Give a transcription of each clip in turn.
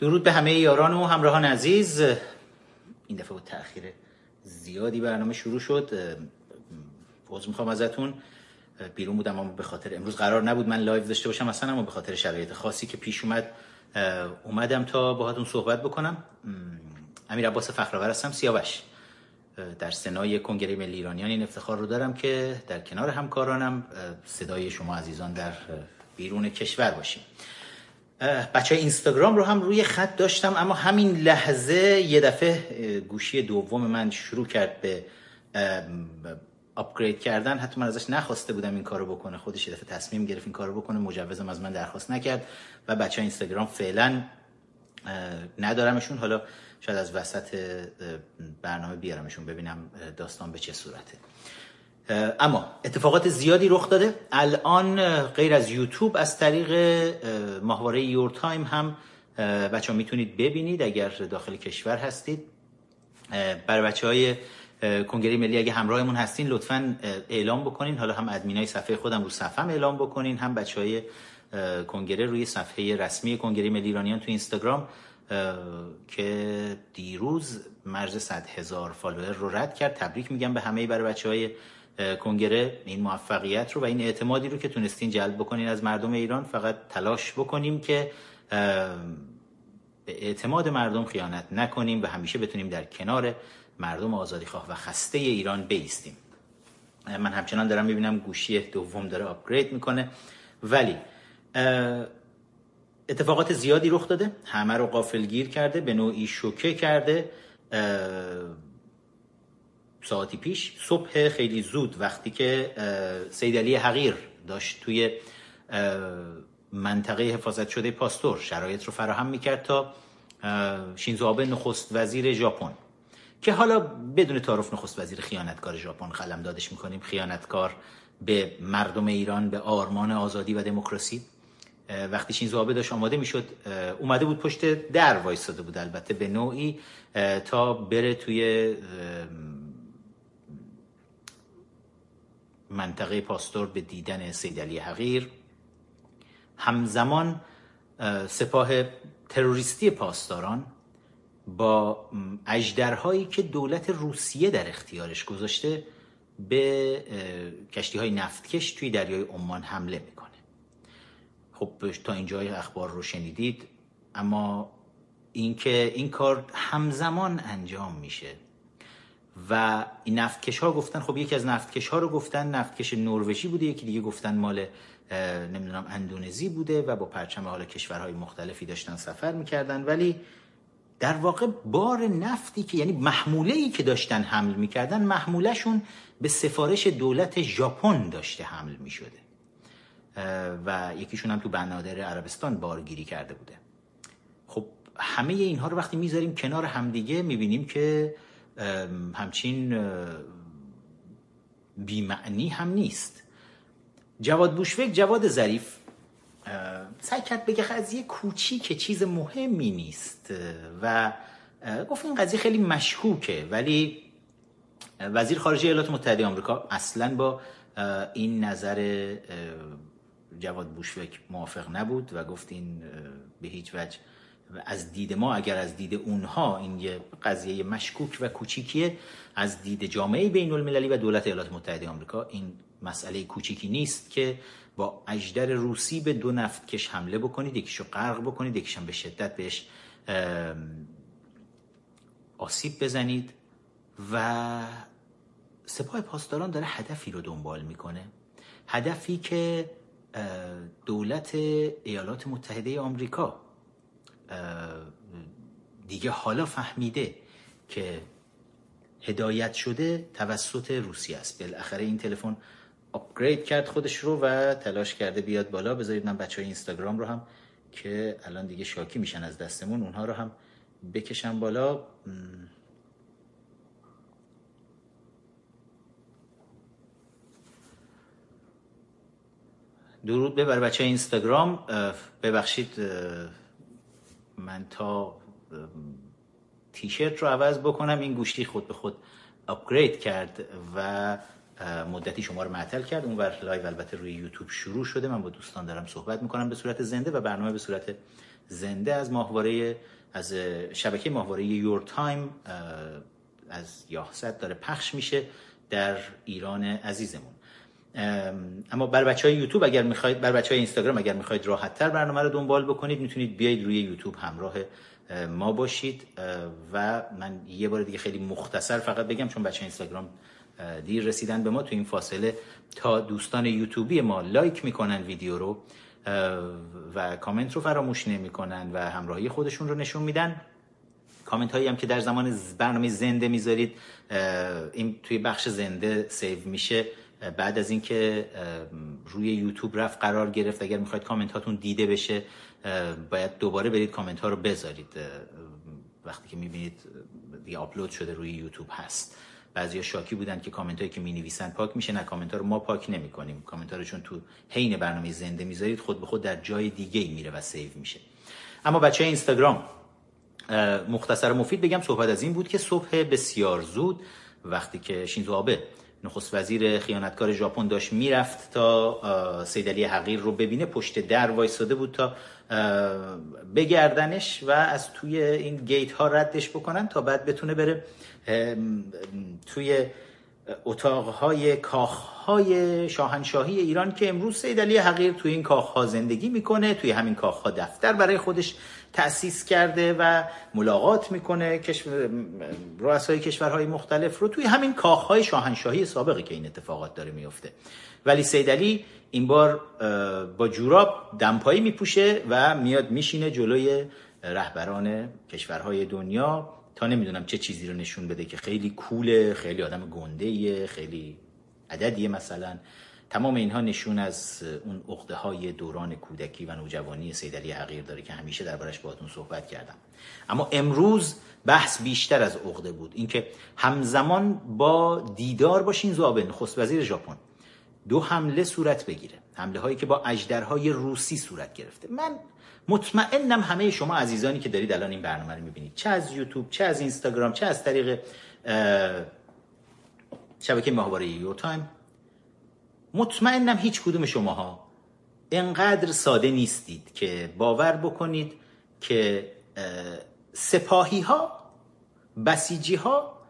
درود به همه یاران و همراهان عزیز. این دفعه با تاخیر زیادی برنامه شروع شد. عذر می‌خوام ازتون. بیرون بودم اما به خاطر امروز قرار نبود من live داشته باشم اصلا اما به خاطر شرایط خاصی که پیش اومد اومدم تا باهاتون صحبت بکنم. امیر عباس فخرآور هستم سیاوش. در سنای کنگره ملی ایرانیان این افتخار رو دارم که در کنار همکارانم صدای شما عزیزان در بیرون کشور باشیم. بچه اینستاگرام رو هم روی خط داشتم اما همین لحظه یه دفعه گوشی دوم من شروع کرد به آپگرید کردن. حتی من ازش نخواسته بودم این کارو بکنه. خودش یه دفعه تصمیم گرفت این کارو بکنه. مجوزم از من درخواست نکرد و بچه اینستاگرام فعلا ندارمشون. حالا شاید از وسط برنامه بیارمشون ببینم داستان به چه صورته. اما اتفاقات زیادی رخ داده. الان غیر از یوتیوب از طریق ماهواره یور تایم هم بچه ها می‌تونید ببینید اگر داخل کشور هستید. برای بچه های کنگره ملی اگه همراهمون هستین لطفا اعلام بکنین. حالا هم ادمینای صفحه خودم رو صفحه اعلام بکنین. هم بچه های کنگره روی صفحه رسمی کنگره ملی ایرانیان تو اینستاگرام که دیروز مرز 100 هزار فالوور رو رد کرد. تبریک میگم به همه برای بچه های کنگره این موفقیت رو و این اعتمادی رو که تونستین جلب بکنین از مردم ایران فقط تلاش بکنیم که به اعتماد مردم خیانت نکنیم و همیشه بتونیم در کنار مردم آزادیخواه و خسته ایران بیستیم. من همچنان دارم می‌بینم گوشی دوم داره آپگرید می‌کنه. ولی اتفاقات زیادی رخ داده. همه رو قافلگیر کرده به نوعی شوکه کرده. ساعتی پیش. صبح خیلی زود وقتی که سید علی حقیر داشت توی منطقه حفاظت شده پاستور شرایط رو فراهم می‌کرد تا شینزو آبه نخست وزیر ژاپن. که حالا بدون تعارف نخست وزیر خیانتکار ژاپن قلم دادش می‌کنیم. خیانتکار به مردم ایران به آرمان آزادی و دموکراسی. وقتی شینزو آبه داشت آماده می‌شد اومده بود پشت در وایستاده بود البته به نوعی تا بره توی منطقه پاستور به دیدن سید علی حقیر. همزمان سپاه تروریستی پاسداران با اجدرهایی که دولت روسیه در اختیارش گذاشته به کشتی های نفتکش توی دریای عمان حمله می‌کنه. خب تا اینجای اخبار رو شنیدید اما اینکه این کار همزمان انجام میشه و این نفتکش ها گفتن خب یکی از نفتکش ها رو گفتن نفتکش نروژی بوده یکی دیگه گفتن مال نمی‌دونم اندونزی بوده و با پرچم حالا کشورهای مختلفی داشتن سفر می‌کردن. ولی در واقع بار نفتی که یعنی محموله ای که داشتن حمل می‌کردن محمولهشون به سفارش دولت ژاپن داشته حمل می‌شده. و یکیشون هم تو بنادر عربستان بارگیری کرده بوده. خب همه اینها رو وقتی می‌ذاریم کنار همدیگه می‌بینیم که همچین بیمعنی هم نیست. جواد بوشوک جواد ظریف سعی کرد بگه قضیه کوچیک چیز مهمی نیست. و گفت این قضیه خیلی مشکوکه. ولی وزیر خارجه ایالات متحده آمریکا اصلا با این نظر جواد بوشوک موافق نبود و گفت این به هیچ وجه از دید ما اگر از دید اونها این یه قضیه مشکوک و کوچیکیه از دید جامعه بین المللی و دولت ایالات متحده آمریکا این مسئله کوچیکی نیست که با اجدر روسی به دو نفتکش حمله بکنید یکیشو غرق بکنید یکیشم به شدت بهش آسیب بزنید و سپاه پاسداران داره هدفی رو دنبال می‌کنه. هدفی که دولت ایالات متحده آمریکا دیگه حالا فهمیده که هدایت شده توسط روسیه است. بالاخره این تلفن آپگرید کرد خودش رو و تلاش کرده بیاد بالا. بذارید من بچه های اینستاگرام رو هم که الان دیگه شاکی میشن از دستمون اونها رو هم بکشم بالا. درود. بر بچه اینستاگرام. ببخشید من تا تیشرت رو عوض بکنم این گوشی خود به خود upgrade کرد و مدتی شما رو معطل کرد. اون ور live البته روی یوتیوب شروع شده. من با دوستان دارم صحبت می‌کنم به صورت زنده و برنامه به صورت زنده. از ماهواره از شبکه ماهواره Your Time از یاه‌ست داره پخش میشه در ایران عزیزمون. اما بر بچه های یوتیوب اگر می‌خواید بر بچه های اینستاگرام اگر می‌خواید راحت تر برنامه رو دنبال بکنید می‌تونید بیاید روی یوتیوب همراه ما باشید. و من یه بار دیگه خیلی مختصر فقط بگم چون بچه اینستاگرام دیر رسیدن به ما تو این فاصله. تا دوستان یوتیوبی ما لایک می‌کنن ویدیو رو و کامنت رو فراموش نمی‌کنن و همراهی خودشون رو نشون میدن. کامنت هایی هم که در زمان برنامه زنده می‌ذارید این توی بخش زنده save میشه. بعد از اینکه روی یوتیوب رفت قرار گرفت. اگر می‌خواید کامنت هاتون دیده بشه باید دوباره برید کامنت ها رو بذارید. وقتی که می‌بینید دیگه آپلود شده روی یوتیوب هست. بعضیا شاکی بودن که کامنت هایی که می نویسن پاک میشه. نه کامنت ها رو ما پاک نمی کنیم کامنت ها رو چون تو حین برنامه زنده می‌ذارید خود به خود در جای دیگه میره و save میشه. اما بچه اینستاگرام مختصر مفید بگم صحبت از این بود که صبح بسیار زود وقتی که شینزو آبه نخست وزیر خیانتکار ژاپن داشت می‌رفت تا سید علی حقیر رو ببینه پشت در وایساده بود تا بگردنش و از توی این گیت ها ردش بکنن تا بعد بتونه بره توی اتاقهای کاخهای شاهنشاهی ایران که امروز سید علی حقیر توی این کاخها زندگی می‌کنه توی همین کاخها دفتر برای خودش تأسیس کرده و ملاقات می‌کنه. رؤسای کشورهای مختلف رو توی همین کاخهای شاهنشاهی سابقی که این اتفاقات داره میفته ولی سید علی این بار با جوراب دمپایی میپوشه و میاد میشینه جلوی رهبران کشورهای دنیا تا نمی‌دونم چه چیزی رو نشون بده که خیلی کوله خیلی آدم گنده خیلی عددیه مثلا. تمام اینها نشون از اون عقده های دوران کودکی و نوجوانی سید علی حقیر داره که همیشه دربارش باهاتون صحبت کردم. اما امروز بحث بیشتر از عقده بود. اینکه همزمان با دیدار باشین زابن نخست وزیر ژاپن. دو حمله صورت بگیره. حمله هایی که با اجدرهای روسی صورت گرفته. من مطمئنم همه شما عزیزانی که دارید الان این برنامه رو می‌بینید. چه از یوتیوب چه از اینستاگرام چه از طریق شبکه ماهواره یور تایم مطمئنم هیچ کدوم شماها. انقدر ساده نیستید که باور بکنید که سپاهی ها بسیجی ها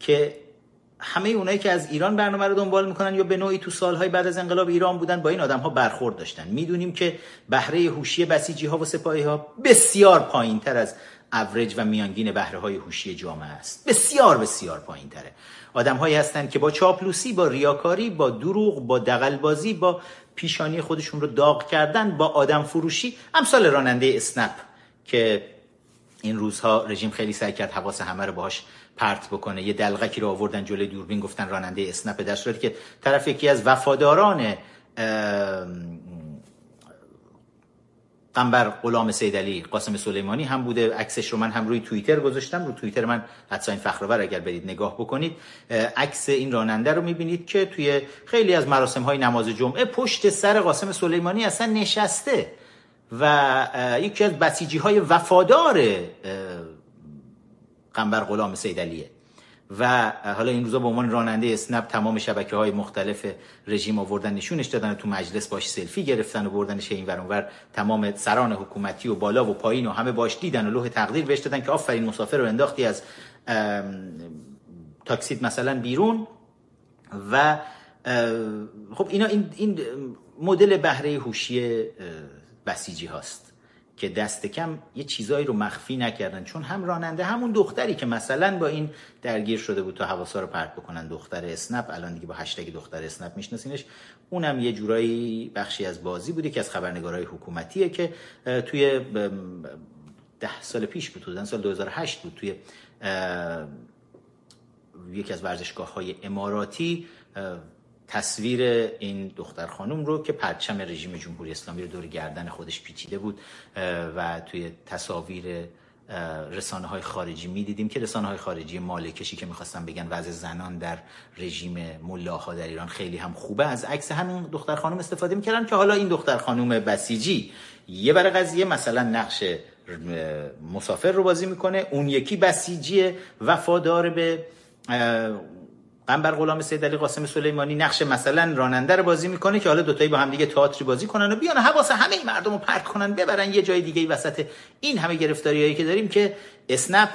که همه اونایی که از ایران برنامه رو دنبال می‌کنن یا به نوعی تو سالهای بعد از انقلاب ایران بودن با این آدم ها برخورد داشتن. می‌دونیم که بهره هوشی بسیجی ها و سپاهی ها بسیار پایین تر از اوریج و میانگین بهره های هوشی جامعه است. بسیار بسیار پایین تره آدم هایی هستند که با چاپلوسی با ریاکاری با دروغ با دغلبازی با پیشانی خودشون رو داغ کردن با آدم فروشی. امثال راننده اسنپ که این روزها رژیم خیلی سعی کرد حواس همه رو باهاش پرت بکنه. یه دلغکی رو آوردن جلوی دوربین گفتن راننده اسنپ در صورتی که طرف یکی از وفاداران قنبر غلام سید علی قاسم سلیمانی هم بوده. عکسش رو من هم روی توییتر گذاشتم. رو توییتر من این فخرآور اگر برید نگاه بکنید. عکس این راننده رو می‌بینید که توی خیلی از مراسم های نماز جمعه پشت سر قاسم سلیمانی اصلا نشسته و یکی از بسیجی های وفادار قنبر غلام سید علیه. و حالا این روزا به عنوان راننده اسنپ تمام شبکه های مختلف رژیم آوردن نشونش دادن تو مجلس باش سلفی گرفتن و بردنش این ور تمام سران حکومتی و بالا و پایین و همه باش دیدن و لوح تقدیر بهش دادن که آفرین مسافر رو انداختی از تاکسید مثلا بیرون. و خب اینا این, این مدل بهره هوشی بسیجی هاست. که دست کم یه چیزایی رو مخفی نکردن. چون هم راننده همون دختری که مثلا با این درگیر شده بود تا حواسا رو پرت بکنن. دختر اسنپ الان دیگه با هشتگ دختر اسنپ میشناسینش. اونم یه جورایی بخشی از بازی بوده که از خبرنگارای حکومتیه که توی ده سال پیش بود سال 2008 بود توی یکی از ورزشگاه های اماراتی تصویر این دختر خانم رو که پرچم رژیم جمهوری اسلامی رو دور گردن خودش پیچیده بود و توی تصاویر رسانه های خارجی می دیدیم که رسانه های خارجی مالکشی که می‌خواستن بگن وضع زنان در رژیم ملاها در ایران خیلی هم خوبه از عکس همین دختر خانم استفاده می‌کردن که حالا این دختر خانم بسیجی یه برای قضیه مثلا نقش مسافر رو بازی می‌کنه اون یکی بسیجی وفادار به قنبر غلام سید علی قاسم سلیمانی نقش مثلا راننده رو بازی می‌کنه که حالا دوتایی با هم دیگه تئاتری بازی کنن و بیان حواس همه مردم رو پرت کنن ببرن یه جای دیگه وسط این همه گرفتاریایی که داریم که اسنپ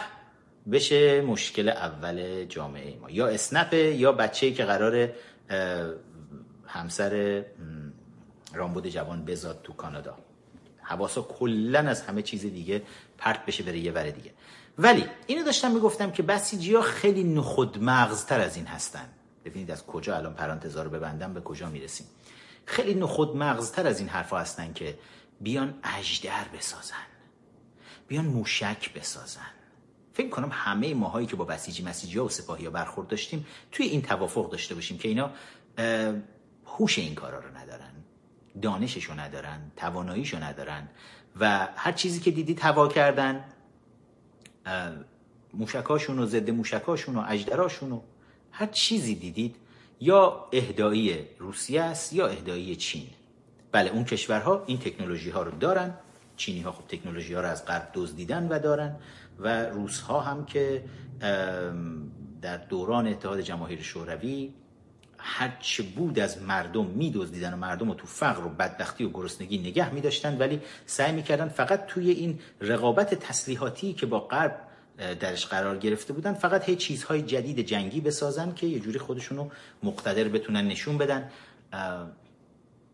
بشه مشکل اول جامعه ما. یا اسنپ یا بچه‌ای که قرار همسر رامبد جوان بزاد تو کانادا. حواسا کلا از همه چیز دیگه پرت بشه بره یه ور دیگه. ولی اینو داشتم می‌گفتم که بسیجی ها خیلی نخود مغزتر از این هستن. ببینید از کجا الان پرانتزا رو ببندم به کجا می‌رسیم. خیلی نخود مغزتر از این حرفا هستن که بیان اجدر بسازن. بیان موشک بسازن. فکر کنم همه ماهایی که با بسیجی مسیجی ها و سپاهی ها برخورد داشتیم توی این توافق داشته باشیم که اینا هوش این کارا رو ندارن. دانششو ندارن تواناییشو ندارن و هر چیزی که دیدی توا کردن موشکاشون و ضد موشکاشون و اجدراشون و هر چیزی دیدید یا اهدایی روسیه است یا اهدایی چین. بله اون کشورها این تکنولوژی ها رو دارن. چینی ها خب تکنولوژی ها رو از غرب دزدیدن و دارن و روس ها هم که در دوران اتحاد جماهیر شوروی هرچه بود از مردم میدزدیدن و مردم رو تو فقر و بدبختی و گرسنگی نگه میداشتن ولی سعی می‌کردن فقط توی این رقابت تسلیحاتی که با غرب درش قرار گرفته بودن فقط هی چیزهای جدید جنگی بسازن که یه جوری خودشونو مقتدر بتونن نشون بدن.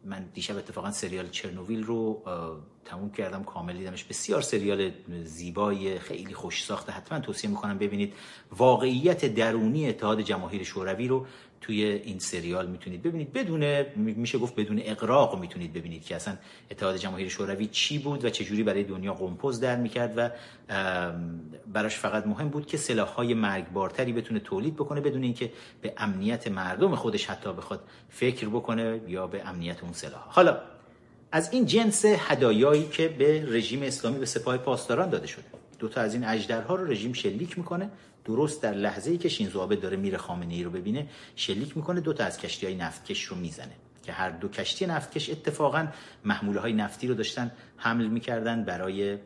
من دیشب اتفاقا سریال چرنوویل رو تموم کردم کامل دیدمش. بسیار سریال زیبای خیلی خوش ساخته حتما توصیه می‌کنم ببینید. واقعیت درونی اتحاد جماهیر شوروی رو توی این سریال می‌تونید ببینید. بدون میشه گفت بدون اقراق می‌تونید ببینید که اصلا اتحاد جماهیر شوروی چی بود و چجوری برای دنیا قمپوز در می‌کرد و براش فقط مهم بود که سلاحهای مرگبارتری بتونه تولید بکنه بدون اینکه به امنیت مردم خودش حتی بخواد فکر بکنه یا به امنیت اون سلاح حالا از این جنس هدایایی که به رژیم اسلامی به سپاه پاسداران داده شده دو تا از این اجدرها رو رژیم شلیک می‌کنه درست در لحظه ای که شینزو آبه داره میره خامنه ای رو ببینه شلیک می‌کنه دو تا از کشتی های نفتکش رو می‌زنه که هر دو کشتی نفتکش اتفاقا محموله های نفتی رو داشتن حمل می‌کردن برای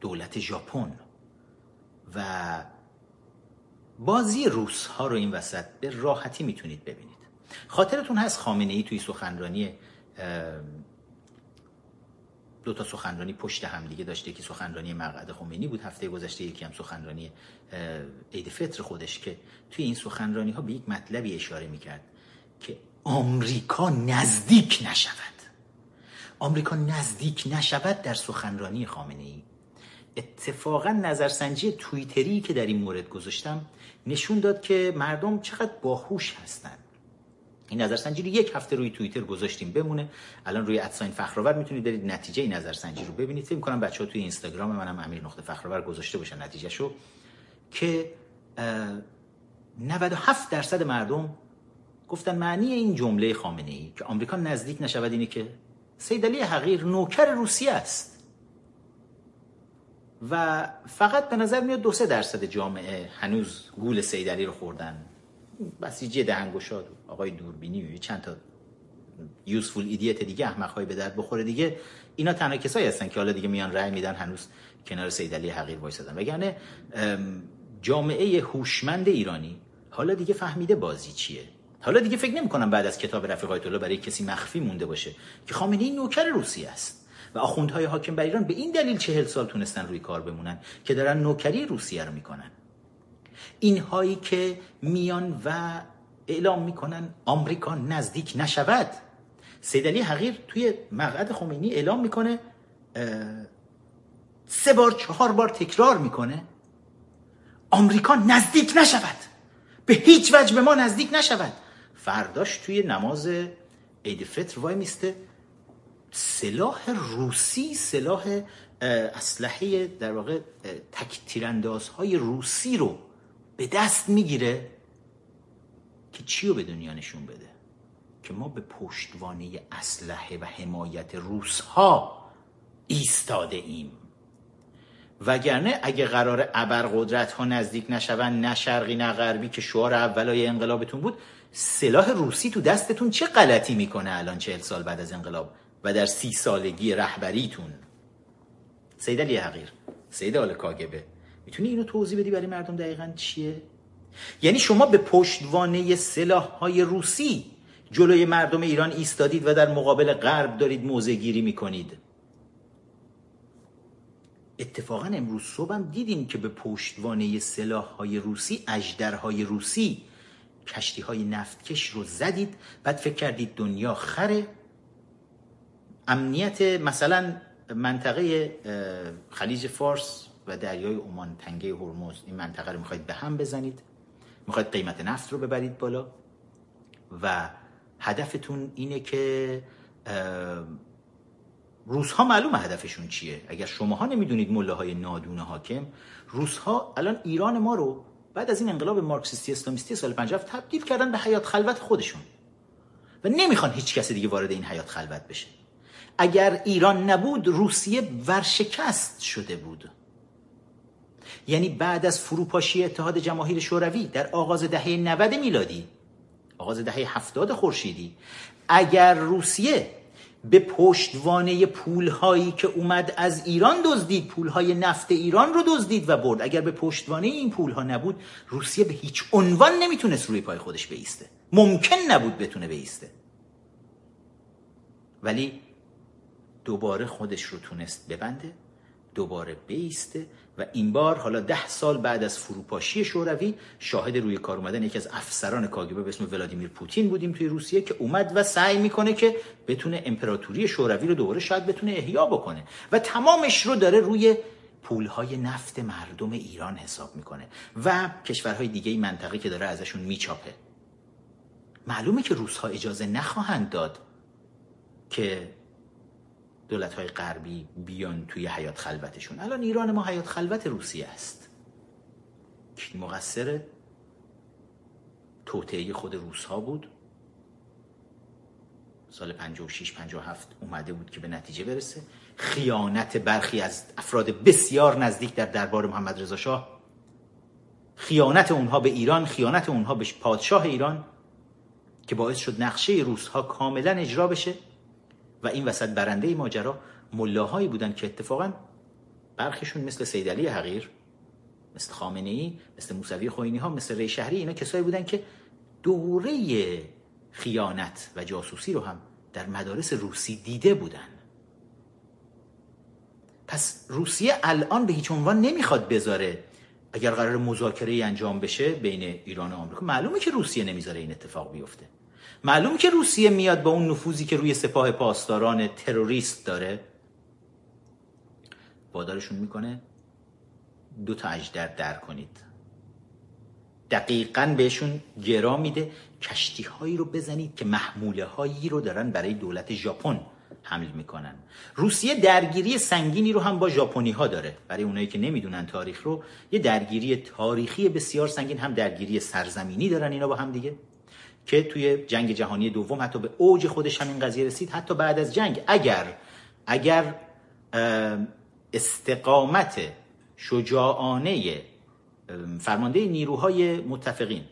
دولت ژاپن. و بازی روس ها رو این وسط به راحتی می‌تونید ببینید. خاطرتون هست خامنه ای توی سخنرانی دو تا سخنرانی پشت هم دیگه داشته که سخنرانی مقعد خمینی بود. هفته گذشته یکی هم سخنرانی عید فطر خودش که توی این سخنرانی ها به یک مطلبی اشاره می‌کرد که آمریکا نزدیک نشود. آمریکا نزدیک نشود در سخنرانی خامنه ای اتفاقا نظرسنجی تویتری که در این مورد گذاشتم نشون داد که مردم چقدر باهوش هستند. این نظرسنجی رو یک هفته روی توییتر گذاشتیم بمونه. الان روی ادساین فخرآور می‌تونید برید نتیجه این نظرسنجی رو ببینید. فکر کنم بچه‌ها توی اینستاگرام منم امیر نقطه فخرآور گذاشته باشن نتیجهشو. که 97 درصد مردم گفتن معنی این جمله خامنه ای که آمریکا نزدیک نشود اینه که سید علی حقیر نوکر روسیه است. و فقط به نظر میاد دو سه درصد جامعه هنوز گول سید علی رو خوردن. بسیجی دهنگشاد آقای دوربینی و چند تا یوزفول ایدیت دیگه احمقهای به درد بخوره دیگه. اینا تنها کسایی هستن که حالا دیگه میان رأی میدن هنوز کنار سید علی حقیر وایسادن. وگرنه جامعه هوشمند ایرانی حالا دیگه فهمیده بازی چیه. حالا دیگه فکر نمی کنم بعد از کتاب رفیق آیت الله برای کسی مخفی مونده باشه که خامنه این نوکر روسیه است و آخوندهای حاکم بر ایران به این دلیل چهل سال تونستن روی کار بمونن که دارن نوکری روسیه رو می‌کنن. اینهایی که میان و اعلام می‌کنن آمریکا نزدیک نشود. سید علی حقیر توی مقعد خمینی اعلام می‌کنه سه بار چهار بار تکرار می‌کنه. آمریکا نزدیک نشود. به هیچ وجه به ما نزدیک نشود. فرداش توی نماز عید فطر وای میسته. سلاح روسی سلاح اسلحه در واقع تک تیراندازهای روسی رو به دست می‌گیره که چی رو به دنیا نشون بده؟ که ما به پشتوانه اسلحه و حمایت روس ها ایستاده ایم. وگرنه اگه قرار ابرقدرت ها نزدیک نشون نه شرقی نه غربی که شعار اولای انقلابتون بود سلاح روسی تو دستتون چه غلطی می‌کنه الان چهل سال بعد از انقلاب و در سی سالگی رهبریتون؟ سید علی حقیر سید آل کاگبه. می‌تونی اینو توضیح بدی برای مردم دقیقا چیه؟ یعنی شما به پشتوانه سلاح های روسی جلوی مردم ایران ایستادید و در مقابل غرب دارید موضع گیری می‌کنید. اتفاقا امروز صبح هم دیدیم که به پشتوانه سلاح های روسی اجدرهای روسی کشتی های نفتکش رو زدید. بعد فکر کردید دنیا خره. امنیت مثلا منطقه خلیج فارس و دریای عمان تنگه هرمز این منطقه رو می‌خواید به هم بزنید. می‌خواید قیمت نفت رو ببرید بالا. و هدفتون اینه که روس ها معلومه هدفشون چیه. اگر شماها نمی‌دونید مله نادون حاکم روس ها الان ایران ما رو بعد از این انقلاب مارکسیستی اسلامیستی سال 57 تبدیل کردن به حیات خلوت خودشون. و نمی‌خوان هیچ کسی دیگه وارد این حیات خلوت بشه. اگر ایران نبود روسیه ورشکست شده بود. یعنی بعد از فروپاشی اتحاد جماهیر شوروی در آغاز دهه 90 میلادی آغاز دهه 70 خورشیدی اگر روسیه به پشتوانه پولهایی که اومد از ایران دزدید پولهای نفت ایران رو دزدید و برد اگر به پشتوانه این پولها نبود روسیه به هیچ عنوان نمی‌تونست روی پای خودش بیسته. ممکن نبود بتونه بیسته. ولی دوباره خودش رو تونست ببنده. دوباره بیسته و این بار حالا ده سال بعد از فروپاشی شوروی شاهد روی کار اومدن یکی از افسران کاگبه به اسم ولادیمیر پوتین بودیم توی روسیه که اومد و سعی می‌کنه که بتونه امپراتوری شوروی رو دوباره شاید بتونه احیا بکنه. و تمامش رو داره روی پولهای نفت مردم ایران حساب می‌کنه و کشورهای دیگه منطقه که داره ازشون میچاپه. معلومه که روسها اجازه نخواهند داد که دولت های غربی بیان توی حیات خلوتشون. الان ایران ما حیات خلوت روسیه است. کی مقصر توطعه خود روس ها بود. سال 56 57 اومده بود که به نتیجه برسه. خیانت برخی از افراد بسیار نزدیک در دربار محمد رضا شاه. خیانت اونها به ایران خیانت اونها به پادشاه ایران که باعث شد نقشه روس ها کاملا اجرا بشه. و این وسط برنده ماجرا ملاهایی بودن که اتفاقا برخیشون مثل سید علی حقیر مثل خامنه ای مثل موسوی خوینی ها مثل ری شهری اینا کسایی بودن که دوره خیانت و جاسوسی رو هم در مدارس روسی دیده بودن. پس روسیه الان به هیچ عنوان نمی‌خواد بذاره اگر قرار مذاکره انجام بشه بین ایران و آمریکا. معلومه که روسیه نمی‌ذاره این اتفاق بیفته. معلوم که روسیه میاد با اون نفوذی که روی سپاه پاسداران تروریست داره؟ وادارشون می‌کنه دو تا اجدر در کنید. دقیقا بهشون گرا میده. کشتی هایی رو بزنید که محموله هایی رو دارن برای دولت ژاپن حمل می‌کنن. روسیه درگیری سنگینی رو هم با ژاپنی ها داره. برای اونایی که نمی‌دونن تاریخ رو یه درگیری تاریخی بسیار سنگین هم درگیری سرزمینی دارن اینا با هم دیگه. که توی جنگ جهانی دوم حتی به اوج خودش همین قضیه رسید حتی بعد از جنگ اگر اگر استقامت شجاعانه فرمانده نیروهای متفقین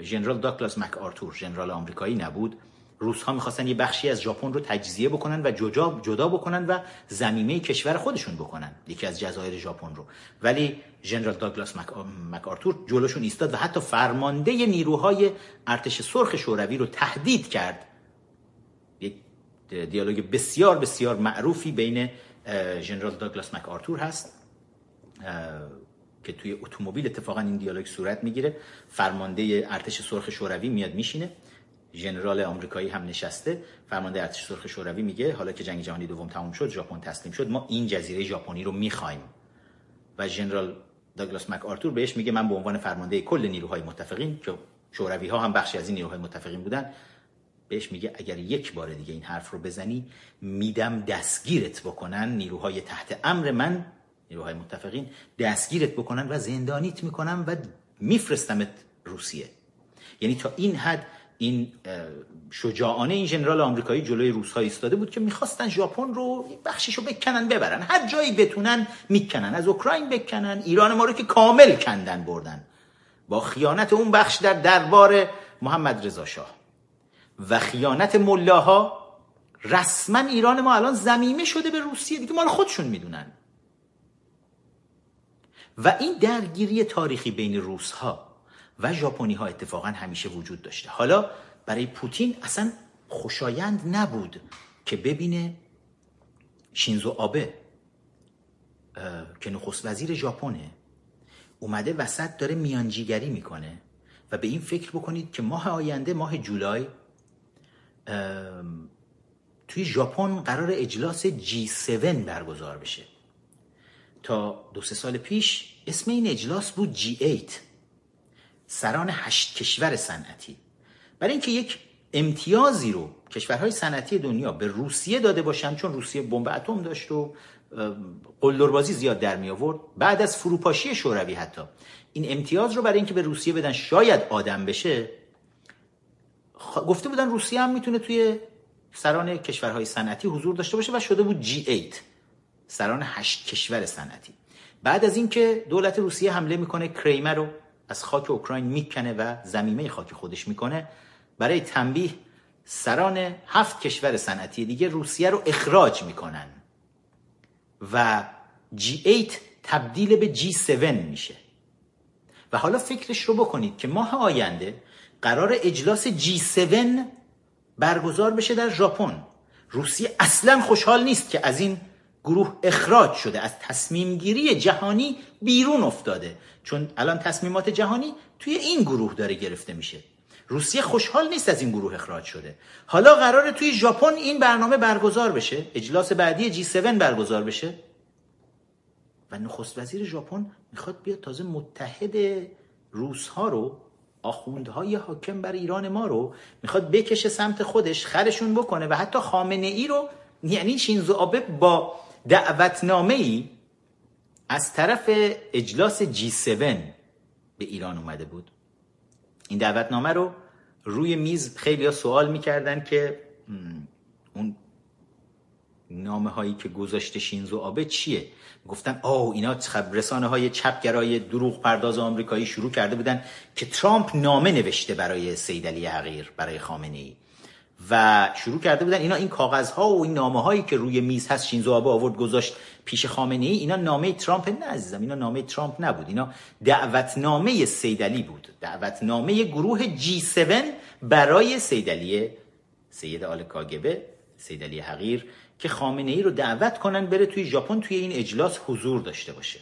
ژنرال داکلاس مک آرتور ژنرال آمریکایی نبود روس ها می‌خواستن یه بخشی از ژاپن رو تجزیه بکنن و جدا جدا بکنن و ضمیمه کشور خودشون بکنن یکی از جزایر ژاپن رو. ولی ژنرال داگلاس مک آرتور جلوشون ایستاد و حتی فرمانده نیروهای ارتش سرخ شوروی رو تهدید کرد. یک دیالوگ بسیار بسیار معروفی بین ژنرال داگلاس مک آرتور هست که توی اتومبیل اتفاقا این دیالوگ صورت می‌گیره. فرمانده ارتش سرخ شوروی میاد میشینه. ژنرال آمریکایی هم نشسته. فرمانده ارتش سرخ شوروی میگه حالا که جنگ جهانی دوم تموم شد ژاپن تسلیم شد ما این جزیره ژاپنی رو می‌خوایم. و ژنرال داگلاس مک آرتور بهش میگه من به عنوان فرمانده کل نیروهای متفقین که شوروی ها هم بخشی از این نیروهای متفقین بودن بهش میگه اگر یک بار دیگه این حرف رو بزنی میدم دستگیرت بکنن نیروهای تحت امر من نیروهای متفقین دستگیرت بکنن و زندانیت می‌کنن و میفرستمت روسیه. یعنی تا این حد این شجاعانه این ژنرال آمریکایی جلوی روس ها ایستاده بود که می‌خواستن ژاپن رو بخشش بکنن ببرن. هر جایی بتونن می‌کنن از اوکراین بکنن ایران ما رو که کامل کندن بردن. با خیانت اون بخش در دربار محمد رضا شاه و خیانت ملاها رسما ایران ما الان زمیمه شده به روسیه دیگه مال خودشون می‌دونن. و این درگیری تاریخی بین روس ها و ژاپنی ها اتفاقا همیشه وجود داشته. حالا برای پوتین اصلا خوشایند نبود که ببینه شینزو آبه که نخست وزیر ژاپنه اومده وسط داره میانجیگری می‌کنه و به این فکر بکنید که ماه آینده ماه جولای توی ژاپن قرار اجلاس G7 برگزار بشه. تا دو سه سال پیش اسم این اجلاس بود G8 سران هشت کشور صنعتی. برای اینکه یک امتیازی رو کشورهای صنعتی دنیا به روسیه داده باشن چون روسیه بمب اتم داشت و قلدربازی زیاد در می آورد. بعد از فروپاشی شوروی حتی. این امتیاز رو برای اینکه به روسیه بدن شاید آدم بشه گفته بودن روسیه هم می‌تونه توی سران کشورهای صنعتی حضور داشته باشه و شده بود G8 سران هشت کشور صنعتی. بعد از اینکه دولت روسیه حمله می‌کنه کریمه رو از خاک اوکراین می‌کنه و زمینه خاک خودش می‌کنه. برای تنبیه سران هفت کشور صنعتی دیگه روسیه رو اخراج می‌کنن. و G8 تبدیل به G7 میشه. و حالا فکرش رو بکنید که ماه آینده قرار اجلاس G7 برگزار بشه در ژاپن. روسیه اصلا خوشحال نیست که از این گروه اخراج شده از تصمیم گیری جهانی بیرون افتاده. چون الان تصمیمات جهانی توی این گروه داره گرفته میشه. روسیه خوشحال نیست از این گروه اخراج شده. حالا قراره توی ژاپن این برنامه برگزار بشه اجلاس بعدی جی 7 برگزار بشه. و نخست وزیر ژاپن می‌خواد بیاد تازه متحد روس ها رو آخوندهای حاکم بر ایران ما رو می‌خواد بکشه سمت خودش خرشون بکنه و حتی خامنه ای رو یعنی شینزو آبه با دعوتنامه ای از طرف اجلاس جی 7 به ایران اومده بود. این دعوتنامه رو روی میز خیلی ها سوال می‌کردن که اون نامه هایی که گذاشته شینزو آبه چیه؟ گفتن آه اینا رسانه های چپگرای دروغ پرداز آمریکایی شروع کرده بودن که ترامپ نامه نوشته برای سیدلی حقیر برای خامنه ای و شروع کرده بودن. اینا این کاغذ ها و این نامه هایی که روی میز هست شینزو آبه آورد گذاشت پیش خامنه ای اینا نامه ترامپ نه عزیزم اینا نامه ترامپ نبود. اینا دعوتنامه سیدلی بود. دعوتنامه گروه جی 7 برای سیدلی سید آل کاگبه سیدلی حقیر که خامنه ای رو دعوت کنن بره توی ژاپن توی این اجلاس حضور داشته باشه.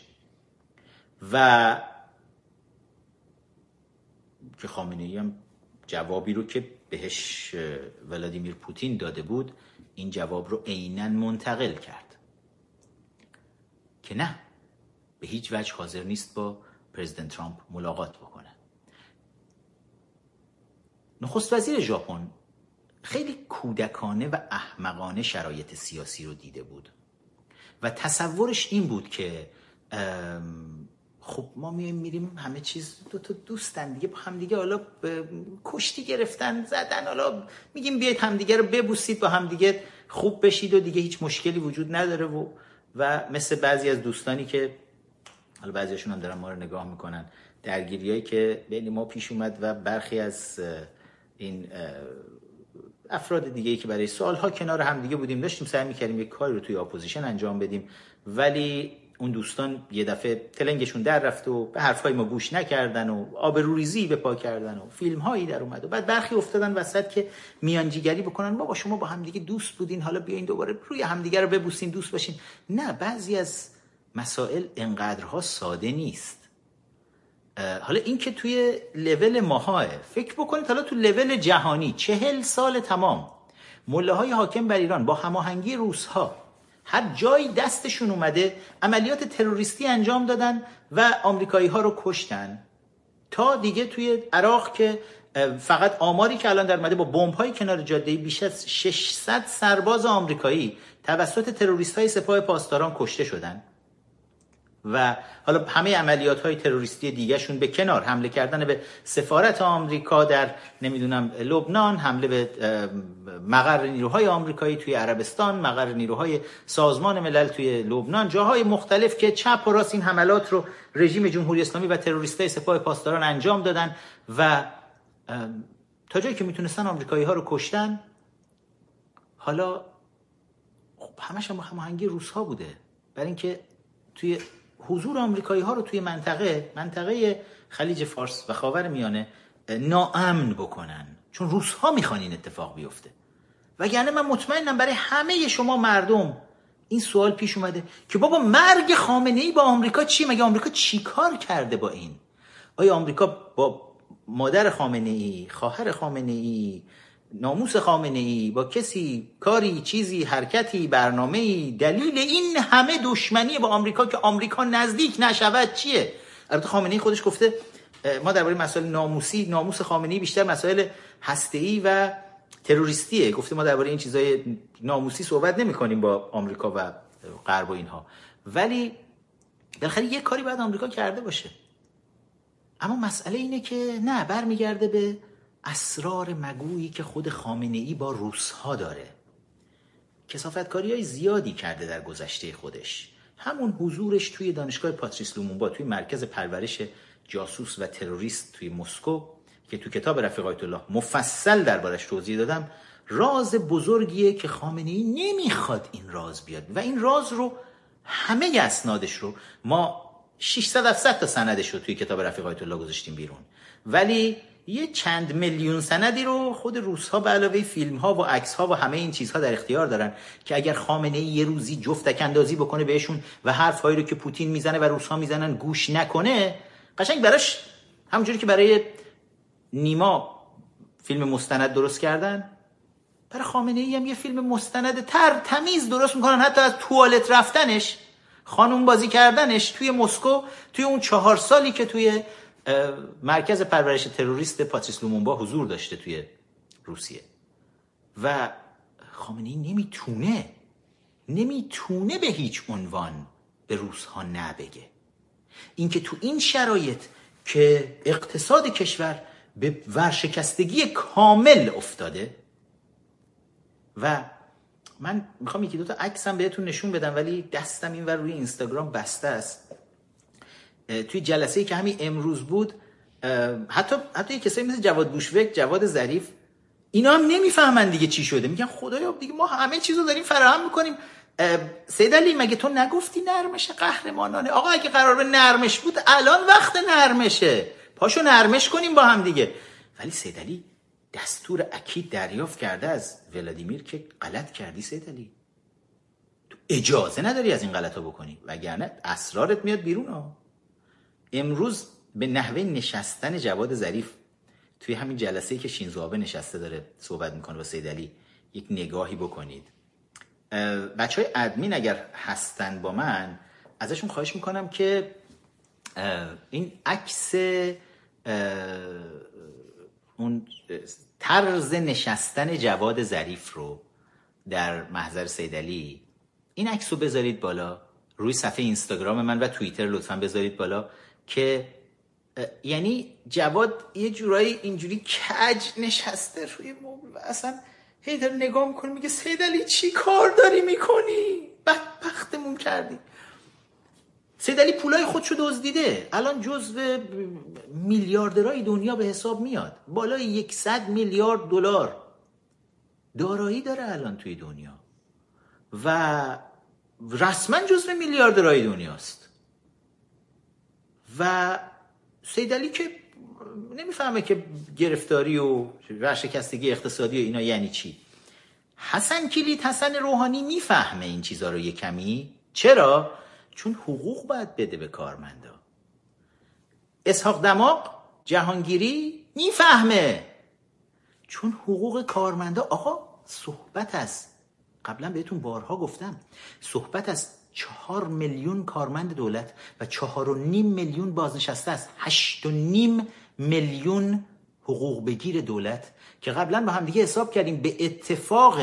و که خامنه ای هم جوابی رو که بهش ولادیمیر پوتین داده بود این جواب رو عینا منتقل کرد. که نه به هیچ وجه حاضر نیست با پرزیدنت ترامپ ملاقات بکنه. نخست وزیر ژاپن خیلی کودکانه و احمقانه شرایط سیاسی رو دیده بود. و تصورش این بود که خب ما میایم میریم همه چیز دو تا دوستن دیگه با همدیگه حالا کشتی گرفتن زدن حالا میگیم بیاید همدیگه رو ببوسید با همدیگه خوب بشید و دیگه هیچ مشکلی وجود نداره و و مثل بعضی از دوستانی که حالا بعضیشون هم دارن ما رو نگاه می‌کنن درگیریایی که بین ما پیش اومد و برخی از این افراد دیگه ای که برای سالها کنار هم دیگه بودیم داشتیم سعی می‌کردیم یک کاری رو توی opposition انجام بدیم. ولی اون دوستان یه دفعه تلنگشون در رفت و به حرفهای ما گوش نکردن و آبروریزی به پا کردن و فیلم هایی در اومد و بعد برخی افتادن وسط که میانجیگری بکنن بابا شما با همدیگه دوست بودین حالا بیاین دوباره روی همدیگه رو ببوسین دوست باشین. نه بعضی از مسائل انقدرها ساده نیست. حالا این که توی لول ماهاه فکر بکنید حالا تو لول جهانی چهل سال تمام مله های حاکم بر ایران با هماهنگی روس ها هر جایی دستشون اومده عملیات تروریستی انجام دادن و آمریکایی ها رو کشتن. تا دیگه توی عراق که فقط آماری که الان در اومده با بمب های کنار جاده بیش از 600 سرباز آمریکایی توسط تروریست های سپاه پاسداران کشته شدن. و حالا همه عملیات های تروریستی دیگهشون به کنار حمله کردن به سفارت آمریکا در نمی‌دونم لبنان حمله به مقر نیروهای آمریکایی توی عربستان مقر نیروهای سازمان ملل توی لبنان جاهای مختلف که چپ و راست این حملات رو رژیم جمهوری اسلامی و تروریستای سپاه پاسداران انجام دادن و تا جایی که می‌تونستن آمریکایی ها رو کشتن حالا خب همش هم هماهنگی روس ها بوده. برای اینکه توی حضور آمریکایی ها رو توی منطقه منطقه خلیج فارس و خاور میانه ناامن بکنن. چون روس ها می‌خوان این اتفاق بیفته. وگرنه من مطمئنم برای همه شما مردم این سوال پیش اومده که بابا مرگ خامنه ای با آمریکا چی؟ مگه آمریکا چیکار کرده با این؟ آیا آمریکا با مادر خامنه ای خواهر خامنه ای ناموس خامنه ای با کسی کاری چیزی حرکتی برنامه ای دلیل این همه دشمنی با آمریکا که آمریکا نزدیک نشود چیه؟ البته خامنه ای خودش گفته ما درباره مسائل ناموسی ناموس خامنه ای بیشتر مسائل هسته و تروریستیه. گفته ما درباره این چیزای ناموسی صحبت نمی کنیم با آمریکا و غرب و اینها. ولی بالاخره یه کاری باید آمریکا کرده باشه. اما مسئله اینه که نه برمیگرده به اسرار مگویی که خود خامنه ای با روس ها داره. کسافتکاری های زیادی کرده در گذشته خودش. همون حضورش توی دانشگاه پاتریس لومونبا توی مرکز پرورش جاسوس و تروریست توی مسکو که تو کتاب رفیق آیت الله مفصل دربارش توضیح دادم راز بزرگیه که خامنه ای نمی‌خواد این راز بیاد. و این راز رو همه اسنادش رو ما 600 700 تا سندش رو توی کتاب رفیق آیت الله گذاشتیم بیرون. ولی یه چند میلیون سندی رو خود روس ها به علاوه فیلم ها و عکس ها و همه این چیزها در اختیار دارن که اگر خامنه ای یه روزی جفتک اندازی بکنه بهشون و حرف هایی رو که پوتین می‌زنه و روس ها می‌زنن گوش نکنه قشنگ براش همونجوری که برای نیما فیلم مستند درست کردن برای خامنه ای هم یه فیلم مستند تر تمیز درست می‌کنن. حتی از توالت رفتنش خانوم بازی کردنش توی مسکو توی اون چهار سالی که توی مرکز پرورش تروریست پاتریس لومونبا حضور داشته توی روسیه. و خامنه ای نمی‌تونه نمی‌تونه به هیچ عنوان به روس ها نبگه. اینکه تو این شرایط که اقتصاد کشور به ورشکستگی کامل افتاده و من می‌خوام یکی دوتا عکسم بهتون نشون بدم ولی دستم این روی اینستاگرام بسته است. توی جلسه ای که همین امروز بود حتی حتی کسایی مثل جواد بوشوک جواد ظریف اینا هم نمی‌فهمن دیگه چی شده. میگن خدایا دیگه ما همه چیزو داریم فراهم می‌کنیم. سید علی مگه تو نگفتی نرمش قهرمانانه؟ آقا اگه قرار به نرمش بود الان وقت نرمشه. پاشو نرمش کنیم با هم دیگه. ولی سید علی دستور اکید دریافت کرده از ولادیمیر که غلط کردی سید علی. تو اجازه نداری از این غلط بکنی وگرنه اسرارت میاد بیرون ها. امروز به نحوه نشستن جواد ظریف توی همین جلسه که شینزو نشسته داره صحبت می‌کنه با سید علی یک نگاهی بکنید. بچه های ادمین اگر هستن با من ازشون خواهش می‌کنم که این عکس اون طرز نشستن جواد ظریف رو در محضر سیدلی این عکس رو بذارید بالا. روی صفحه اینستاگرام من و توییتر لطفا بذارید بالا. که یعنی جواد یه جورایی اینجوری کج نشسته روی مبل و اصلا هی داره نگاه می‌کنه میگه سیدلی چی کار داری می‌کنی؟ بدبختمون کردی. سید علی پولای خودشو دزدیده. الان جزو میلیاردرهای دنیا به حساب میاد. بالای یکصد میلیارد دلار دارایی داره الان توی دنیا. و رسما جزو میلیاردرهای دنیاست. و سید علی که نمی‌فهمه که گرفتاری و ورشکستگی اقتصادی و اینا یعنی چی. حسن کلید حسن روحانی می‌فهمه این چیزها رو یه کمی. چرا؟ چون حقوق باید بده به کارمندا. اسحاق دماغ جهانگیری می‌فهمه. چون حقوق کارمندا آقا صحبت است قبلا بهتون بارها گفتم صحبت از چهار میلیون کارمند دولت و چهار و نیم میلیون بازنشسته است. هشت و نیم میلیون حقوق بگیر دولت که قبلا با هم دیگه حساب کردیم به اتفاق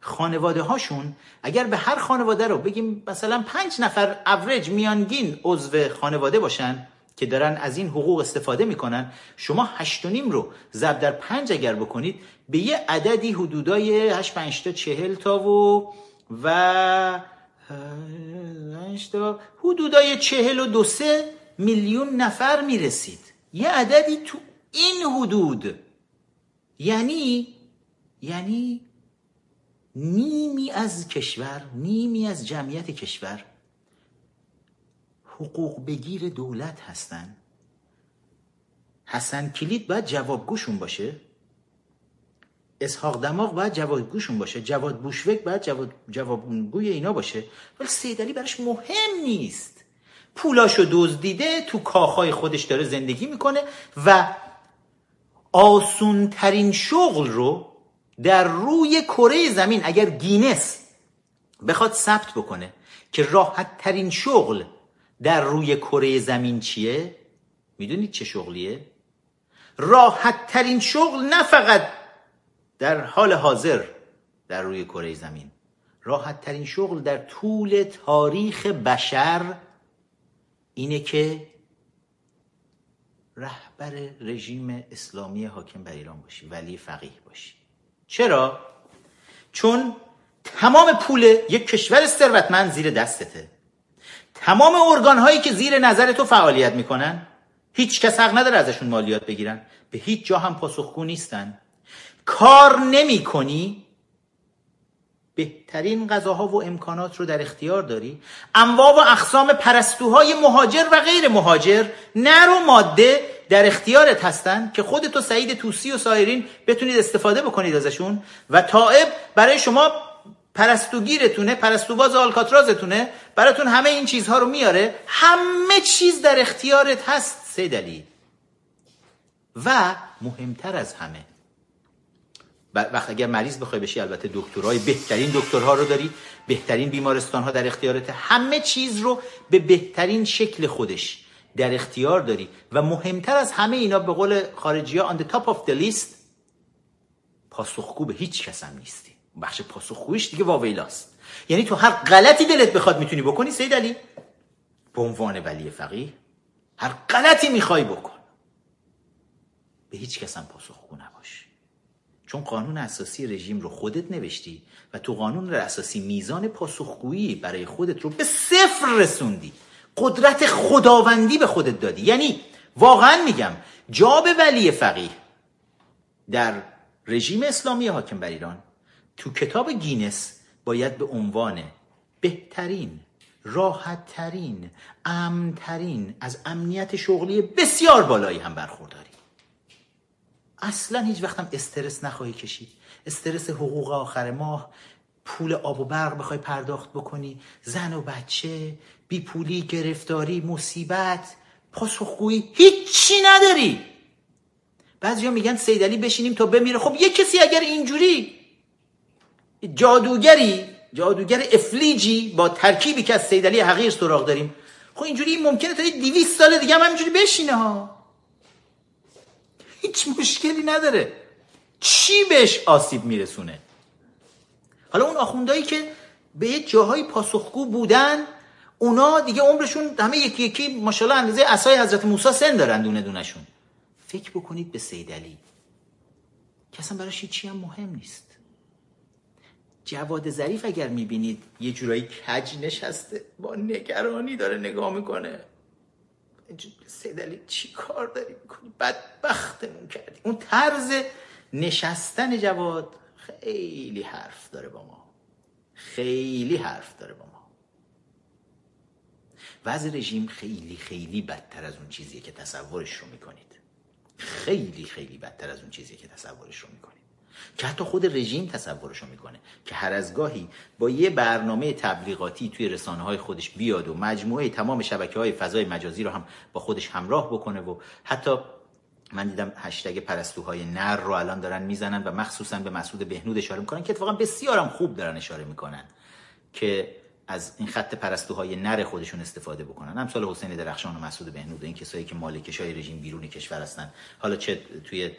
خانواده هاشون. اگر به هر خانواده رو بگیم مثلا پنج نفر اوریج میانگین عضو خانواده باشن که دارن از این حقوق استفاده می‌کنن شما هشت نیم رو ضرب در پنج اگر بکنید به یه عددی حدودای هشت پنج تا چهل تا و و تا. حدودای چهل و دو سه میلیون نفر می‌رسید. یه عددی تو این حدود. یعنی یعنی نیمی از کشور نیمی از جمعیت کشور حقوق بگیر دولت هستن. حسن کلید باید جوابگوشون باشه. اسحاق دماغ باید جوابگوشون باشه جواد بوشوک باید جواب جوابگوی اینا باشه ولی سیدلی براش مهم نیست. پولاشو دزدیده تو کاخهای خودش داره زندگی می‌کنه و آسون ترین شغل رو در روی کره زمین اگر گینس بخواد ثبت بکنه که راحت ترین شغل در روی کره زمین چیه؟ می‌دونید چه شغلیه؟ راحت ترین شغل نه فقط در حال حاضر در روی کره زمین. راحت ترین شغل در طول تاریخ بشر اینه که رهبر رژیم اسلامی حاکم بر ایران باشی ولی فقیه باشی. چرا؟ چون تمام پول یک کشور ثروتمند زیر دستته. تمام ارگان هایی که زیر نظر تو فعالیت می‌کنن هیچ کس حق نداره ازشون مالیات بگیرن. به هیچ جا هم پاسخگو نیستن. کار نمی کنی؟ بهترین غذاها و امکانات رو در اختیار داری؟ انواع و اقسام پرستوهای مهاجر و غیر مهاجر نر و ماده در اختیارت هستن که خودت و سعید توسی و سایرین بتونید استفاده بکنید ازشون و طائب برای شما پرستوگیرتونه پرستوباز آلکاترازتونه براتون همه این چیزها رو میاره. همه چیز در اختیارت هست سیدلی و مهمتر از همه وقت اگر مریض بخوای بشی البته دکترهای بهترین دکترها رو داری. بهترین بیمارستان ها در اختیارت همه چیز رو به بهترین شکل خودش در اختیار داری. و مهمتر از همه اینا به قول خارجی ها on the top of the list پاسخگو به هیچ کس هم نیستی. بخش پاسخگویش دیگه واویلاست یعنی تو هر غلطی دلت بخواد می‌تونی بکنی سید علی. به عنوان ولی فقیه هر غلطی می‌خوای بکن. به هیچ کس هم پاسخگو نباش. چون قانون اساسی رژیم رو خودت نوشتی و تو قانون اساسی میزان پاسخگویی برای خودت رو به صفر رسوندی. قدرت خداوندی به خودت دادی. یعنی واقعا میگم جا به ولی فقیه در رژیم اسلامی حاکم بر ایران تو کتاب گینس باید به عنوان بهترین راحتترین امنترین از امنیت شغلی بسیار بالایی هم برخورداری. اصلا هیچ وقت هم استرس نخواهی کشید. استرس حقوق آخر ماه پول آب و برق بخوای پرداخت بکنی زن و بچه بی پولی گرفتاری مصیبت پاسخگویی هیچی نداری. بعضیا میگن سیدلی بشینیم تا بمیره. خب یه کسی اگر اینجوری جادوگری جادوگر افلیجی با ترکیبی که از سیدلی حقیر سراغ داریم خب اینجوری ممکنه تا 200 سال دیگه هم همینجوری بشینه ها. هیچ مشکلی نداره. چی بهش آسیب میرسونه؟ حالا اون آخوندهایی که به یه جاهای پاسخگو بودن اونا دیگه عمرشون همه یکی یکی ماشاءالله اندازه اسای حضرت موسی سن دارن دونه دونشون فکر بکنید به سیدلی که اصلا براش هیچی هم مهم نیست. جواد ظریف اگر می‌بینید یه جورایی کج نشسته با نگرانی داره نگاه می‌کنه. سیدلی چی کار داری می‌کنی؟ بدبختمون کردی. اون طرز نشستن جواد خیلی حرف داره با ما. خیلی حرف داره با ما. وضع رژیم خیلی خیلی بدتر از اون چیزیه که تصورش رو می‌کنید. خیلی خیلی بدتر از اون چیزیه که تصورش رو می‌کنید. که حتی خود رژیم تصورشو می‌کنه که هر از گاهی با یه برنامه تبلیغاتی توی رسانه های خودش بیاد و مجموعه تمام شبکه های فضای مجازی رو هم با خودش همراه بکنه و حتی من دیدم هشتگ پرستوهای نر رو الان دارن می‌زنن و مخصوصا به مسعود بهنود اشاره می‌کنن که اتفاقا بسیارم خوب دارن اشاره می‌کنن که از این خط پرستوهای نر خودشون استفاده بکنن. امثال حسین درخشان و مسعود بهنود این کسایی که مالکش های رژیم بیرون کشور هستن. حالا چه توی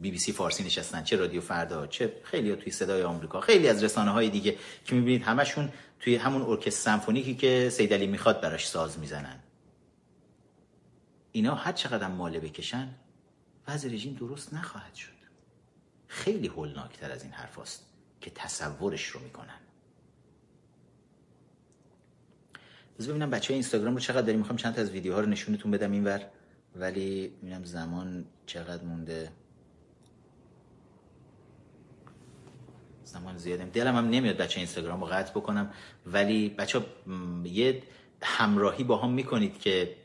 بی بی سی فارسی نشستن چه رادیو فردا چه خیلی توی صدای آمریکا خیلی از رسانه های دیگه که می‌بینید همشون توی همون ارکستر سمفونیکی که سیدلی می‌خواد براش ساز می‌زنن. اینا هر چقدر ماله بکشن وضع رژیم درست نخواهد شد. خیلی هولناکتر از این حرف هست که تصورش رو می‌کنن. بذار ببینم بچه اینستاگرام رو چقدر داریم. می‌خوام چند تا از ویدیوها رو نشونتون بدم اینور. ولی ببینم زمان چقدر مونده. زمان زیادیم. دلم هم نمیاد بچه اینستاگرام رو قطع بکنم ولی بچه یه همراهی با هم می‌کنید که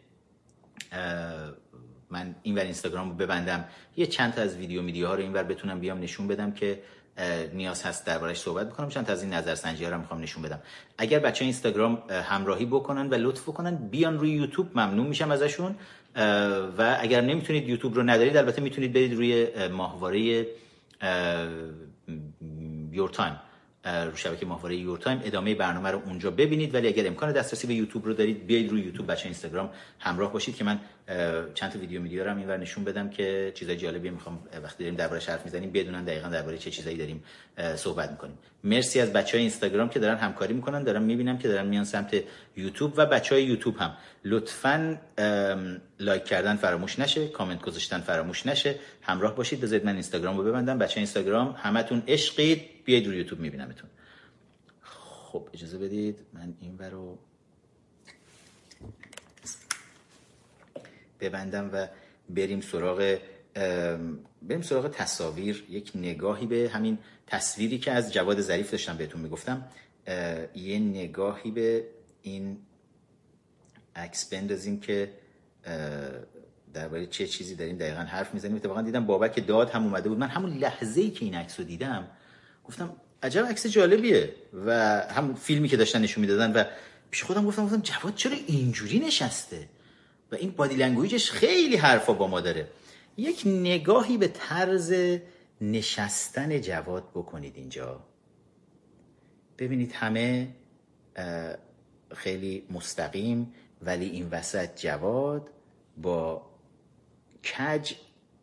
من اینور اینستاگرام رو ببندم. یه چند تا از ویدیو میدیو ها رو اینور بتونم بیام نشون بدم که نیاز هست دربارش صحبت بکنم. چند تا از این نظرسنجی ها رو می‌خوام نشون بدم. اگر بچه اینستاگرام همراهی بکنن و لطف بکنن بیان روی یوتیوب ممنون میشم ازشون. و اگر نمی‌تونید یوتیوب رو ندارید البته می‌تونید برید روی ماهواره Your Time رو شبکه ماهواره Your Time ادامه برنامه رو اونجا ببینید. ولی اگر امکان دسترسی به یوتیوب رو دارید بیاید روی یوتیوب بچه اینستاگرام همراه باشید که من چند تا ویدیو میدیو رو اینور نشون بدم که چیزای جالبی می‌خوام وقتی داریم درباره حرف می‌زنیم بدونن دقیقا درباره چه چیزایی داریم صحبت می‌کنیم. مرسی از بچه های اینستاگرام که دارن همکاری می‌کنن دارم می‌بینم که دارن میان سمت یوتیوب و بچه های یوتیوب هم. لطفا لایک کردن فراموش نشه کامنت گذاشتن فراموش نشه. همراه باشید بذارید من اینستاگرام رو ببندم. بچه اینستاگرام همتون عشقید. بیاید روی یوتیوب میبینمتون. خب اجازه بدید من این رو ببندم و بریم سراغ بریم سراغ تصاویر. یک نگاهی به همین تصویری که از جواد ظریف داشتم بهتون می‌گفتم یه نگاهی به این عکس بندازیم که درباره چه چیزی داریم دقیقا حرف می‌زنیم. اتفاقا دیدم بابک داد هم اومده بود. من همون لحظه ای که این عکس رو دیدم گفتم عجب عکس جالبیه. و همون فیلمی که داشتن نشون می‌دادن و پیش خودم گفتم گفتم جواد چرا اینجوری نشسته؟ و این بادی لنگویجش خیلی حرفا با ما داره. یک نگاهی به طرز نشستن جواد بکنید اینجا. ببینید همه خیلی مستقیم ولی این وسط جواد با کج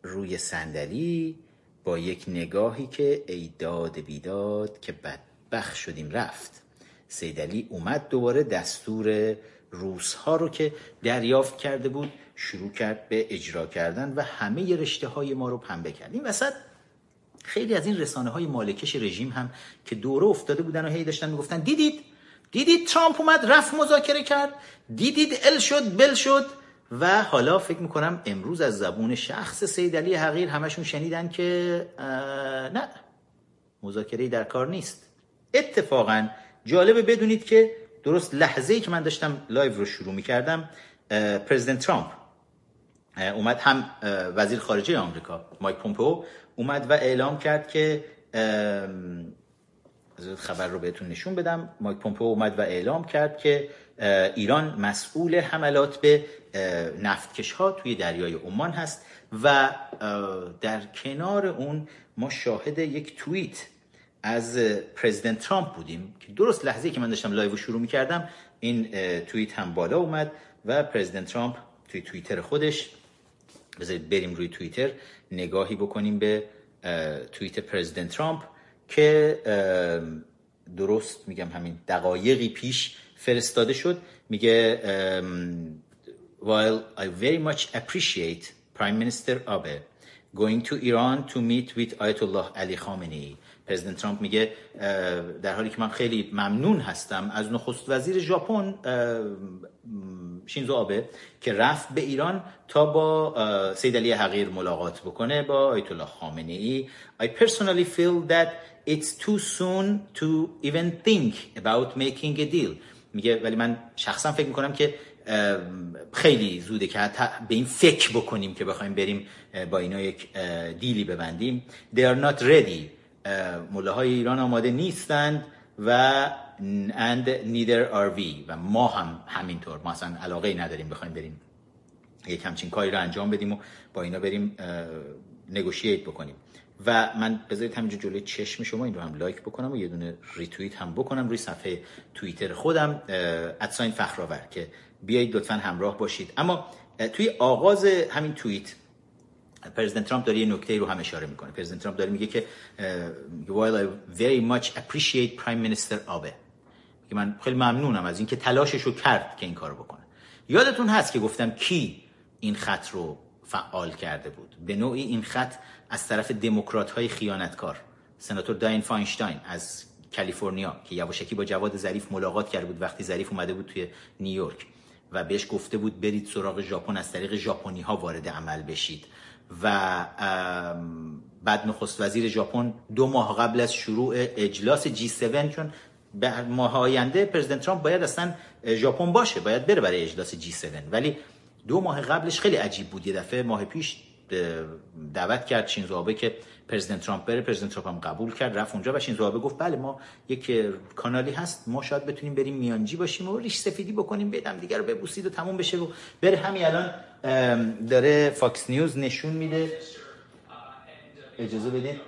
روی صندلی با یک نگاهی که ای داد بیداد که بدبخ شدیم رفت. سیدلی اومد دوباره دستور روزها رو که دریافت کرده بود شروع کرد به اجرا کردن و همه رشته های ما رو پنبه کرد. این وسط خیلی از این رسانه های مالکش رژیم هم که دوره افتاده بودن و هی داشتن می‌گفتن دیدید؟ دیدید ترامپ اومد رفت مذاکره کرد. دیدید ال شد بل شد. و حالا فکر می‌کنم امروز از زبون شخص سید علی حقیر همشون شنیدن که نه مذاکره در کار نیست. اتفاقا جالبه بدونید که درست لحظه ای که من داشتم live رو شروع می‌کردم President ترامپ. اومد هم وزیر خارجه آمریکا مایک پومپو اومد و اعلام کرد که خبر رو بهتون نشون بدم. مایک پومپو اومد و اعلام کرد که ایران مسئول حملات به نفتکش ها توی دریای عمان هست و در کنار اون ما شاهد یک توییت از President ترامپ بودیم که درست لحظه که من داشتم live شروع می کردم این توییت هم بالا اومد و President ترامپ توی توییتر خودش بذارید بریم روی توییتر نگاهی بکنیم به توییت پرزیدنت ترامپ که درست میگم همین دقایقی پیش فرستاده شد. میگه while I very much appreciate Prime Minister Abe going to Iran to meet with Ayatollah Ali Khamenei پرزیدنت ترامپ میگه در حالی که من خیلی ممنون هستم از نخست وزیر ژاپن شینزو آبه که رفت به ایران تا با سید علی حقیر ملاقات بکنه با آیت الله خامنه ای I personally feel that it's too soon to even think about making a deal. میگه ولی من شخصا فکر می‌کنم که خیلی زوده که حتی به این فکر بکنیم که بخوایم بریم با اینا یک دیلی ببندیم. They are not ready. های ایران آماده نیستند و and neither are we. و ما هم همینطور. ما اصلا علاقه نداریم بخوایم بریم یک همچین کاری رو انجام بدیم و با اینا بریم negotiate بکنیم. و من بذارید همینجا جلوی چشم شما این رو هم لایک بکنم و یه دونه ریتویت هم بکنم روی صفحه توییتر خودم at sign فخرآور که بیایید لطفا همراه باشید. اما توی آغاز همین توییت President ترامپ داره یه نکته رو هم اشاره می‌کنه. President ترامپ داره میگه که while I very much appreciate Prime Minister Abe. که من خیلی ممنونم از اینکه تلاشش رو کرد که این کارو بکنه. یادتون هست که گفتم کی این خط رو فعال کرده بود؟ به نوعی این خط از طرف دموکرات های خیانتکار. سناتور داین فاینشتاین از کالیفرنیا که یواشکی با جواد ظریف ملاقات کرده بود وقتی ظریف اومده بود توی نیویورک و بهش گفته بود برید سراغ ژاپن از طریق ژاپنی ها وارد عمل بشید. و بعد نخست وزیر ژاپن دو ماه قبل از شروع اجلاس جی 7 چون ماه آینده پرزیدنت ترامپ باید اصلا ژاپن باشه باید بره برای اجلاس جی 7 ولی دو ماه قبلش خیلی عجیب بود. یه دفعه ماه پیش دعوت کرد شینزو آبه که پرزیدنت ترامپ بره پرزیدنت ترامپ هم قبول کرد رفت اونجا و شینزو آبه گفت بله ما یک کانالی هست ما شاید بتونیم بریم میانجی باشیم و ریش سفیدی بکنیم بدم دیگه رو ببوسید و تموم بشه و بره. همین الان داره فاکس نیوز نشون میده. اجازه بدید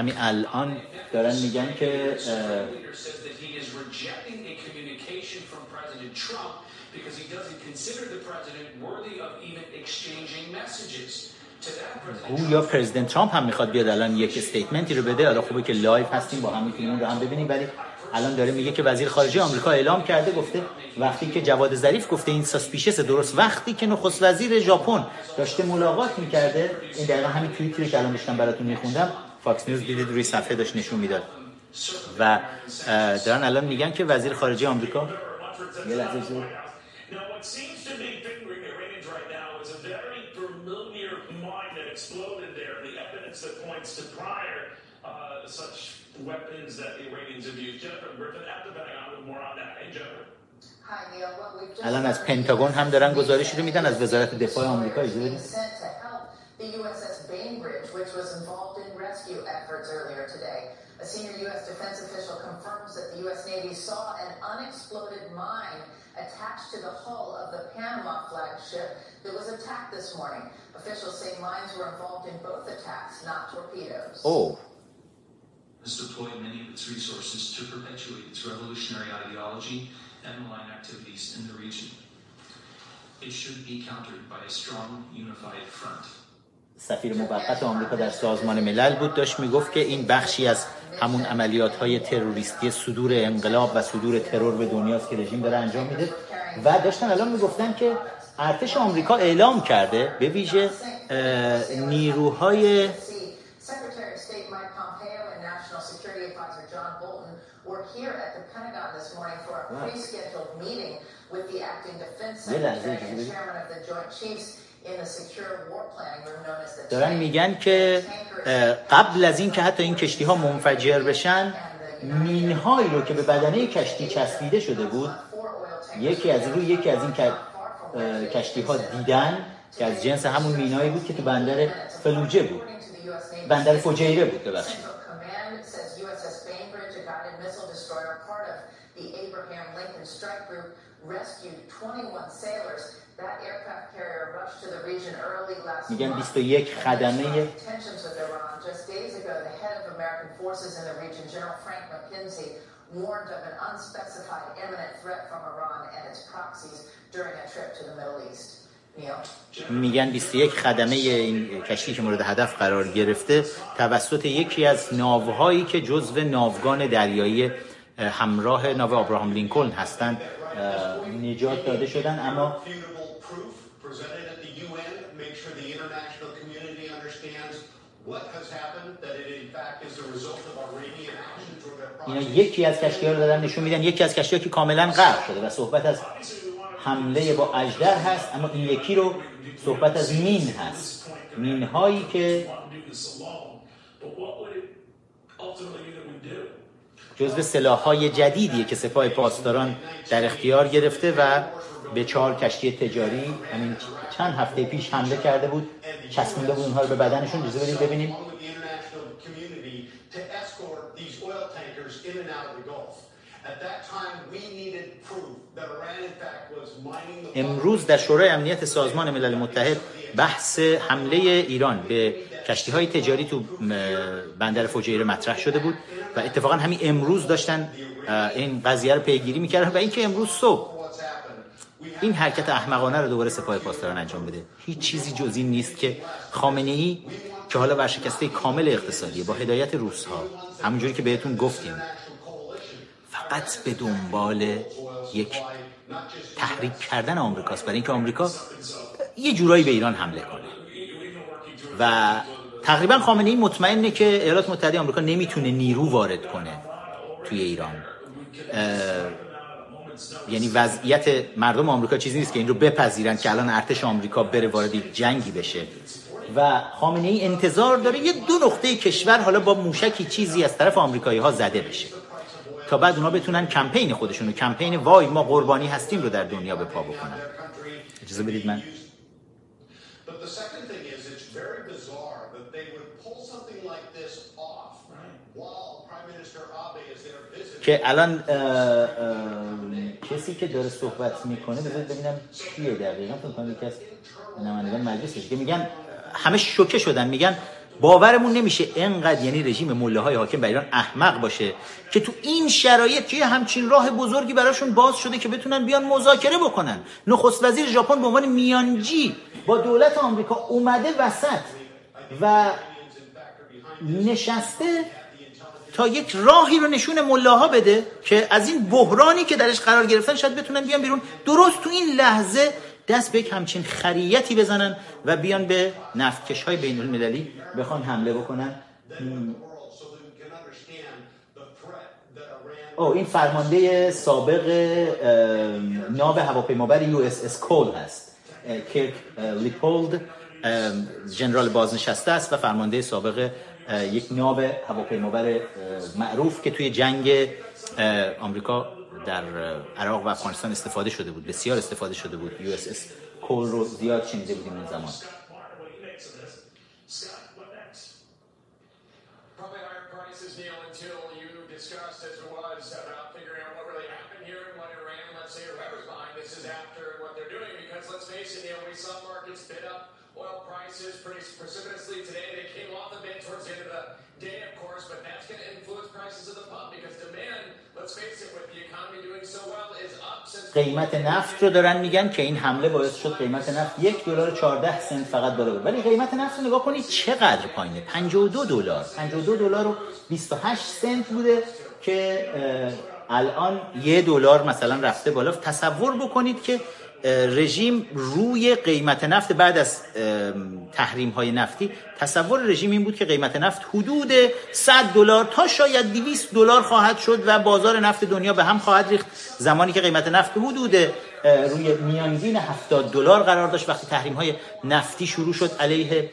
همین الان دارن میگن که یا President ترامپ هم می‌خواد بیاد الان یک statement ی رو بده؟ حالا خوبه که live هستیم با هم می‌تونیم رو هم ببینیم. ولی الان داره میگه که وزیر خارجه آمریکا اعلام کرده گفته وقتی که جواد ظریف گفته این suspicious درست وقتی که نخست وزیر ژاپن داشته ملاقات می‌کرده این دقیقا همین توییتی که الان داشتم براتون میخوندم Fox News دیدید روی صفحه داشت نشون می‌داد و دارن الان میگن که وزیر خارجه آمریکا یه لحظه weapons that the Iranians have used. Jennifer Griffin at the Pentagon with more on that. Hey, Jennifer. الان از پنتاگون هم دارن گزارشی رو میدن از وزارت دفاع آمریکا اجازه بدید the USS Bainbridge, which was involved in rescue efforts earlier today. A senior U.S. defense official confirms that the U.S. Navy saw an unexploded mine attached to the hull of the Panama flagship that was attacked this morning. Officials say mines were involved in both attacks, not torpedoes. Oh. has deployed many of its resources to perpetuate its revolutionary ideology and malign activities in the region. It should be countered by a strong, unified front. سفیر موقت آمریکا در سازمان ملل بود داشت می‌گفت که این بخشی از همون عملیات های تروریستی صدور انقلاب و صدور ترور به دنیاست که رژیم داره انجام میده. و داشتن الان می‌گفتن که ارتش آمریکا اعلام کرده به ویژه نیروهای دارن میگن که قبل از این که حتی این کشتی ها منفجر بشن مین هایی رو که به بدنه کشتی چسبیده شده بود یکی از روی یکی از این کشتی ها دیدن که از جنس همون مینایی بود که تو بندر فلوجه بود. بندر فجیره بود ببخشید. میگن 21 خدمه. warned of an unspecified imminent threat from Iran and its proxies during a trip to the Middle East. میگن 21 خدمه این کشتی که مورد هدف قرار گرفته توسط یکی از ناوهایی که جزو ناوگان دریایی همراه ناو ابراهام لینکلن هستند نجات داده شدن. اما اینا یکی از کشتی ها رو دارن نشون میدن یکی از کشتی ها که کاملا غرق شده و صحبت از حمله با اجدر هست اما این یکی رو صحبت از مین هست. مین هایی که جزو سلاح های جدیدیه که سپاه پاسداران در اختیار گرفته و به چهار کشتی تجاری همین چند هفته پیش حمله کرده بود. چسبونده بود اونها رو به بدنشون. جزو بدید ببینیم. امروز در شورای امنیت سازمان ملل متحد بحث حمله ایران به کشتی های تجاری تو بندر فجیره مطرح شده بود و اتفاقا همین امروز داشتن این قضیه رو پیگیری می‌کردن و اینکه امروز صبح این حرکت احمقانه رو دوباره سپاه پاسداران انجام بده. هیچ چیزی جز این نیست که خامنه ای که حالا ورشکسته کامل اقتصادی با هدایت روس ها همونجوری که بهتون گفتیم. فقط به دنبال یک تحریک کردن آمریکاست. برای اینکه آمریکا یه جورایی به ایران حمله کنه. و تقریبا خامنه ای مطمئنه که ایالات متحده آمریکا نمی‌تونه نیرو وارد کنه توی ایران. یعنی وضعیت مردم آمریکا چیزی نیست که این رو بپذیرن که الان ارتش آمریکا بره وارد جنگی بشه. و خامنه ای انتظار داره یه دو نقطه کشور حالا با موشکی چیزی از طرف آمریکایی ها زده بشه. تا بعد اونا بتونن کمپین خودشونو کمپین وای ما قربانی هستیم رو در دنیا به پا بکنن. اجازه بدید من که الان کسی که داره صحبت می‌کنه بذارید ببینم کیه دقیقا. فکر کنم یکی از نمایندگان مجلسش. که میگن همه شوکه شدن. میگن باورمون نمیشه انقدر یعنی رژیم مله های حاکم بر ایران احمق باشه که تو این شرایط که همچین راه بزرگی براشون باز شده که بتونن بیان مذاکره بکنن. نخست وزیر ژاپن به عنوان میانجی با دولت آمریکا اومده وسط و نشسته تا یک راهی رو نشون ملاها بده که از این بحرانی که درش قرار گرفتن شاید بتونن بیان بیرون. درست تو این لحظه دست به یک همچین خریتی بزنن و بیان به نفتکش های بین المللی بخوان حمله بکنن. او این فرمانده سابق ناو هواپیمابر USS Cole هست کرک لیپولد General بازنشسته است و فرمانده سابق یک ناو هواپیمابر معروف که توی جنگ آمریکا در عراق و افغانستان استفاده شده بود. بسیار استفاده شده بود. یو اس اس کول رو زیاد شنیده بودیم این زمان. قیمت نفت رو دارن میگن که این حمله باعث شد قیمت نفت یک دلار 14 سنت فقط بالا بره. ولی قیمت نفت رو نگاه کنید چقدر پایینه؟ 52 دلار. 52 دلار و 28 سنت بوده که الان یه دلار مثلا رفته بالا. تصور بکنید که رژیم روی قیمت نفت بعد از تحریم های نفتی تصور رژیم این بود که قیمت نفت حدود 100 دلار تا شاید 200 دلار خواهد شد و بازار نفت دنیا به هم خواهد ریخت. زمانی که قیمت نفت حدود روی میانگین 70 دلار قرار داشت وقتی تحریم های نفتی شروع شد علیه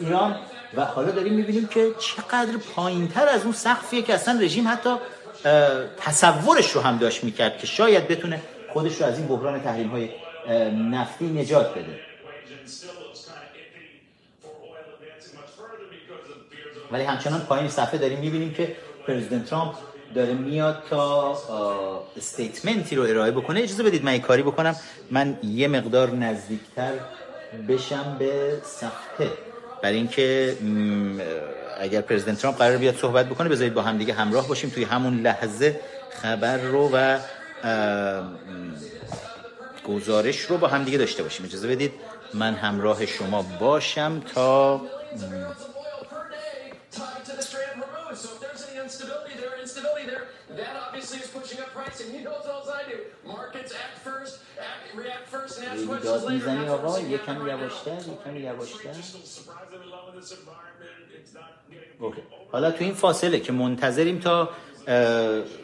ایران. و حالا داریم می‌بینیم که چقدر پایینتر از اون سقفیه که اصلا رژیم حتی تصورش رو هم داشت می‌کرد که شاید بتونه خودش رو از این بحران تحریم های نفتی نجات بده. ولی همچنان پایین صفحه داریم می‌بینیم که پرزیدنت ترامپ داره میاد تا استیتمنتی رو ارائه بکنه. اجازه بدید من کاری بکنم. من یه مقدار نزدیکتر بشم به صفحه. برای اینکه اگر پرزیدنت ترامپ قرار بیاد صحبت بکنه بذارید با هم دیگه همراه باشیم توی همون لحظه خبر رو و گزارش رو با هم دیگه داشته باشیم. اجازه بدید من همراه شما باشم تا داد می‌زنی آقا یکم یواشتر یکم یواشتر حالا تو این فاصله که منتظریم تا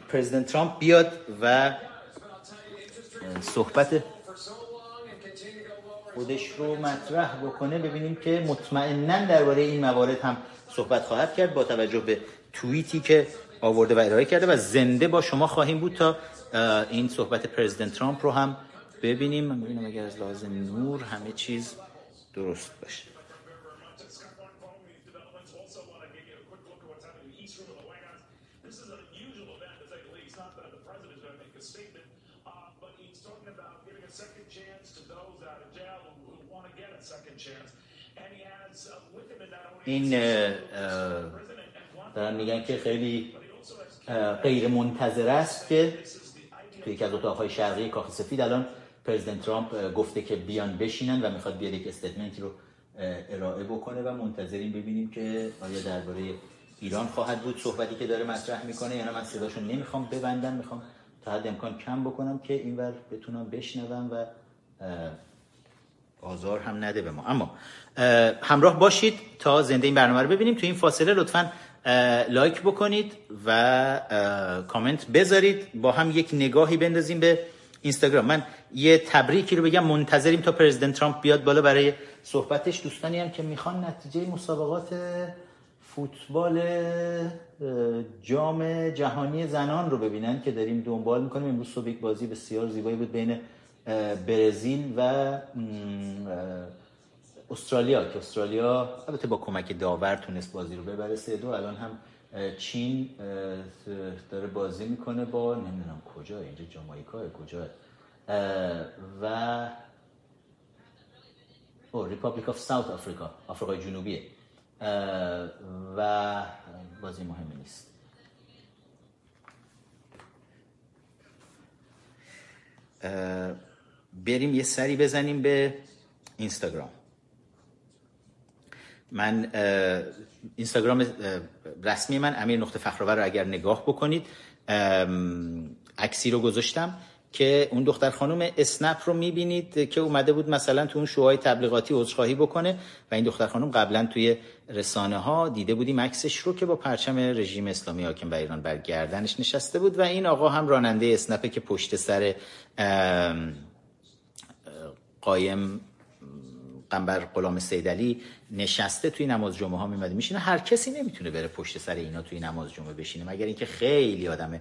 پرزیدنت ترامپ بیاد و صحبت خودش رو مطرح بکنه ببینیم که مطمئنا درباره این موارد هم صحبت خواهد کرد با توجه به توییتی که آورده و ارائه کرده و زنده با شما خواهیم بود تا این صحبت پرزیدنت ترامپ رو هم ببینیم. ببینم اگر از لازم نور همه چیز درست باشه. این دارن میگن که خیلی غیر منتظر است که توی یکی از اتاقهای شرقی کاخ سفید الان پرزیدنت ترامپ گفته که بیان بشینن و می‌خواد بیاد یک استیتمنتی رو ارائه بکنه و منتظریم ببینیم که آیا درباره ایران خواهد بود صحبتی که داره مطرح می‌کنه یا نه. من صداشو نمی‌خوام ببندم می‌خوام تا حد امکان کم بکنم که اینور بتونم بشنوم و آزار هم نده به ما. اما همراه باشید تا زنده این برنامه رو ببینیم. تو این فاصله لطفا لایک بکنید و کامنت بذارید. با هم یک نگاهی بندازیم به اینستاگرام. من یه تبریکی رو بگم. منتظریم تا پرزیدنت ترامپ بیاد بالا برای صحبتش. دوستانی هم که می‌خوان نتیجه مسابقات فوتبال جام جهانی زنان رو ببینن که داریم دنبال می‌کنیم. امروز صبح یک بازی بسیار زیبایی بود بین برزیل و استرالیا که استرالیا البته با کمک داور تونست بازی رو ببره. سه دو الان هم چین داره بازی می‌کنه با نمی‌دونم کجا اینجا جامایکا کجا. و او Republic of South Africa آفریقای جنوبیه. و بازی مهمی نیست. بریم یه سری بزنیم به اینستاگرام. من اینستاگرام رسمی من امیر نقطه فخرآور رو اگر نگاه بکنید عکسی رو گذاشتم که اون دختر خانم اسنپ رو می‌بینید که اومده بود مثلا تو اون شوهای تبلیغاتی عذرخواهی بکنه و این دختر خانم قبلا توی رسانه ها دیده بودیم عکسش رو که با پرچم رژیم اسلامی حاکم بر ایران بر گردنش نشسته بود و این آقا هم راننده اسنپه که پشت سر قایم قنبر غلام سیدلی نشسته توی نماز جمعه ها میمده میشینه هر کسی نمی‌تونه بره پشت سر اینا توی نماز جمعه بشینه مگر اینکه خیلی آدم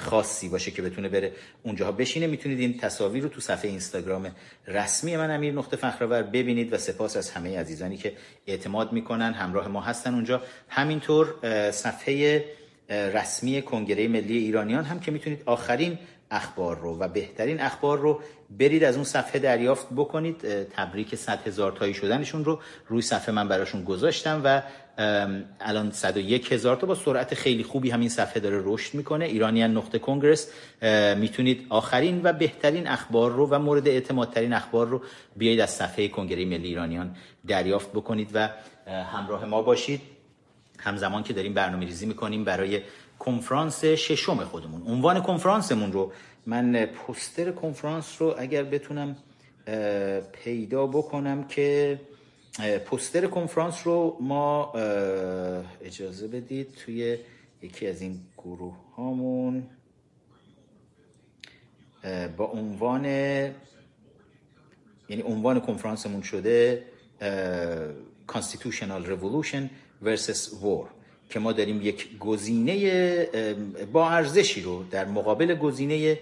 خاصی باشه که بتونه بره اونجاها بشینه. می‌تونید این تصاویر رو تو صفحه اینستاگرام رسمی من امیر نقطه فخرآور ببینید و سپاس از همه عزیزانی که اعتماد می‌کنن. همراه ما هستن اونجا. همینطور صفحه رسمی کنگره ملی ایرانیان هم که می‌تونید آخرین اخبار رو و بهترین اخبار رو برید از اون صفحه دریافت بکنید. تبریک 100 هزار تایی شدنشون رو روی صفحه من براشون گذاشتم و الان 101 هزار تا با سرعت خیلی خوبی همین صفحه داره رشد می‌کنه. ایرانیان نقطه کنگرس. می‌تونید آخرین و بهترین اخبار رو و مورد اعتمادترین اخبار رو بیایید از صفحه کنگره ملی ایرانیان دریافت بکنید و همراه ما باشید. همزمان که داریم برنامه ریزی می‌کنیم برای کنفرانس ششم خودمون. عنوان کنفرانسمون رو من پوستر کنفرانس رو اگر بتونم پیدا بکنم که پوستر کنفرانس رو ما اجازه بدید توی یکی از این گروه هامون با عنوان یعنی عنوان کنفرانسمون شده Constitutional Revolution versus War. که ما داریم یک گزینه با ارزشی رو در مقابل گزینه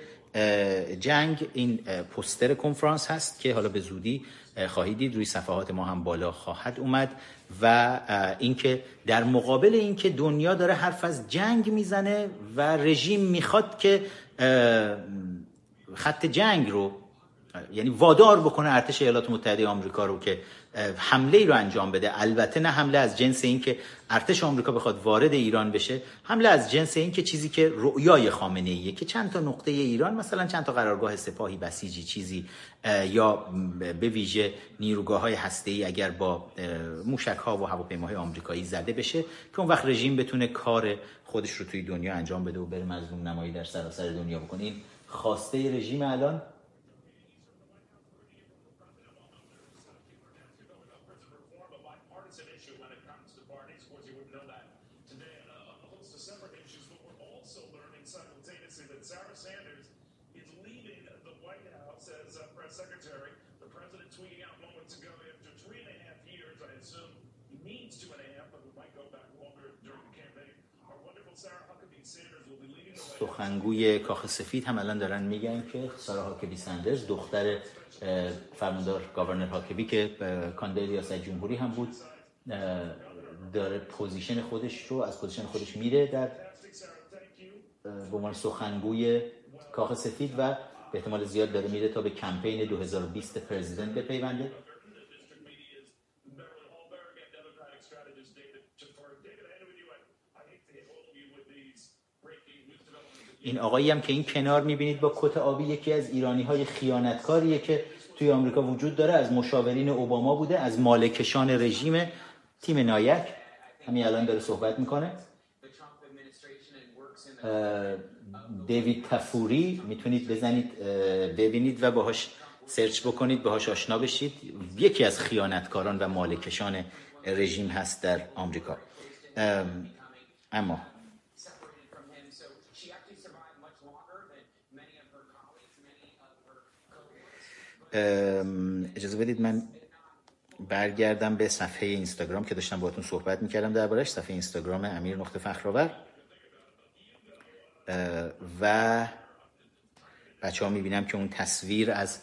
جنگ این پوستر کنفرانس هست که حالا به زودی خواهید دید. روی صفحات ما هم بالا خواهد اومد و اینکه در مقابل اینکه دنیا داره حرف از جنگ می‌زنه و رژیم می‌خواد که خط جنگ رو یعنی وادار بکنه ارتش ایالات متحده آمریکا رو که حمله ای رو انجام بده. البته نه حمله از جنس این که ارتش آمریکا بخواد وارد ایران بشه حمله از جنس این که چیزی که رؤیای خامنه ایه که چند تا نقطه ایران مثلا چند تا قرارگاه سپاهی بسیجی چیزی یا به ویژه نیروگاه های هسته ای اگر با موشک ها و هواپیماهای آمریکایی زده بشه که اون وقت رژیم بتونه کار خودش رو توی دنیا انجام بده و بره مظلوم نمایی در سراسر دنیا بکنه. این خواسته رژیم الان سخنگوی کاخ سفید هم الان دارن میگن که سارا هاکبی سندرز دختر فرماندار Governor هاکبی که کاندید ریاست جمهوری هم بود داره position خودش رو از position خودش میره در به عنوان سخنگوی کاخ سفید و به احتمال زیاد داره میره تا به کمپین 2020 President بپیونده. این آقایی هم که این کنار می‌بینید با کت آبی یکی از ایرانی های خیانتکاریه که توی آمریکا وجود داره از مشاورین اوباما بوده از مالکشان رژیم تیم نایک. همین الان داره صحبت می‌کنه. دیوید تفوری می‌تونید بزنید ببینید و باهاش سرچ بکنید باهاش آشنا بشید. یکی از خیانتکاران و مالکشان رژیم هست در آمریکا. اما اجازه بدید من برگردم به صفحه اینستاگرام که داشتم باهاتون صحبت می‌کردم دربارش صفحه اینستاگرام امیر نقطه فخرآور. و بچه ها می‌بینم که اون تصویر از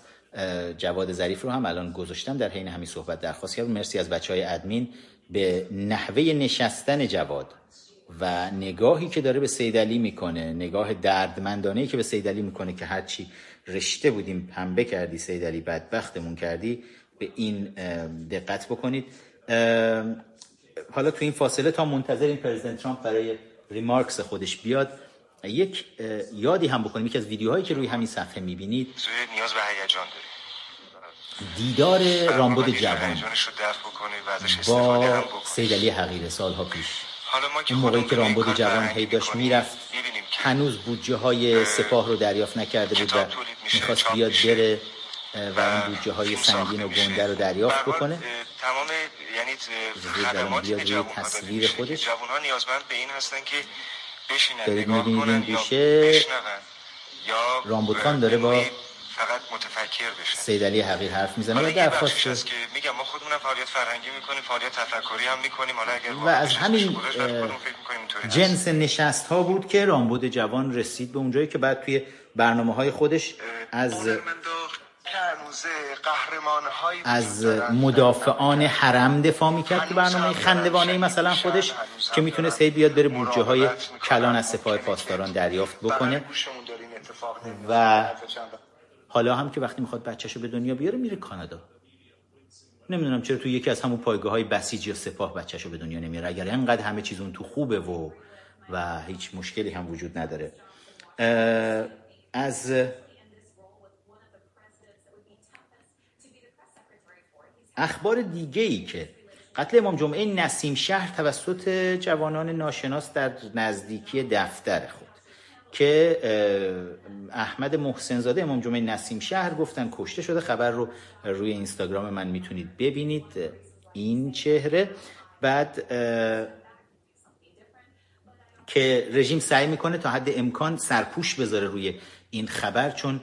جواد ظریف رو هم الان گذاشتم در حین همین صحبت درخواست کردم. مرسی از بچه های ادمین. به نحوه نشستن جواد و نگاهی که داره به سید علی می‌کنه نگاه دردمندانه که به سید علی می‌کنه که هرچی رشته بودیم پنبه کردی سید علی بدبختمون کردی به این دقت بکنید. حالا تو این فاصله تا منتظر این پرزیدنت ترامپ برای ریمارکس خودش بیاد یک یادی هم بکنیم یکی از ویدیوهایی که روی همین صفحه می‌بینید. نیاز به هیجان داری دیدار رامبد جوان. با سید علی حقیره سالها پیش. حالا ما که اون موقعی که این رامبد جوان هی داشت می‌رفت. هنوز بودجه های سپاه رو دریافت نکرده بود و می‌خواست بیاد. بره و اون بودجه های سنگین و. گنده رو دریافت بکنه تمام یعنی خدماتی بیاد تصویر خودش. که جوان‌ها نیازمند به این هستن که بشینن نگاه کنن یا بشنون یا خان داره با فقط متفکر بشن سید علی حقیر حرف می‌زنه یه درخواست هست که میگم ما خودمون هم فعالیت فرهنگی می‌کنیم فعالیت تفکری هم می‌کنیم حالا اگر و از همین. جنس نشست ها بود که رامبد جوان رسید به اونجایی که بعد توی برنامه های خودش از از. مدافعان حرم دفاع می‌کرد تو برنامه خندوانه مثلا خودش که می‌تونست هی بیاد بره بودجه های کلان از سپاه پاسداران دریافت بکنه. و. حالا هم که وقتی می‌خواد بچهشو به دنیا بیاره میره کانادا. نمی‌دونم چرا تو یکی از همون پایگاه های بسیج یا سپاه بچهشو به دنیا نمیاره. اگر انقدر همه چیز اون تو خوبه و و هیچ مشکلی هم وجود نداره. از اخبار دیگه ای که قتل امام جمعه نسیم شهر توسط جوانان ناشناس در نزدیکی دفتر که احمد محسنزاده امام جمعه نسیم شهر گفتن کشته شده. خبر رو روی اینستاگرام من می‌تونید ببینید. این چهره. بعد که رژیم سعی می‌کنه تا حد امکان سرپوش بذاره روی این خبر چون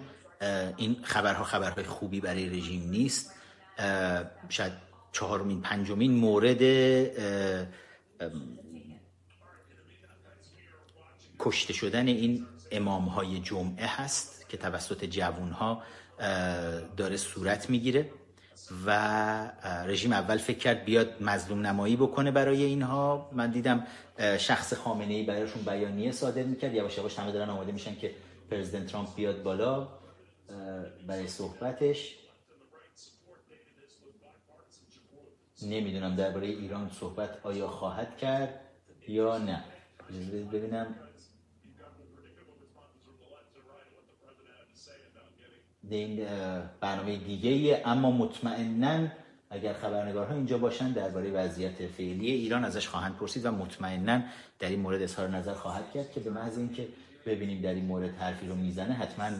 این خبرها خبرهای خوبی برای رژیم نیست. شاید چهارمین پنجمین مورد کشته شدن این امام های جمعه هست که توسط جوون ها داره صورت می‌گیره و رژیم اول فکر کرد بیاد مظلوم نمایی بکنه برای اینها. من دیدم شخص خامنه ای برایشون بیانیه صادر می‌کرد. یواش یواش همه دارن آماده میشن که پرزیدنت ترامپ بیاد بالا برای صحبتش. نمی‌دونم درباره ایران صحبت آیا خواهد کرد یا نه. ببینم. این برنامه دیگه ایه. اما مطمئنا اگر خبرنگارها اینجا باشن درباره وضعیت فعلی ایران ازش خواهند پرسید و مطمئنا در این مورد اظهار نظر خواهد کرد که به محض اینکه ببینیم در این مورد حرفی رو می‌زنه حتما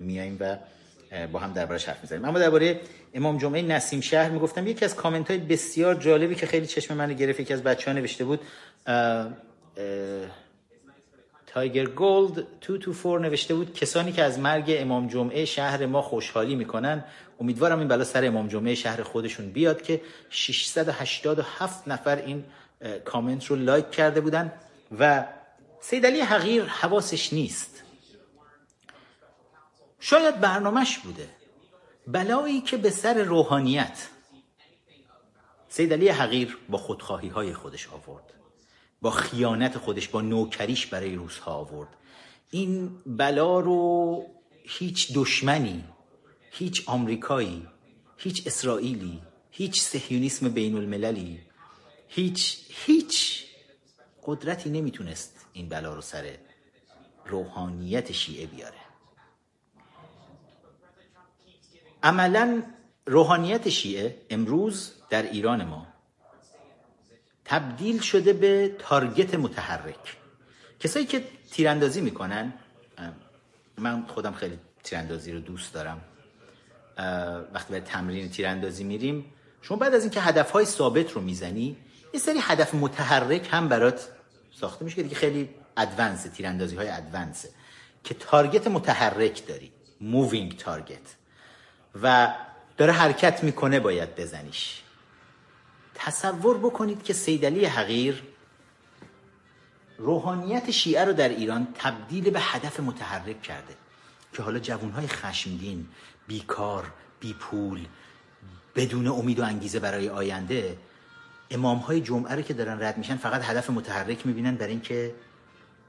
میایم و با هم دربارش حرف می‌زنیم اما درباره امام جمعه نسیم شهر می‌گفتم یکی از کامنت های بسیار جالبی که خیلی چشم من گرفت یکی از بچه ها نوشته بود تایگر گولد 224 نوشته بود کسانی که از مرگ امام جمعه شهر ما خوشحالی می‌کنن امیدوارم این بلا سر امام جمعه شهر خودشون بیاد که 687 نفر این کامنت رو لایک کرده بودن و سید علی حقیر حواسش نیست. شاید برنامهش بوده. بلایی که به سر روحانیت. سید علی حقیر با خودخواهی های خودش آورد. با خیانت خودش با نوکریش برای روزها آورد. این بلا رو هیچ دشمنی هیچ آمریکایی هیچ اسرائیلی هیچ سهیونیسم بین المللی هیچ هیچ قدرتی نمی‌تونست این بلا رو سر روحانیت شیعه بیاره. عملا روحانیت شیعه امروز در ایران ما تبدیل شده به تارگت متحرک. کسایی که تیراندازی می‌کنن من خودم خیلی تیراندازی رو دوست دارم. وقتی برای تمرین تیراندازی میریم شما بعد از اینکه هدفهای ثابت رو می‌زنی یه سری هدف متحرک هم برات ساخته میشه که دیگه خیلی advance تیراندازی های advance ه که target متحرک داری moving target و داره حرکت می‌کنه باید بزنیش. تصور بکنید که سید علی حقیر روحانیت شیعه رو در ایران تبدیل به هدف متحرک کرده که حالا جوانهای خشمگین بیکار بیپول بدون امید و انگیزه برای آینده امام های جمعه رو که دارن رد میشن فقط هدف متحرک می‌بینن برای اینکه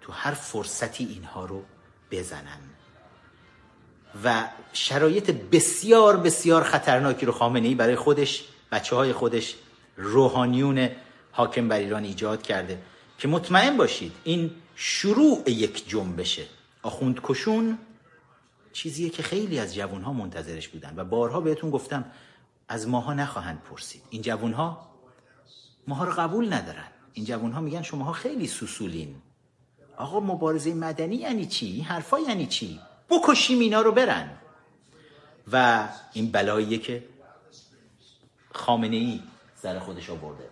تو هر فرصتی اینها رو بزنن. و شرایط بسیار بسیار خطرناکی رو خامنه ای برای خودش بچه های خودش روحانیون حاکم بر ایران ایجاد کرده. که مطمئن باشید این شروع یک جنبشه. آخوند کشون چیزیه که خیلی از جوانها منتظرش بودن و بارها بهتون گفتم از ماها نخواهند پرسید. این جوانها ماها رو قبول ندارن. این جوانها میگن شماها خیلی سوسولین. آقا مبارزه مدنی یعنی چی؟ این حرفا یعنی چی؟ بکشیم اینا رو برن. و این بلاییه که خامنه ای سر خودش آورده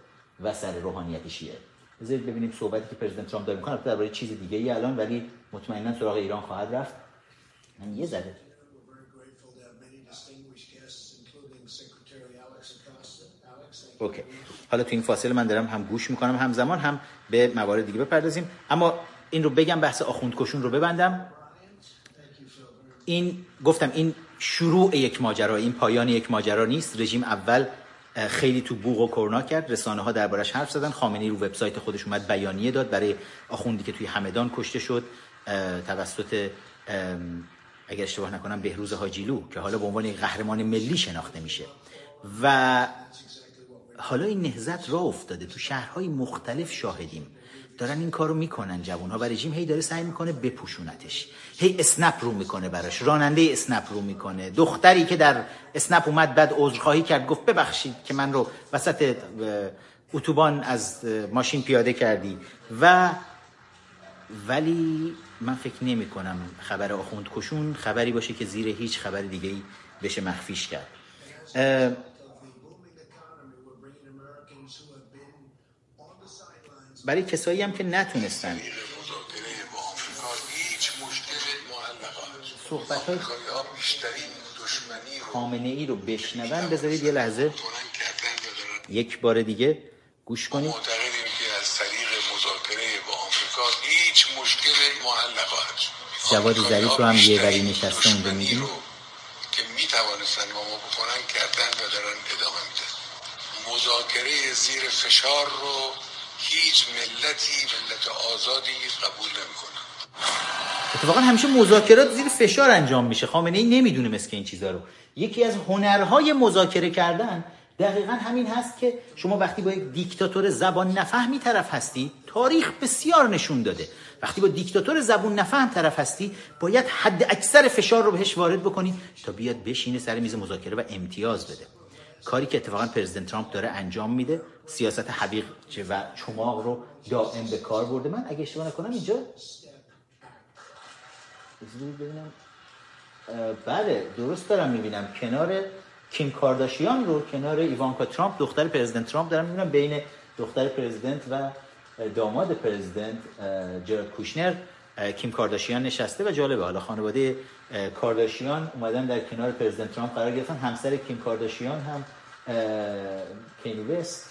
و سر روحانیت شیعه. بذارید ببینیم صحبتی که پرزیدنت ترامپ داره می‌کنه. درباره چیز دیگه ای الان ولی مطمئنا سراغ ایران خواهد رفت. من یه you. اوکی. حالا تو این فاصله من دارم هم گوش می‌کنم همزمان هم به موارد دیگه بپردازیم. اما این رو بگم بحث آخوند کشون رو ببندم. این گفتم این شروع یک ماجرا این پایان یک ماجرا نیست. رژیم اول خیلی تو بوق و کرنا کرد. رسانه ها دربارش حرف زدن. خامنه‌ای رو وبسایت خودش اومد بیانیه داد. برای آخوندی که توی همدان کشته شد توسط اگر اشتباه نکنم بهروز حاجیلو که حالا به عنوان یک قهرمان ملی شناخته میشه. و حالا این نهزت راه افتاده. تو شهرهای مختلف شاهدیم. دارن این کارو می‌کنن جوانها و رژیم هی داره سعی می‌کنه بپوشونتش. هی اسنپ رو می‌کنه براش. راننده اسنپ رو می‌کنه. دختری که در اسنپ اومد بعد عذرخواهی کرد گفت ببخشید که من رو وسط اتوبان از ماشین پیاده کردی. و ولی من فکر نمی کنم خبر آخوند کشون خبری باشه که زیر هیچ خبر دیگه ای بشه مخفیش کرد. برای کسایی هم که نتونستن صحبت های خامنه ای رو بشنون بذارید یه لحظه یک بار دیگه گوش کنید معتقدیم که از طریق مذاکره با آمریکا هیچ مشکل معلق خواهد شد. جواد ظریف رو هم یه وری نشسته اونجا؟ رو که می توانستن با ما بکنن کردن و دارن ادامه میدن مذاکره زیر فشار رو هیچ ملتی ملت آزادی قبول نمی‌کنه اتفاقا همیشه مذاکرات زیر فشار انجام میشه. خامنه ای نمی‌دونه مثل این چیزا رو. یکی از هنرهای مذاکره کردن دقیقا همین هست که شما وقتی با یک دیکتاتور زبان نفهمی طرف هستی تاریخ بسیار نشون داده. وقتی با دیکتاتور زبان نفهم طرف هستی باید حد اکثر فشار رو بهش وارد بکنی تا بیاد بشینه سر میز مذاکره و امتیاز بده. کاری که اتفاقا پرزیدنت ترامپ داره انجام میده سیاست حبیق و چماق رو دائم به کار برده. من اگه اشتباه نکنم اینجا ببینم. بله درست دارم می‌بینم. کنار کیم کارداشیان رو کنار ایوانکا ترامپ دختر پرزیدنت ترامپ دارم می‌بینم بین دختر پرزیدنت و داماد پرزیدنت جرد کوشنر. کیم کارداشیان نشسته و جالبه. حالا خانواده کارداشیان اومدن در کنار پرزیدنت ترامپ قرار گرفتن. همسر کیم کارداشیان هم کینی وست.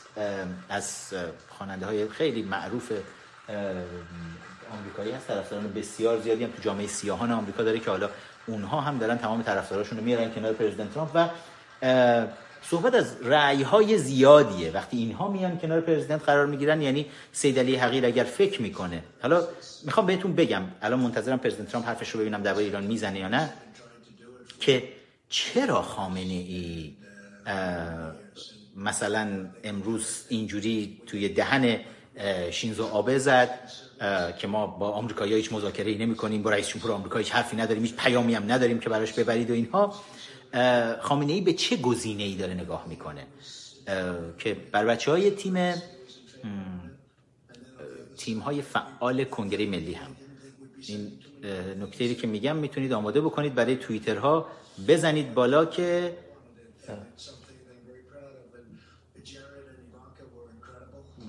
از خواننده های خیلی معروف آمریکایی هست. طرفداران بسیار زیادی هم تو جامعه سیاهان آمریکا داره که حالا اونها هم دارن تمام طرفداراشون رو میارن کنار پرزیدنت ترامپ و صحبت از رأی های زیادیه. وقتی اینها میان کنار پرزیدنت قرار می‌گیرن یعنی سید علی حقیر اگر فکر می‌کنه. حالا می‌خوام بهتون بگم الان منتظرم پرزیدنت ترامپ حرفش رو ببینم درباره ایران می‌زنه یا نه که چرا خامنه ای مثلا امروز اینجوری توی دهن شینزو آبه زد که ما با آمریکایی‌ها هیچ مذاکره نمی کنیم با رئیس جمهور آمریکا هیچ حرفی نداریم هیچ پیامی هم نداریم که براش ببرید و اینها. خامنه ای به چه گزینه ای داره نگاه می‌کنه؟ که بر بچه های تیم تیم های فعال کنگره ملی هم. این نکته که میگم می‌تونید آماده بکنید برای توییترها بزنید بالا که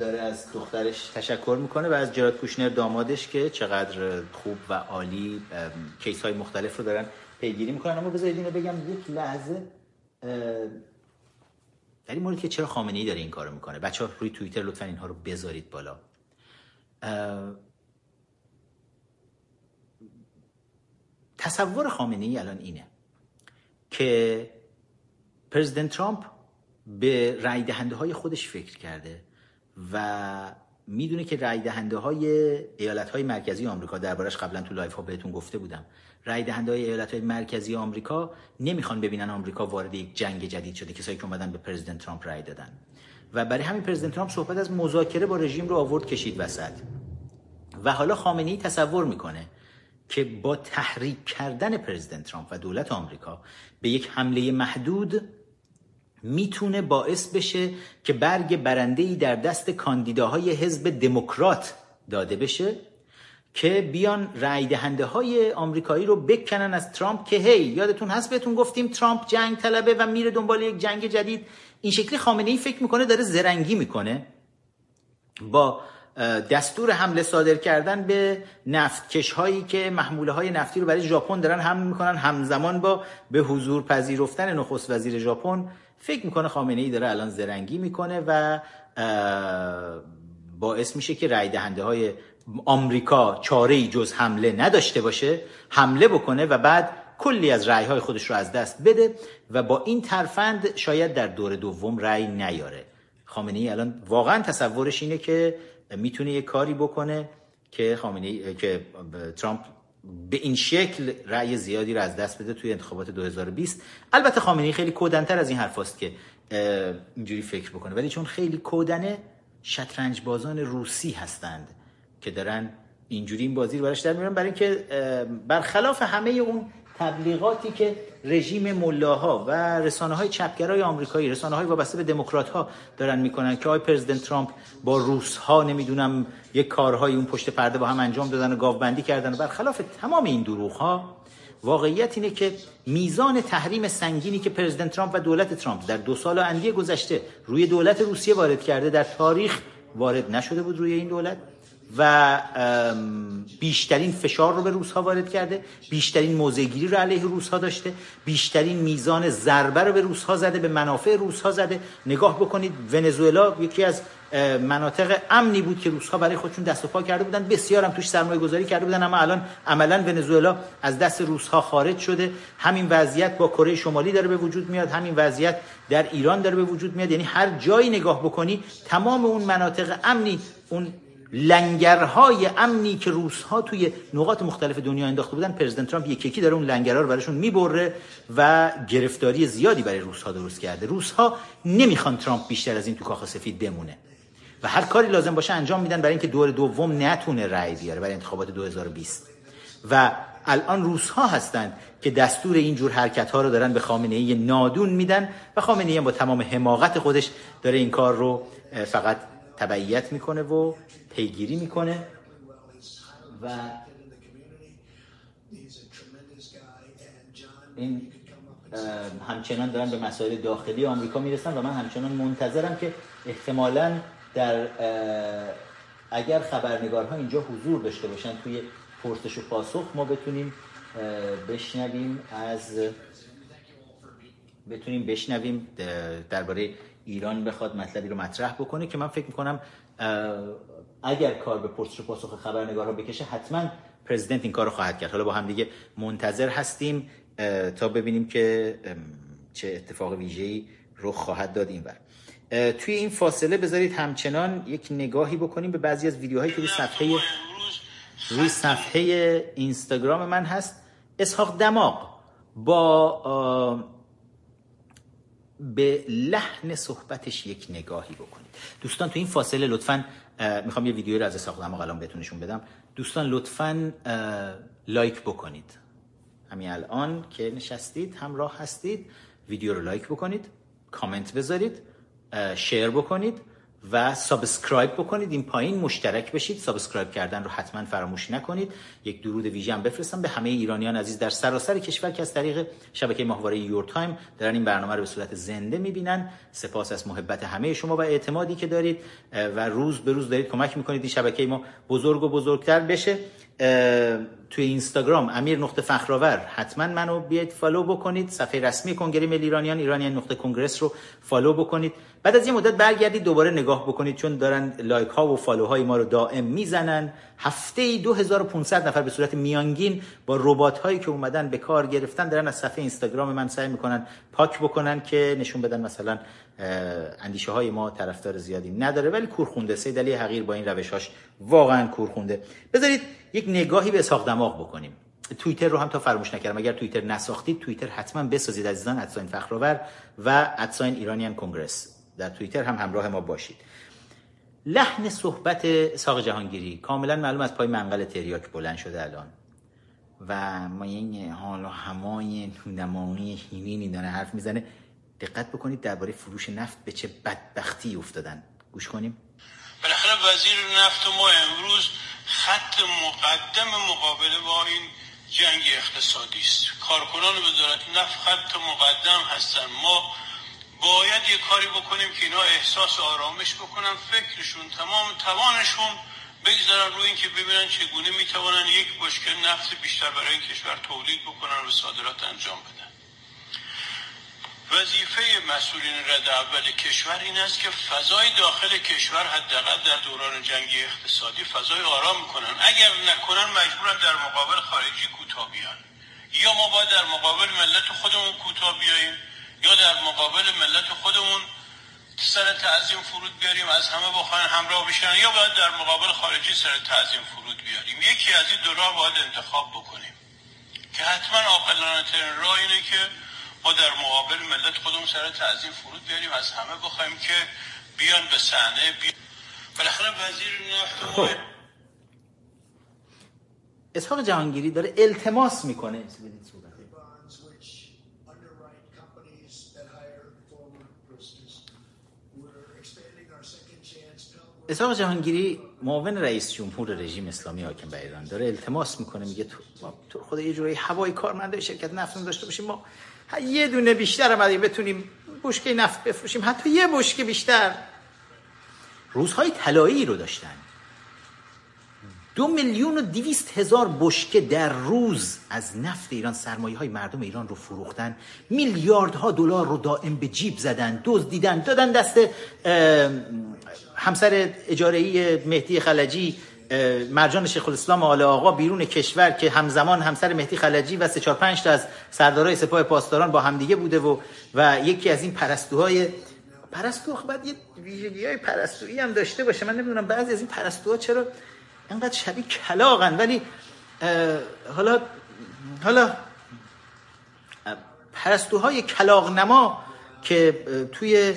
داره از دخترش تشکر می‌کنه و از جراد کوشنر دامادش که چقدر خوب و عالی کیس های مختلف رو دارن پیگیری می‌کنن. اما بذارید اینو بگم یک لحظه در این مورد که چرا خامنه ای داره این کارو می‌کنه؟ بچه ها روی توییتر لطفا اینها رو بذارید بالا. تصور خامنه ای الان اینه که President ترامپ به رای دهنده های خودش فکر کرده. و می‌دونه که رای دهنده های ایالت های مرکزی آمریکا دربارش قبلا تو live ها بهتون گفته بودم رای دهنده های ایالت های مرکزی آمریکا نمی‌خوان ببینن آمریکا وارد یک جنگ جدید شده کسایی که اومدن به پرزیدنت ترامپ رای دادن. و برای همین پرزیدنت ترامپ صحبت از مذاکره با رژیم رو آورد کشید وسط. و حالا خامنه ای تصور می‌کنه که با تحریک کردن پرزیدنت ترامپ و دولت آمریکا به یک حمله محدود می‌تونه باعث بشه که برگ برنده ای در دست کاندیداهای حزب دموکرات داده بشه که بیان رای دهنده های آمریکایی رو بکنن از ترامپ که هی یادتون هست بهتون گفتیم ترامپ جنگ طلبه و میره دنبال یک جنگ جدید. این شکلی خامنه ای فکر می‌کنه داره زرنگی می‌کنه. با دستور حمله صادر کردن به نفتکش هایی که محموله های نفتی رو برای ژاپن دارن حمل می‌کنن همزمان با به حضور پذیرفتن نخست وزیر ژاپن فکر می‌کنه خامنه ای داره الان زرنگی می‌کنه و باعث میشه که رای دهنده های آمریکا چاره ای جز حمله نداشته باشه حمله بکنه و بعد کلی از رای های خودش رو از دست بده و با این ترفند شاید در دور دوم رای نیاره. خامنه ای الان واقعا تصورش اینه که می‌تونه یه کاری بکنه که خامنه ای که ترامپ به این شکل رأی زیادی رو از دست بده توی انتخابات 2020 البته خامنه ای خیلی کودنتر از این حرفاست که اینجوری فکر بکنه. ولی چون خیلی کودنه شطرنج بازان روسی هستند که دارن اینجوری این بازی رو براش در میارن برای اینکه برخلاف همه اون تبلیغاتی که رژیم ملاها و رسانه های چپگرای آمریکایی رسانه های وابسته به دموکرات ها دارن می‌کنن که آقای پرزیدنت ترامپ با روس ها نمی‌دونم یک کارهای اون پشت پرده با هم انجام دادن و گاوبندی کردن و برخلاف تمام این دروغ ها واقعیت اینه که میزان تحریم سنگینی که پرزیدنت ترامپ و دولت ترامپ در دو سال اندی گذشته روی دولت روسیه وارد کرده در تاریخ وارد نشده بود روی این دولت. و بیشترین فشار رو به روس ها وارد کرده بیشترین موضعگیری رو علیه روس ها داشته بیشترین میزان ضربه رو به روس ها زده به منافع روس ها زده. نگاه بکنید ونزوئلا یکی از مناطق امنی بود که روس ها برای خودشون دست و پا کرده بودن. بسیار هم توش سرمایه گذاری کرده بودن اما الان عملا ونزوئلا از دست روس ها خارج شده. همین وضعیت با کره شمالی داره به وجود میاد همین وضعیت در ایران داره به وجود میاد. یعنی هر جایی نگاه بکنی تمام اون مناطق امنی اون لنگرهای امنی که روس ها توی نقاط مختلف دنیا انداخته بودن پرزیدنت ترامپ یک یکی داره اون لنگرها رو براشون می‌بره و گرفتاری زیادی برای روس ها درست کرده. روس ها نمی‌خوان ترامپ بیشتر از این تو کاخ سفید بمونه. و هر کاری لازم باشه انجام میدن برای اینکه دور دوم نتونه رأی بیاره برای انتخابات 2020 و الان روس ها هستند که دستور این جور حرکت ها رو دارن به خامنه ای نادون میدن و خامنه ای با تمام حماقت خودش داره این کار رو فقط تبعیت می‌کنه و پیگیری می‌کنه. و این همچنان دارن به مسائل داخلی آمریکا می‌رسن و من همچنان منتظرم که احتمالا در اگر خبرنگارها اینجا حضور داشته باشن توی پرسش و پاسخ ما بتونیم بشنویم از بتونیم بشنویم درباره ایران بخواد مطلبی رو مطرح بکنه که من فکر می‌کنم اگر کار به پرسش و پاسخ خبرنگارها بکشه حتما پرزیدنت این کار رو خواهد کرد. حالا با هم دیگه منتظر هستیم تا ببینیم که چه اتفاق ویژه‌ای رخ خواهد داد این بر توی این فاصله بذارید همچنان یک نگاهی بکنیم به بعضی از ویدیوهایی که روی صفحه روی صفحه اینستاگرام من هست. اسحاق دماغ با به لحن صحبتش یک نگاهی بکنید. دوستان تو این فاصله لطفا می‌خوام یه ویدیویی رو از اسحاق دماغ الان بهتون نشون بدم. دوستان لطفا لایک بکنید. همین الان که نشستید همراه هستید ویدیو رو لایک بکنید کامنت بذارید شیر بکنید. و subscribe بکنید. این پایین مشترک بشید. subscribe کردن رو حتما فراموش نکنید. یک درود ویژه هم بفرستم به همه ایرانیان عزیز در سراسر کشور که از طریق شبکه ماهواره Your Time دارن این برنامه رو به صورت زنده می‌بینن. سپاس از محبت همه شما و اعتمادی که دارید. و روز به روز دارید کمک می‌کنید این شبکه ما بزرگ و بزرگتر بشه. توی اینستاگرام امیر نقطه فخرآور حتما منو بیاید follow بکنید. صفحه رسمی کنگره ملی ایرانیان ایرانیان نقطه congress رو follow بکنید. بعد از یه مدت برگردید دوباره نگاه بکنید چون دارن لایک ها و follow های ما رو دائم می‌زنن. هفته ای 2500 نفر به صورت میانگین با ربات هایی که اومدن به کار گرفتن دارن از صفحه اینستاگرام من سعی می‌کنن پاک بکنن که نشون بدن مثلا اندیشه های ما طرفدار زیادی نداره ولی کورخونده سید علی حقیر با این روشاش واقعا کورخونده. بذارید یک نگاهی به اسحاق دماغ بکنیم. توییتر رو هم تا فراموش نکردم. اگر توییتر نساختید توییتر حتما بسازید عزیزان at sign فخرآور و ادساین ایرانیان کنگرس. در توییتر هم همراه ما باشید. لحن صحبت اسحاق جهانگیری کاملا معلوم از پای منقل تریاک بلند شده الان. و ما این حال و همای نمایی هیمینی داره حرف می‌زنه. دقت بکنید درباره فروش نفت به چه بدبختی افتادن. گوش کنیم. بالاخره وزیر نفت ما امروز خط مقدم مقابله با این جنگ اقتصادی است. کارکنان وزارت نفت خط مقدم هستن. ما باید یه کاری بکنیم که اینا احساس آرامش بکنن. فکرشون تمام توانشون بگذارن روی اینکه ببینن چگونه می‌توانن یک بشکه نفت بیشتر برای این کشور تولید بکنن و صادرات انجام بدن. وظیفه مسئولین رد اول کشور این است که فضای داخل کشور حداقل در دوران جنگی اقتصادی فضای آرام کنن. اگر نکنن مجبورن در مقابل خارجی کوتاه بیان. یا ما باید در مقابل ملت خودمون کوتاه بیاییم یا در مقابل ملت خودمون سر تعظیم فرود بیاریم از همه بخواین همراه بشن یا باید در مقابل خارجی سر تعظیم فرود بیاریم. یکی از این دو راه باید انتخاب بکنیم. که حتما عاقلانه ترین راه اینه که ما در مقابل ملت خودمون سر تعظیم فرود بیاریم از همه بخوایم که بیان به صحنه بیان بالاخره وزیر نفت خب. اسحاق جهانگیری داره التماس می‌کنه. اسحاق جهانگیری معاون رئیس جمهور رژیم اسلامی حاکم بر ایران داره التماس می‌کنه میگه تو تو خدا یه جوری هوای کارمنده شرکت نفت داشته باشیم ما یه دونه بیشتر هم بتونیم بشکه نفت بفروشیم. حتی یه بشکه بیشتر. روزهای طلایی رو داشتن. دو میلیون و دویست هزار بشکه در روز از نفت ایران سرمایه های مردم ایران رو فروختن. میلیاردها دلار رو دائم به جیب زدن دزدیدن دادن دست همسر اجاره مهدی خلجی. مرجان شیخ الاسلام آل آقا بیرون کشور که همزمان همسر مهدی خلجی و سه چهار پنج تا از سردارای سپاه پاسداران با همدیگه بوده و و یکی از این پرستوهای پرستو باید یه ویژگی های پرستویی هم داشته باشه. من نمی‌دونم بعضی از این پرستوها چرا اینقدر شبیه کلاغن. ولی حالا حالا پرستوهای کلاغ نما که توی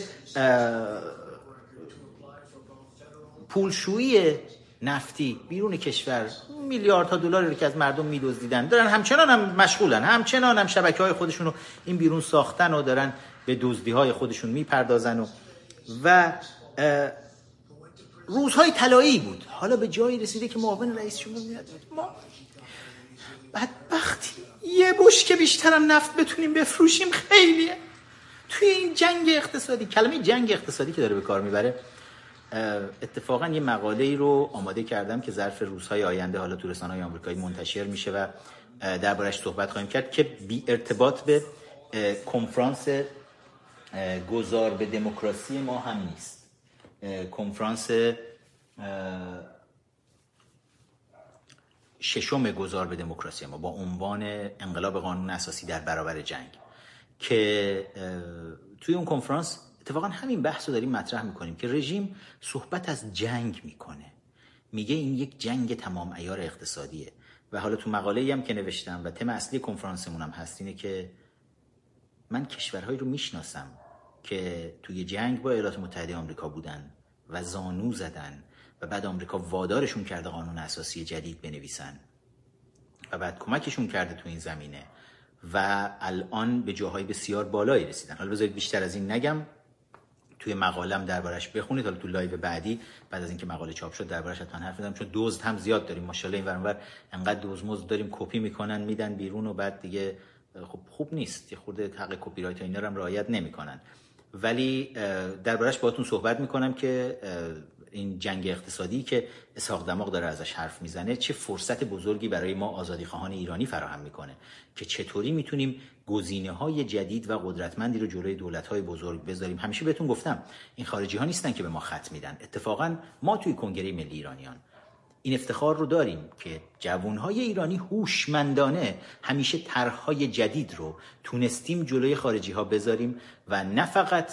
پولشویی نفتی بیرون کشور میلیاردها دلاری رو که از مردم میدزدیدن. دارن همچنان هم مشغولن. همچنان هم شبکه های خودشون رو این بیرون ساختن و دارن به دزدی های خودشون می‌پردازن و و روزهای طلایی بود. حالا به جایی رسیده که معاون رئیس جمهور میاد. ما بدبختی. یه بشکه بیشترم نفت بتونیم بفروشیم خیلیه. توی این جنگ اقتصادی کلمه جنگ اقتصادی که داره به کار می‌بره. اتفاقا یه مقاله ای رو آماده کردم که ظرف روزهای آینده حالا تو رسانه‌های آمریکایی منتشر میشه و دربارش صحبت خواهیم کرد که بی ارتباط به کنفرانس گذار به دموکراسی ما هم نیست. کنفرانس ششم گذار به دموکراسی ما با عنوان انقلاب قانون اساسی در برابر جنگ که توی اون کنفرانس اتفاقا همین بحث رو داریم مطرح می‌کنیم که رژیم صحبت از جنگ می‌کنه. میگه این یک جنگ تمام ایار اقتصادیه. و حالا تو مقاله هم که نوشتم و تم اصلی کنفرانسمون هم هست اینه که من کشورهایی رو می‌شناسم که توی جنگ با ایالات متحده آمریکا بودن و زانو زدن و بعد آمریکا وادارشون کرده قانون اساسی جدید بنویسن و بعد کمکشون کرده تو این زمینه و الان به جاهای بسیار بالایی رسیدن. حالا بذارید بیشتر از این نگم. توی مقالم دربارش بخونید حالا تو live بعدی بعد از اینکه مقاله چاپ شد دربارش حتما حرف می‌زنم چون دزد هم زیاد داریم. ماشاءالله این ور اونور انقدر دزد داریم کپی می‌کنن میدن بیرون و بعد دیگه خب خوب نیست. یه خورده حق کپی رایت اینا رو هم رعایت نمی‌کنن. ولی دربارش باهاتون صحبت می‌کنم که این جنگ اقتصادی که اسحاق دماغ داره ازش حرف می‌زنه چه فرصت بزرگی برای ما آزادی خواهان ایرانی فراهم می‌کنه که چطوری می‌تونیم گزینه های جدید و قدرتمندی رو جلوی دولت های بزرگ بذاریم. همیشه بهتون گفتم این خارجی ها نیستن که به ما خط میدن. اتفاقا ما توی کنگره ملی ایرانیان این افتخار رو داریم که جوانهای ایرانی هوشمندانه همیشه طرحهای جدید رو تونستیم جلوی خارجی ها بذاریم و نه فقط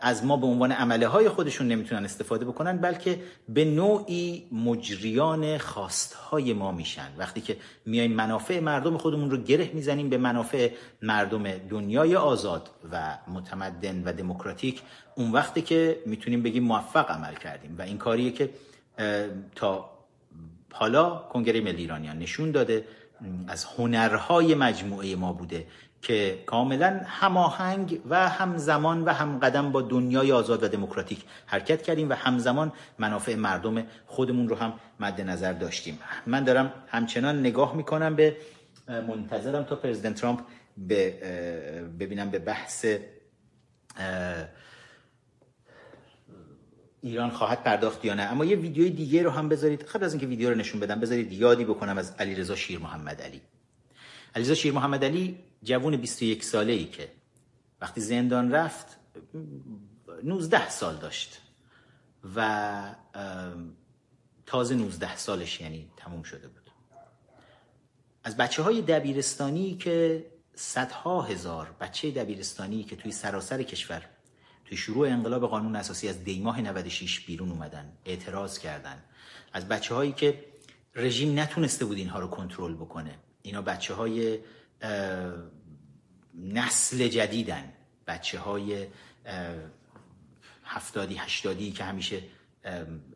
از ما به عنوان عمله های خودشون نمی‌تونن استفاده بکنن بلکه به نوعی مجریان خواستهای ما میشن. وقتی که میایم منافع مردم خودمون رو گره می‌زنیم به منافع مردم دنیای آزاد و متمدن و دموکراتیک اون وقتی که می‌تونیم بگیم موفق عمل کردیم. و این کاریه که تا حالا کنگره ملی ایرانیان نشون داده از هنرهای مجموعه ما بوده. که کاملا هماهنگ و همزمان و همقدم با دنیای آزاد و دموکراتیک حرکت کردیم و همزمان منافع مردم خودمون رو هم مد نظر داشتیم. من دارم همچنان نگاه می‌کنم به منتظرم تا پرزیدنت ترامپ به ببینم به بحث ایران خواهد پرداخت یا نه. اما یه ویدیوی دیگه رو هم بذارید. قبل از اینکه ویدیو رو نشون بدم بذارید یادی بکنم از علیرضا شیر محمد علی. علیرضا شیر محمد علی جوون 21 ساله ای که وقتی زندان رفت 19 سال داشت و تازه 19 سالش یعنی تموم شده بود. از بچه های دبیرستانی که صدها هزار بچه دبیرستانی که توی سراسر کشور توی شروع انقلاب قانون اساسی از دیماه 96 بیرون اومدن اعتراض کردن. از بچه هایی که رژیم نتونسته بود اینها رو کنترل بکنه. اینا بچه های نسل جدیدن. بچه های هفتادی هشتادی که همیشه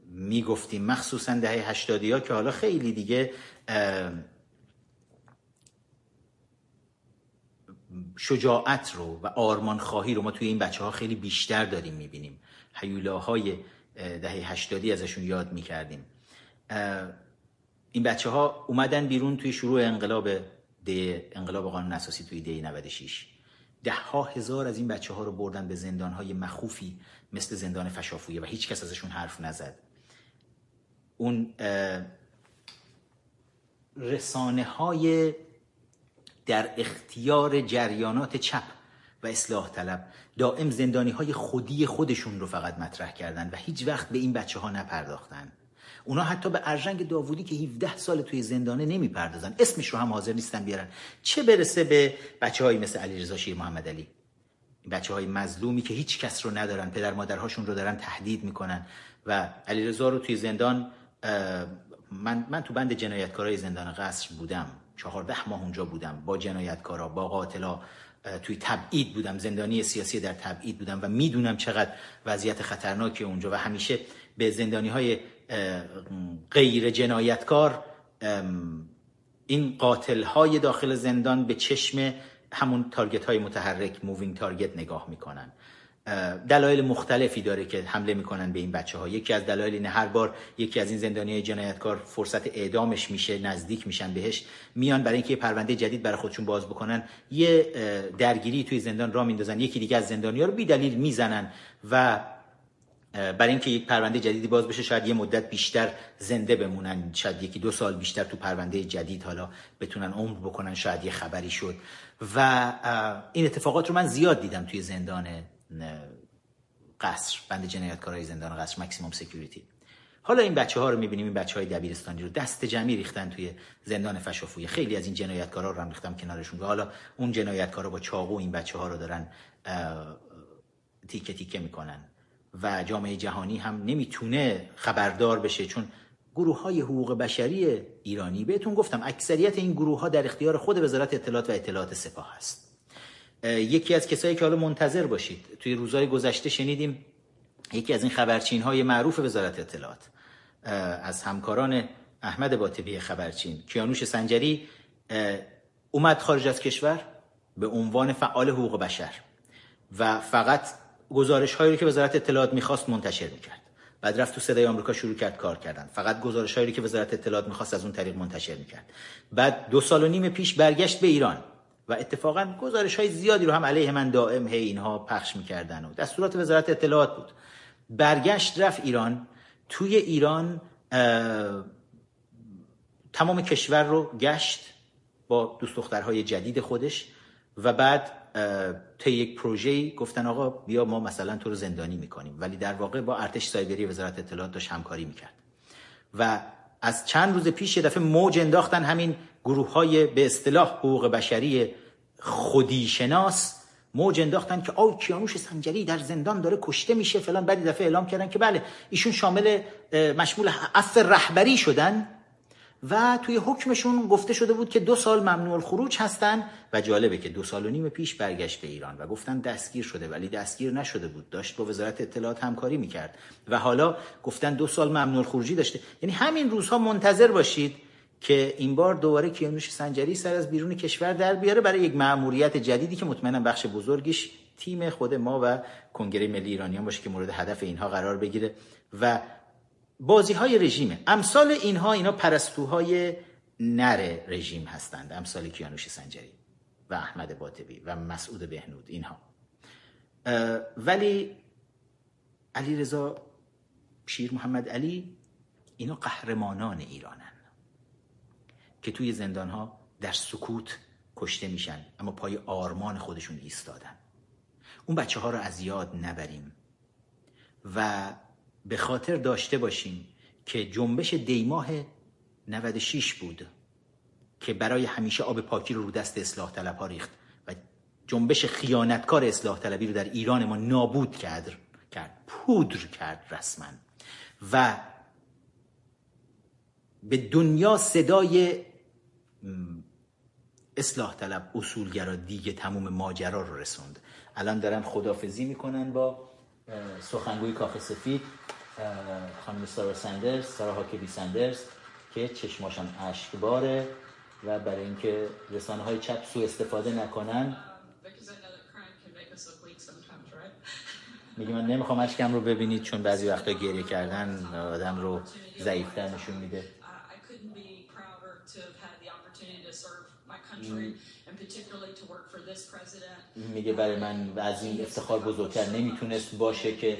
می‌گفتیم. مخصوصا دهه هشتادی ها که حالا خیلی دیگه شجاعت رو و آرمان خواهی رو ما توی این بچه ها خیلی بیشتر داریم می‌بینیم. هیولاهای اه، دهه هشتادی ازشون یاد می‌کردیم. این بچه ها اومدن بیرون توی شروع انقلاب ده انقلاب قانون اساسی توی دی 96 ده ها هزار از این بچه ها رو بردن به زندان های مخوفی مثل زندان فشافویه و هیچ کس ازشون حرف نزد. اون رسانه های در اختیار جریانات چپ و اصلاح طلب دائم زندانی های خودی خودشون رو فقط مطرح کردن و هیچ وقت به این بچه ها نپرداختن. اونا حتی به ارژنگ داوودی که 17 سال توی زندانه نمی‌پردازن. اسمش رو هم حاضر نیستن بیارن. چه برسه به بچه های مثل علیرضا شیر محمد علی؟ بچه های مظلومی که هیچ کس رو ندارن پدر مادرهاشون رو دارن تهدید می‌کنن. و علیرضا رو توی زندان من, من تو بند جنایتکارای زندان قصر بودم. چهارده ماه اونجا بودم. با جنایتکارا با قاتلا توی تبعید بودم. زندانی سیاسی در تبعید بودم و می‌دونم چقدر وضعیت خطرناکی اونجا. و همیشه به زندانی های غیر جنایتکار این قاتل های داخل زندان به چشم همون target های متحرک moving target نگاه می‌کنن. دلایل مختلفی داره که حمله می‌کنن به این بچه ها یکی از دلایل اینه هر بار یکی از این زندانی جنایتکار فرصت اعدامش میشه نزدیک میشن بهش میان برای اینکه یه پرونده جدید برای خودشون باز بکنن یه درگیری توی زندان را میندازن. یکی دیگه از زندانی ها رو بی دلیل می‌زنن و برای اینکه یک پرونده جدیدی باز بشه شاید یه مدت بیشتر زنده بمونن شاید یکی دو سال بیشتر تو پرونده جدید حالا بتونن عمر بکنن شاید یه خبری شد. و این اتفاقات رو من زیاد دیدم توی زندان قصر بند جنایتکارای زندان قصر مکسیموم سکیوریتی حالا این بچه ها رو می‌بینیم این بچه های دبیرستانی رو دست جمعی ریختن توی زندان فشافویه. خیلی از این جنایتکارا رو هم ریختم کنارشون. و حالا اون جنایتکارا با چاقو این بچه ها رو دارن تیکه تیکه می‌کنن. و جامعه جهانی هم نمی‌تونه خبردار بشه چون گروه های حقوق بشری ایرانی بهتون گفتم اکثریت این گروه ها در اختیار خود وزارت اطلاعات و اطلاعات سپاه هست. یکی از کسایی که حالا منتظر باشید توی روزهای گذشته شنیدیم یکی از این خبرچین های معروف وزارت اطلاعات از همکاران احمد باطبی خبرچین کیانوش سنجری اومد خارج از کشور به عنوان فعال حقوق بشر و فقط گزارش هایی رو که وزارت اطلاعات می‌خواست منتشر می‌کرد. بعد رفت تو صدای آمریکا شروع کرد کار کردن. فقط گزارش هایی که وزارت اطلاعات می‌خواست از اون طریق منتشر می‌کرد. بعد دو سال و نیم پیش برگشت به ایران و اتفاقا گزارش های زیادی رو هم علیه من دائم هی اینها پخش می‌کردن و دستورات وزارت اطلاعات بود. برگشت رفت ایران. توی ایران تمام کشور رو گشت با دوست دخترهای جدید خودش و بعد طی یک پروژه گفتن آقا بیا ما مثلا تو رو زندانی می‌کنیم. ولی در واقع با ارتش سایبری وزارت اطلاعات داشت همکاری می‌کرد. و از چند روز پیش یه دفعه موج انداختن همین گروه های به اصطلاح حقوق بشری خودیشناس موج انداختن که آو کیانوش سنجری در زندان داره کشته میشه فلان. بعد دفعه اعلام کردن که بله ایشون شامل مشمول عفو رهبری شدن. و توی حکمشون گفته شده بود که دو سال ممنوع الخروج هستن و جالبه که دو سال و نیم پیش برگشت به ایران و گفتن دستگیر شده ولی دستگیر نشده بود. داشت با وزارت اطلاعات همکاری می‌کرد. و حالا گفتن دو سال ممنوع الخروجی داشته. یعنی همین روزها منتظر باشید که این بار دوباره کیانوش سنجری سر از بیرون کشور در بیاره برای یک مأموریت جدیدی که مطمئنم بخش بزرگیش تیم خود ما و کنگره ملی ایرانیان باشه که مورد هدف اینها قرار بگیره. و بازی های رژیمه. امثال اینها اینا پرستوهای نر رژیم هستند. امثال کیانوش سنجری و احمد باطبی و مسعود بهنود اینها. ولی علی رضا شیر محمد علی اینا قهرمانان ایرانن که توی زندان ها در سکوت کشته میشن اما پای آرمان خودشون ایستادن. اون بچه ها رو از یاد نبریم و به خاطر داشته باشیم که جنبش دیماه 96 بود که برای همیشه آب پاکی رو رو دست اصلاح طلب ها ریخت و جنبش خیانتکار اصلاح طلبی رو در ایران ما نابود کرد کرد پودر کرد رسما. و به دنیا صدای اصلاح طلب اصولگرا دیگه تموم ماجرا رو رسوند. الان دارن خدافزی می‌کنن با سخنگوی کاخ سفید. خانم سارا سندرز سارا هاکبی سندرز که چشماشان اشکباره و برای اینکه رسانه های چپ سوء استفاده نکنن? میگه من نمی‌خوام اشکم رو ببینید چون بعضی وقتا گریه کردن آدم رو ضعیفتر نشون میده. میگه برای من از این افتخار بزرگتر نمی‌تونست باشه که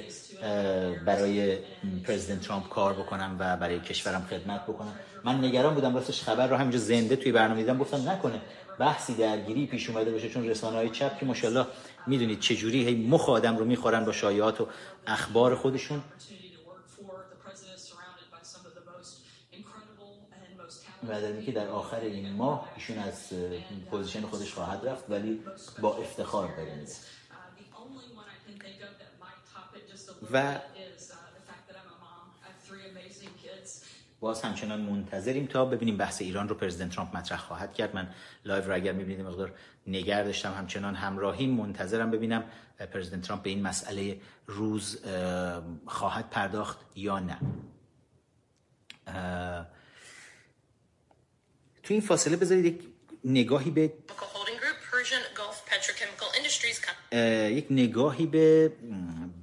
برای پرزیدنت ترامپ کار بکنم و برای کشورم خدمت بکنم. من نگران بودم راستش خبر رو همینجا زنده توی برنامه دیدم. گفتم نکنه. بحثی درگیری پیش اومده باشه چون رسانه های چپ که ماشاءالله می‌دونید چجوری هی مخ آدم رو می‌خورن با شایعات و اخبار خودشون. Talented. و در آخر این ماه ایشون از position خودش خواهد رفت ولی با افتخار little و-. باز همچنان منتظریم تا ببینیم بحث ایران رو پرزیدنت ترامپ مطرح خواهد کرد من live رو اگر می‌بینید مقدار نگه داشتم همچنان همراهی منتظرم ببینم پرزیدنت ترامپ به این مسئله روز اه، خواهد پرداخت یا نه تو این فاصله بذارید یک نگاهی به یک نگاهی به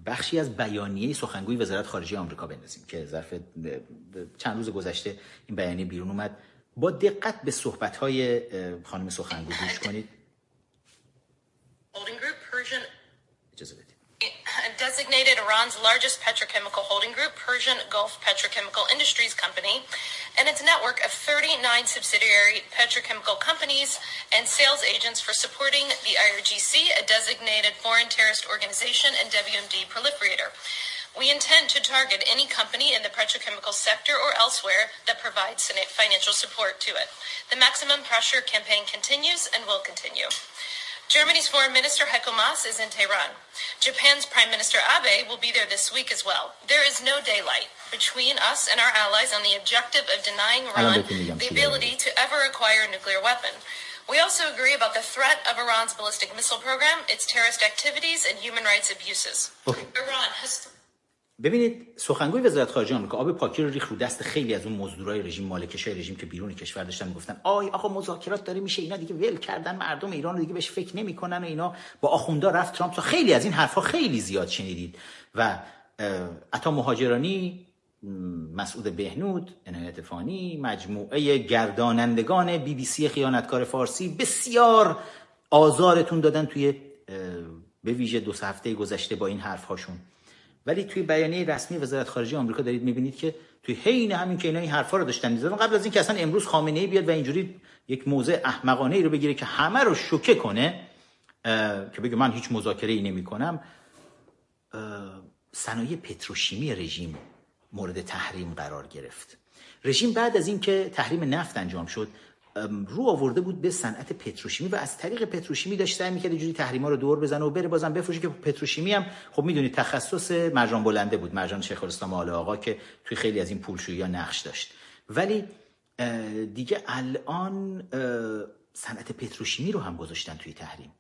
بخشی از بیانیه سخنگوی وزارت خارجه آمریکا بندازیم که ظرف چند روز گذشته این بیانیه بیرون اومد. با دقت به صحبت‌های خانم سخنگو گوش کنید. Designated Iran's largest petrochemical holding group, Persian Gulf Petrochemical Industries Company, and its network of 39 subsidiary petrochemical companies and sales agents for supporting the IRGC, a designated foreign terrorist organization and WMD proliferator. We intend to target any company in the petrochemical sector or elsewhere that provides financial support to it. The maximum pressure campaign continues and will continue. Germany's Foreign Minister Heiko Maas is in Tehran. Japan's Prime Minister Abe will be there this week as well. There is no daylight between us and our allies on the objective of denying Iran the ability to ever acquire a nuclear weapon. We also agree about the threat of Iran's ballistic missile program, its terrorist activities, and human rights abuses. Okay. Iran has ببینید سخنگوی وزارت خارجه آمریکا آب پاکی رو ریخ رو دست خیلی از اون مزدورای رژیم مالکشای رژیم که بیرون کشور داشتن می‌گفتن آی آقا مذاکرات داره میشه اینا دیگه ول کردن مردم ایران رو دیگه بهش فکر نمی‌کنن و اینا. با آخوندا رفت ترامپ. تا خیلی از این حرفها خیلی زیاد شنیدید و عطا مهاجرانی مسعود بهنود عنایت فانی مجموعه گردانندگان بی بی سی خیانتکار فارسی بسیار آزارتون دادن توی به ویژه دو هفته گذشته با این حرف هاشون ولی توی بیانیه رسمی وزارت خارجه آمریکا دارید می‌بینید که توی حین همین که اینا این حرفا رو داشتن می‌زدن قبل از اینکه اصلا امروز خامنه ای بیاد و اینجوری یک موضع احمقانه ای رو بگیره که همه رو شوکه کنه که بگه من هیچ مذاکره ای نمی کنم صنایع پتروشیمی رژیم مورد تحریم قرار گرفت. رژیم بعد از اینکه تحریم نفت انجام شد رو آورده بود به صنعت پتروشیمی و از طریق پتروشیمی داشت سعی می‌کرد اینجوری تحریما رو دور بزنه و بره. بازم بفروشه که پتروشیمی هم خب می‌دونید تخصص مرجان بلنده بود. مرجان شیخ الاسلام آل آقا که توی خیلی از این پولشویی ها نقش داشت. ولی دیگه الان صنعت پتروشیمی رو هم گذاشتن توی تحریم.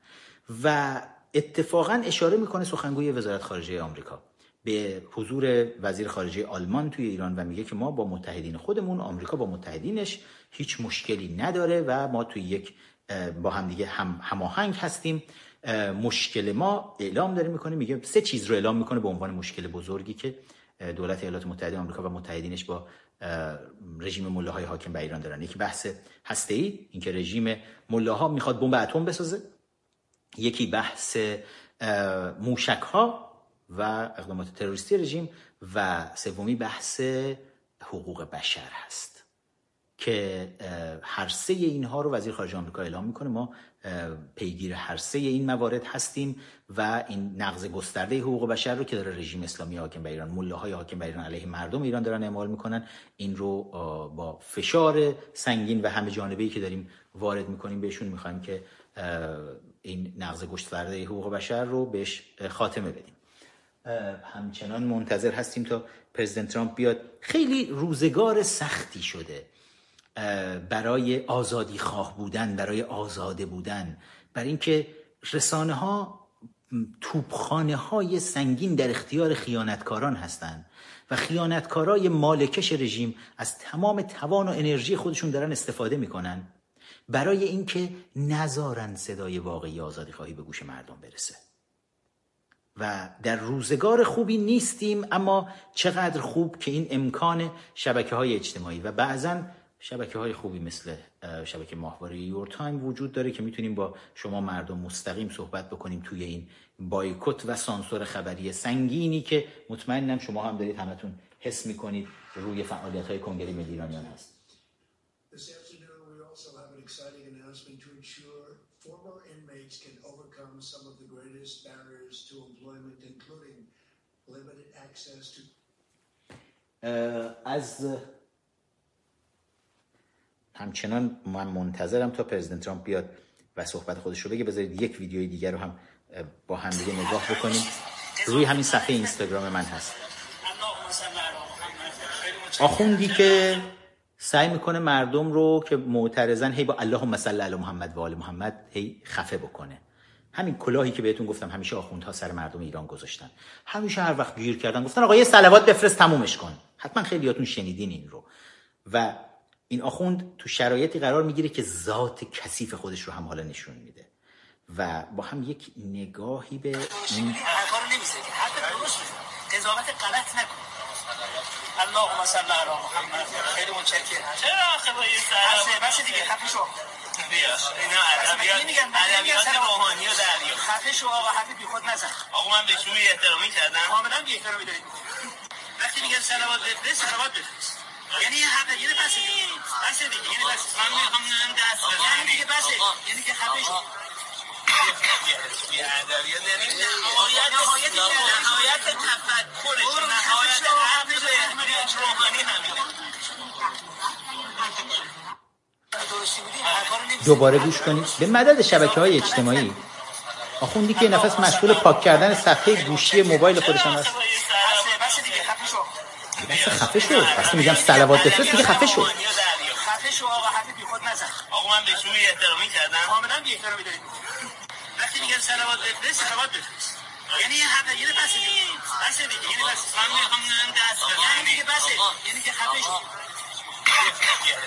و اتفاقا اشاره می‌کنه سخنگوی وزارت خارجه آمریکا. به حضور وزیر خارجه آلمان توی ایران و میگه که ما با متحدین خودمون آمریکا با متحدینش هیچ مشکلی نداره و ما توی یک با همدیگه هم هماهنگ هستیم. مشکل ما اعلام داره می‌کنه میگه سه چیز رو اعلام می‌کنه به عنوان مشکل بزرگی که دولت ایالات متحده آمریکا و متحدینش با رژیم ملاهای حاکم بر ایران دارن. یکی بحث هسته ای اینکه رژیم ملاها می‌خواد بمب اتم بسازه. یکی بحث موشک ها و اقدامات تروریستی رژیم و سومی بحث حقوق بشر هست که هر سه اینها رو وزیر خارجه آمریکا اعلام می‌کنه. ما پیگیر هر سه این موارد هستیم و این نقض گسترده حقوق بشر رو که داره رژیم اسلامی حاکم بر ایران ملاهای حاکم بر ایران علیه مردم ایران دارن اعمال می‌کنن این رو با فشار سنگین و همه جانبه که داریم وارد می‌کنیم بهشون می‌خوایم که این نقض گسترده حقوق بشر رو بهش خاتمه بدیم. همچنان منتظر هستیم تا پرزیدنت ترامپ بیاد. خیلی روزگار سختی شده برای آزادی خواه بودن برای آزاده بودن. برای اینکه رسانه ها توپخانه های سنگین در اختیار خیانتکاران هستند و خیانتکارای مالکش رژیم از تمام توان و انرژی خودشون دارن استفاده می‌کنن. برای اینکه نذارن صدای واقعی آزادی خواهی به گوش مردم برسه. و در روزگار خوبی نیستیم اما چقدر خوب که این امکان شبکه های اجتماعی و بعضا شبکه های خوبی مثل شبکه ماهواره یور تایم وجود داره که می‌تونیم با شما مردم مستقیم صحبت بکنیم توی این بایکوت و سانسور خبری سنگینی که مطمئنم شما هم دارید همتون حس می‌کنید روی فعالیت های کنگره ملی هست. از همچنان من منتظرم تا پرزیدنت ترامپ بیاد و صحبت خودش رو بگه. بذارید یک ویدیوی دیگر رو هم با هم دیگه نگاه بکنیم. روی همین صفحه اینستاگرام من هست. آخوندی که سعی می‌کنه مردم رو که معترضن هی با اللهم صل علی محمد و آل محمد هی خفه بکنه. همین کلاهی که بهتون گفتم همیشه آخوندها سر مردم ایران گذاشتن. همیشه هر وقت گیر کردن گفتن آقا یه صلوات بفرست تمومش کن. حتما خیلیاتون شنیدین این رو. و این آخوند تو شرایطی قرار می‌گیره که ذات کثیف خودش رو هم حالا نشون میده. و با هم یک نگاهی به این حرفا رو نمی‌زنی حرف درست می‌زنی قضاوت غلط نکن. اللهم صل علی محمد. خیلی متشکرم. چرا آخه با یه سلام بس دیگه خفه شو. بیا اینا ادبیات ادبیات روحانی و دریا. خفه شو آقا حرف بی خود نزن. آقا من به شما احترامی کردم. کاملا بی احترامی دارید وقتی میگن صلوات بفرست صلوات بفرست. یعنی یه حق یعنی بس دیگه بس دیگه یعنی بس من می‌خوام نم دست یعنی دیگه بس یعنی که خفه شو. نهایت نهایت تفکرش نهایت عقل روحانی همینه. دوباره گوش کنید. به مدد شبکه های اجتماعی. آخوندی که نفس مشغول پاک کردن صفحه گوشی موبایل خودش هم هست. بس خفه شد. وقتی میگم صلوات بفرست دیگه خفه شد. خفه شو آقا حرف بی خود نزن. آقا من به شما احترامی کردم. کاملا بی احترامی دارید وقتی میگن صلوات بفرست صلوات بفرست یعنی یه حق یعنی بس دیگه. بس دیگه یعنی بس. من می‌خوام اونم دست یعنی دیگه بس. یعنی که خفه شو. تفکر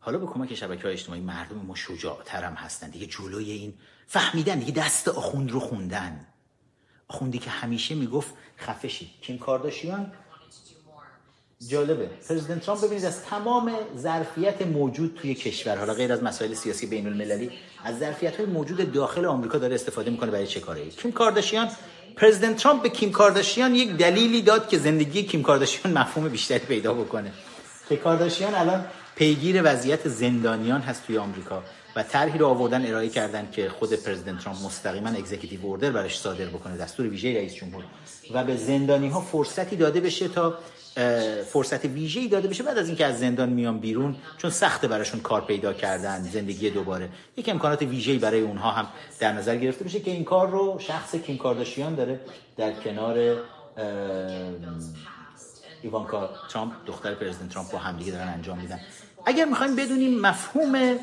حالا به کمک شبکه های اجتماعی مردم ما شجاعتر هم هستن. دیگه جلوی این فهمیدن دیگه دست آخوند رو خوندن. آخوندی که همیشه می‌گفت خفه شید کیم کارداشیان؟ جالبه. پرزیدنت ترامپ ببینید از تمام ظرفیت موجود توی کشور حالا غیر از مسائل سیاسی بین المللی از ظرفیت های موجود داخل آمریکا داره استفاده می‌کنه برای چه کاری؟ کیم کارداشیان؟ پرزیدنت ترامپ به کیم کارداشیان یک دلیلی داد که زندگی کیم کارداشیان مفهوم بیشتری پیدا بکنه. که کارداشیان الان پیگیر وضعیت زندانیان هست توی آمریکا. و طرحی رو آوردن ارائه کردن که خود پرزیدنت ترامپ مستقیما executive order براش صادر بکنه دستور ویژه رئیس جمهور. و به زندانی ها فرصتی داده بشه تا فرصت ویژه‌ای داده بشه بعد از اینکه از زندان میان بیرون چون سخته براشون کار پیدا کردن زندگی دوباره. یک امکانات ویژه‌ای برای اونها هم در نظر گرفته بشه که این کار رو شخص کیم کارداشیان داره در کنار ایوانکا ترامپ دختر پرزیدنت ترامپ با همدیگه دارن انجام میدن. اگر می‌خوایم بدونیم مفهوم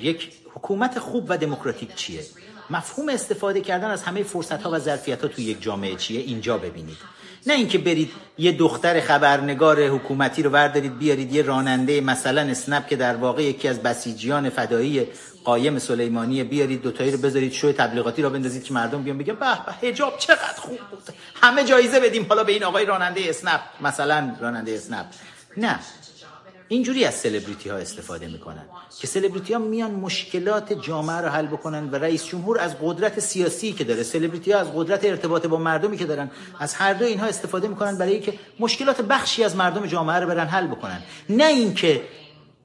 یک حکومت خوب و دموکراتیک چیه؟ مفهوم استفاده کردن از همه فرصت ها و ظرفیت ها توی یک جامعه چیه؟ اینجا ببینید. نه اینکه برید یه دختر خبرنگار حکومتی رو بردارید بیارید یه راننده مثلا اسنپ که در واقع یکی از بسیجیان فدایی قایم سلیمانی بیارید دوتایی رو بذارید شو تبلیغاتی رو بندازید که مردم بیان بگن به به حجاب چقدر خوب بود. همه جایزه بدیم حالا به این آقای راننده اسنپ. مثلا راننده اسنپ. نه. اینجوری از سلبریتی ها استفاده می‌کنن که سلبریتی ها میان مشکلات جامعه رو حل بکنن و رئیس جمهور از قدرت سیاسی که داره سلبریتی ها از قدرت ارتباط با مردمی که دارن از هر دو اینها استفاده می‌کنن برای اینکه مشکلات بخشی از مردم جامعه رو برن حل بکنن. نه اینکه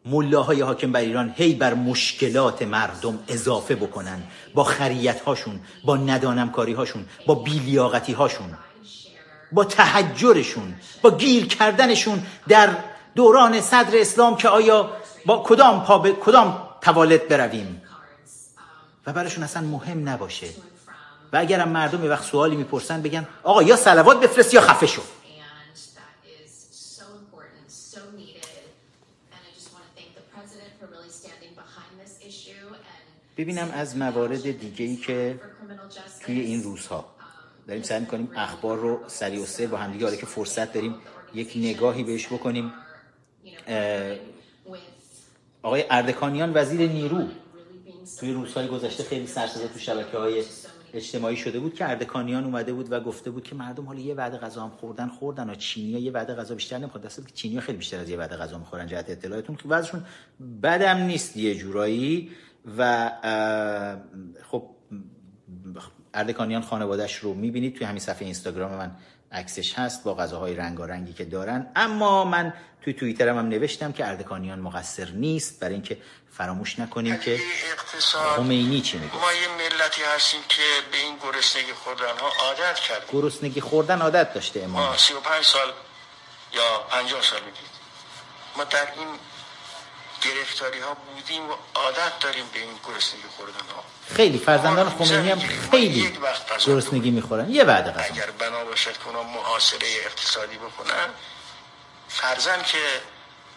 ملاهای حاکم بر ایران هی بر مشکلات مردم اضافه بکنن با خریت هاشون با ندانمکاری هاشون با بیلیاقتی هاشون با تحجرشون با گیر کردنشون در دوران صدر اسلام که آیا با کدام پا به کدام توالت برویم؟ و براشون اصلا مهم نباشه. و اگرم مردم یه وقت سوالی می‌پرسن بگن آقا یا سلوات بفرست یا خفه شو. ببینم از موارد دیگه ای که. توی این روزها. داریم سعی کنیم اخبار رو سریع و سر با همدیگه حالا که فرصت داریم یک نگاهی بهش بکنیم you know, اه، with آقای اردکانیان وزیر نیرو. توی روزهای گذشته خیلی سرسزا تو شبکه های اجتماعی شده بود که اردکانیان اومده بود و گفته بود که مردم حالا یه وعده غذا هم خوردن خوردن و چینی یه وعده غذا بیشتر نمی‌خواد دست که چینی خیلی بیشتر از یه وعده غذا می‌خورن جهت اطلاعتون که وضعشون بدم نیست یه جورایی و خب اردکانیان خانوادهش رو می‌بینید. توی همین صفحه اینستاگرام من عکسش هست با غذاهای رنگارنگی که دارن. اما من توی توییترم هم نوشتم که اردکانیان مقصر نیست برای اینکه فراموش نکنیم که خمینی چی میگه. ما یه ملتی هستیم که به این گرسنگی خوردن ها عادت کردیم. گرسنگی خوردن عادت داشته امام. ما 35 سال یا 50 سال می‌دید ما در این گرفتاری ها بودیم و عادت داریم به این گرسنگی خوردن ها. خیلی فرزندان خمینی هم خیلی گرسنگی می‌خورن. یه وعده غذا اگر بنا باشد که اونا محاصره اقتصادی بکنن فرزن که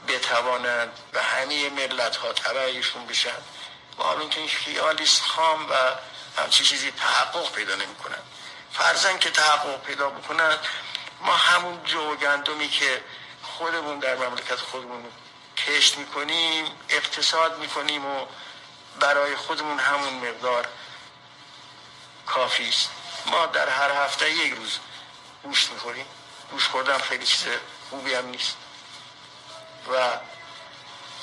بتوانند و همه ملت ها تبعیشون بشن معلوم که این خیالی است خام و همچی چیزی تحقق پیدا نمی کنن فرزن که تحقق پیدا بکنن ما همون جو گندمی که خودمون در مملکت خودمون کشت می‌کنیم اقتصاد می‌کنیم و برای خودمون همون مقدار کافی است. ما در هر هفته یک روز گوشت می‌خوریم. گوشت خوردن خیلی چیز خوبی هم نیست. و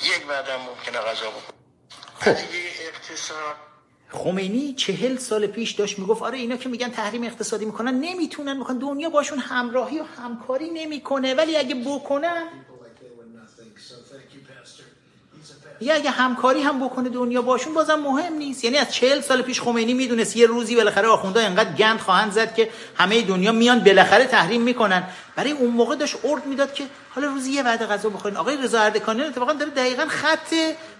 یک بعد هم ممکنه غذا بخوریم. خب. اقتصاد خمینی چهل سال پیش داشت می‌گفت آره اینا که میگن تحریم اقتصادی می‌کنن نمی‌تونن. می‌کنن دنیا باشون همراهی و همکاری نمی‌کنه. ولی اگه بکنن یا اگه همکاری هم بکنه دنیا باشون بازم مهم نیست. یعنی از چهل سال پیش خمینی می‌دونست یه روزی بالاخره آخوندا اینقدر گند خواهند زد که همه دنیا میان بالاخره تحریم می‌کنن. برای اون موقع داشت ارد می‌داد که حالا روزی یه وعده غذا بخورین. آقای رضا اردکانیان اتفاقا داره دقیقا خط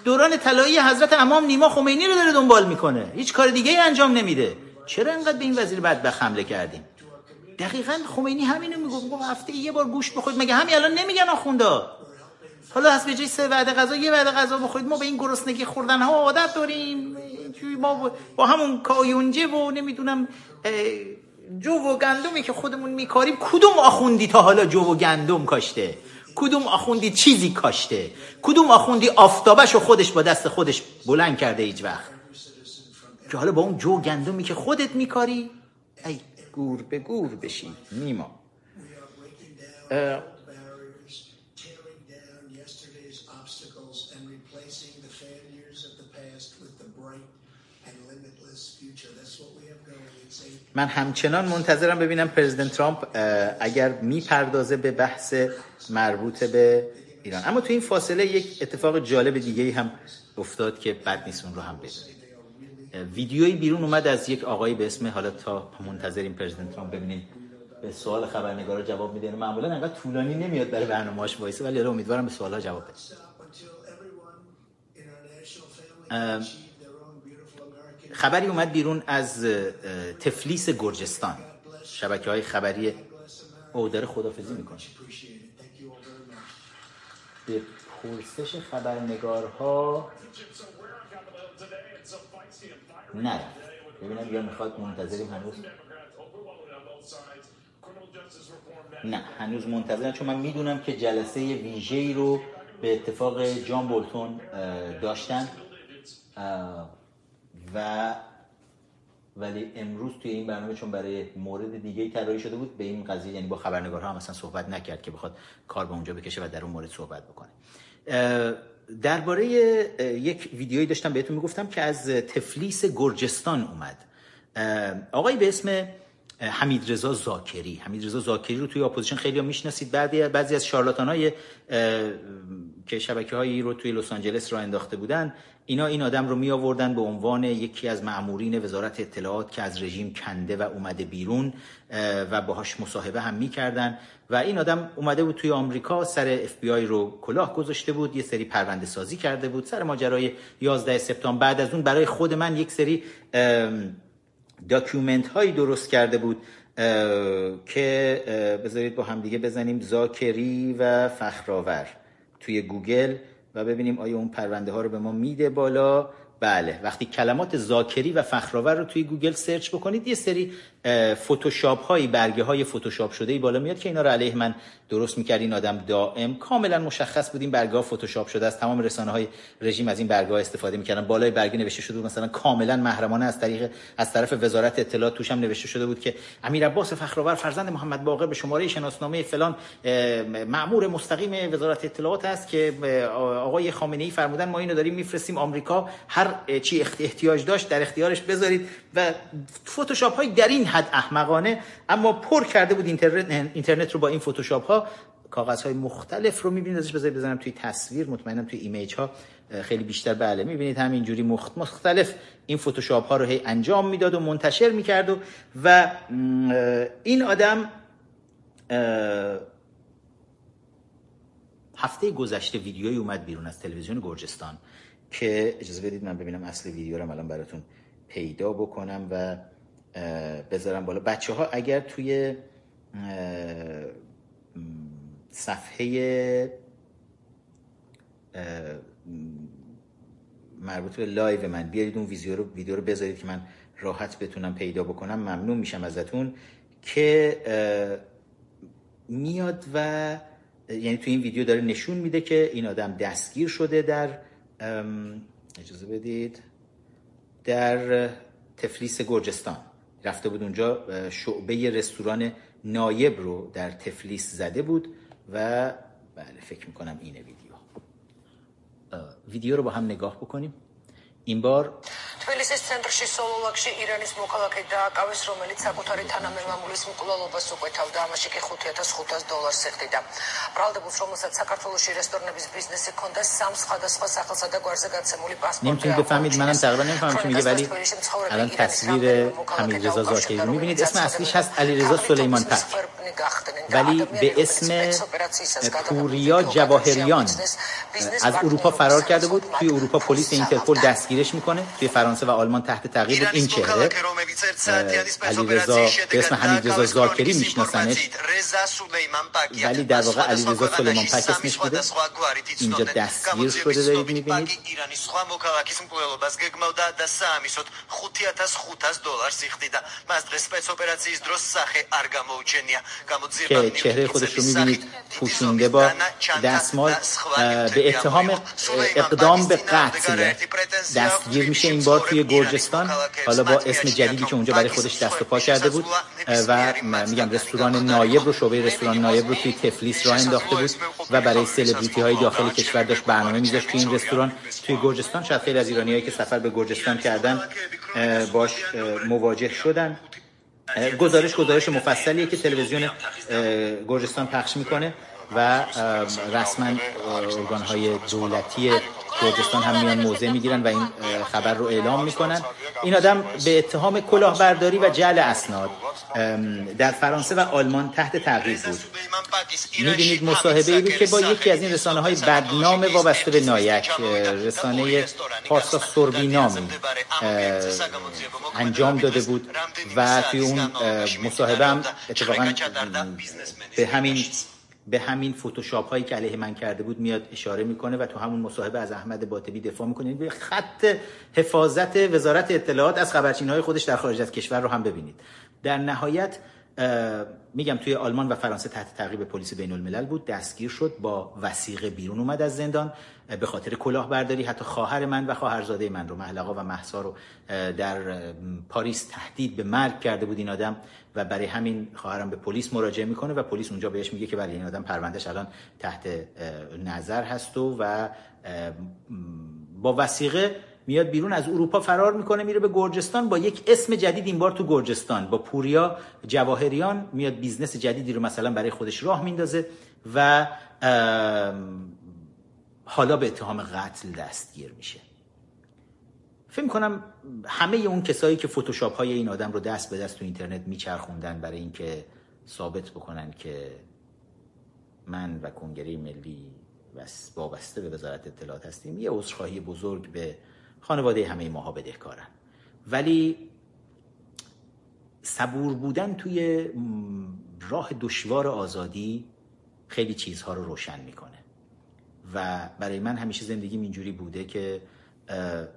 دوران طلایی حضرت امام نیما خمینی رو داره دنبال می‌کنه. هیچ کار دیگه ای انجام نمیده. چرا انقدر به این وزیر بدبخت حمله کردیم دقیقا خمینی همینو می‌گفت. می‌گفت هفته یه بار گوشت بخورید. مگه همین الان نمیگن آخوندا؟ حالا از به جای سه وعده غذا یه وعده غذا بخورید ما به این گرسنگی خوردن ها عادت داریم. ما با- همون کایونجه و نمی‌دونم جو و گندمی که خودمون میکاریم کدوم آخوندی تا حالا جو و گندم کاشته؟ کدوم آخوندی چیزی کاشته؟ کدوم آخوندی آفتابش و خودش با دست خودش بلند کرده هیچ وقت؟ که حالا با اون جو گندمی که خودت میکاری ای گور به گور بشی نیما We are breaking down Uh, old barriers, tearing down yesterday's obstacles, and replacing the failures of the past with the bright and limitless future. That's what we have going. It's a من همچنان منتظرم ببینم پرزیدنت ترامپ اگر می‌پردازه به بحث مربوط به ایران. اما تو این فاصله یک اتفاق جالب دیگه هم افتاد که بد نیست اون رو هم بدونید ویدیویی بیرون اومد از یک آقایی به اسم حالا تا منتظریم پرزیدنت ترامپ ببینیم به سوال خبرنگارا جواب میده. معمولا انقدر طولانی نمیاد برای برنامه‌اش وایسه ولی امیدوارم به سوالها جواب بده. خبری اومد بیرون از تفلیس گرجستان. شبکه های خبری او داره خدافزی می‌کنه. به پرسش خبرنگارها نه ببینم یا می‌خواد منتظریم هنوز. نه هنوز منتظرم چون من می‌دونم که جلسه ویژه رو به اتفاق جان بولتون داشتن. و ولی امروز توی این برنامه چون برای مورد دیگه طراحی شده بود به این قضیه یعنی با خبرنگارها هم مثلا صحبت نکرد که بخواد کار به اونجا بکشه و در اون مورد صحبت بکنه. درباره یک ویدیویی داشتم بهتون می‌گفتم که از تفلیس گرجستان اومد. اه، آقایی به اسم حمید رضا زاکری. حمید رضا زاکری رو توی اپوزیشن خیلی می‌شناسید. بعضی بعضی از شارلاتان های که شبکه هایی رو توی لس آنجلس راه انداخته بودن اینا این آدم رو می آوردن به عنوان یکی از مامورین وزارت اطلاعات که از رژیم کنده و اومده بیرون و باهاش مصاحبه هم می‌کردن. و این آدم اومده بود توی آمریکا سر اف بی آی رو کلاه گذاشته بود یه سری پرونده سازی کرده بود. سر ماجرای 11 سپتامبر بعد از اون برای خود من یک سری document هایی درست کرده بود که بذارید با هم دیگه بزنیم زاکری و فخرآور توی گوگل و ببینیم آیا اون پرونده ها رو به ما میده بالا. بله وقتی کلمات زاکری و فخرآور رو توی گوگل search بکنید یه سری فتوشاپ هایی برگه های فتوشاپ شده ای بالا میاد که اینا رو علیه من درست می‌کرد. این آدم دائم کاملا مشخص بود این برگه ها فتوشاپ شده از تمام رسانه های رژیم از این برگه ها استفاده می‌کردن. بالای برگه نوشته شده بود مثلا کاملا محرمانه از طریق از طرف وزارت اطلاعات توش هم نوشته شده بود که امیر عباس فخرآور فرزند محمد باقر به شماره شناسنامه فلان مأمور مستقیم وزارت اطلاعات است که آقای خامنه ای فرمودن ما اینو داریم میفرستیم آمریکا. هر چی احتیاج داشت در اختیارش بذارید و فتوشاپ های در این حد احمقانه اما پر کرده بود اینترنت اینترنت رو با این فتوشاپ ها. کاغذ های مختلف رو می‌بینید. ازش بذارید بزنم توی تصویر. مطمئنم توی ایمیج ها خیلی بیشتر. بله می‌بینید همینجوری مخت- مختلف این فتوشاپ ها رو هی انجام می‌داد و منتشر می‌کرد و و این آدم هفته گذشته ویدیویی اومد بیرون از تلویزیون گرجستان که اجازه بدید من ببینم اصل ویدیو رو الان براتون پیدا بکنم و بذارم بالا. بچه ها اگر توی صفحه مربوط به live من بیارید اون ویدیو رو ویدیو رو بذارید که من راحت بتونم پیدا بکنم ممنون میشم ازتون که میاد و یعنی تو این ویدیو داره نشون میده که این آدم دستگیر شده در اجازه بدید در تفلیس گرجستان. رفته بود اونجا شعبه رستوران نایب رو در تفلیس زده بود و بله فکر می‌کنم اینه ویدیو. ویدیو رو با هم نگاه بکنیم. این بار თბილისის ცენტრში სოლოლაკში ირანის მოქალაქე დააკავეს, რომელიც საკუთარი თანამემამულის მკვლელობას უკვეთავდა. ამაში კი 5500 დოლარს ეხდიდა. ბრალდებულს, რომელსაც საქართველოსი რესტორნების ბიზნესი ჰქონდა, სამ სხვადასხვა სახელსა და გვარზე გაცემული პასპორტი. نمیتونید بفهمید منم تقریبا نمیفهمم چی میگه ولی الان تصویر حمید رضا زاکری رو میبینید اسم اصلیش هست علی رضا سلیمان پر ადამიანი გახდნენ და ولی ადამიანები, به რომელიც اسم სპეცოპერაციისას გადამოგვიდნენ پوریا لوکال جواهریان بیزنس- بیزنس از اروپا پارتنر فرار بودن. کرده بود توی اروپا پلیس اینترپل دستگیرش میکنه توی فرانسه و آلمان تحت تعقیب بود این ირანის چهره მოქალაქე, რომელიც ერთ საათიანი اه، სპეცოპერაციის علیرضا- შედეგად به اسم حمیدرضا დააკავეს زاکری ქრონიკის میشناسنش. ინფორმაციით, رضا سلیمان پاکیا ولی در واقع სხვადასხვა علیرضا سلیمان ქვეყანაში پاک სამი اسمش بوده. სხვადასხვა გვარით اینجا იცნობდნენ. دستگیر გამოძიების شده دارید ცნობით, می‌بینید. პაკი ირანის სხვა მოქალაქის მკვლელობას გეგმავდა და საამისოდ 5500 დოლარს იხდიდა. მას დღეს სპეცოპერაციის დროს სახე არ გამოუჩენია. که چهره خودش رو می‌بینید پوشونده با دستمال به اتهام اقدام به قتل. دستگیر میشه این بار توی گرجستان. حالا با اسم جدیدی که اونجا برای خودش دست و پا کرده بود و میگم رستوران نایب رو شعبه رستوران نایب رو توی تفلیس راه انداخته بود و برای سلبریتی های داخل کشور داشت برنامه میذاشت توی این رستوران. توی گرجستان شاید خیلی از ایرانیایی که سفر به گرجستان کردن باش مواجه شدن گزارش گزارش مفصلیه که تلویزیون گرجستان پخش می‌کنه و رسما ارگان های دولتی گرجستان هم میان موضع می‌گیرن و این خبر رو اعلام می‌کنن. این آدم به اتهام کلاهبرداری و جعل اسناد در فرانسه و آلمان تحت تعقیب بود. می‌بینید مصاحبه ای بود که با یکی از این رسانه های بدنام وابسته به نایک رسانه پارسا سوربی نامی اه، انجام داده بود و توی اون مصاحبه هم اتفاقا به همین به همین فتوشاپ هایی که علیه من کرده بود میاد اشاره می‌کنه و تو همون مصاحبه از احمد باطبی دفاع می‌کنه. به خط حفاظت وزارت اطلاعات از خبرچینی های خودش در خارج از کشور رو هم ببینید. در نهایت میگم توی آلمان و فرانسه تحت تعقیب پلیس بین الملل بود. دستگیر شد با وسیقه بیرون اومد از زندان. به خاطر کلاهبرداری حتی خواهر من و خواهرزاده من رو محلقا و محسا رو در پاریس تهدید به مرگ کرده بود این آدم و برای همین خواهرم به پلیس مراجعه می‌کنه و پلیس اونجا بهش میگه که برای این آدم پروندهش الان تحت نظر هست و و با وسیقه میاد بیرون از اروپا فرار می‌کنه میره به گرجستان با یک اسم جدید این بار تو گرجستان با پوریا جواهریان میاد business جدیدی رو مثلا برای خودش راه میندازه و حالا به اتهام قتل دستگیر میشه. فکر کنم همه اون کسایی که فتوشاپ های این آدم رو دست به دست تو اینترنت میچرخوندن برای اینکه ثابت بکنن که من و کنگره ملی بس- وابسته به وزارت اطلاعات هستیم یه عذرخواهی بزرگ به خانواده همه ماها بدهکارن. ولی صبور بودن توی راه دشوار آزادی خیلی چیزها رو روشن می‌کنه. و برای من همیشه زندگیم اینجوری بوده که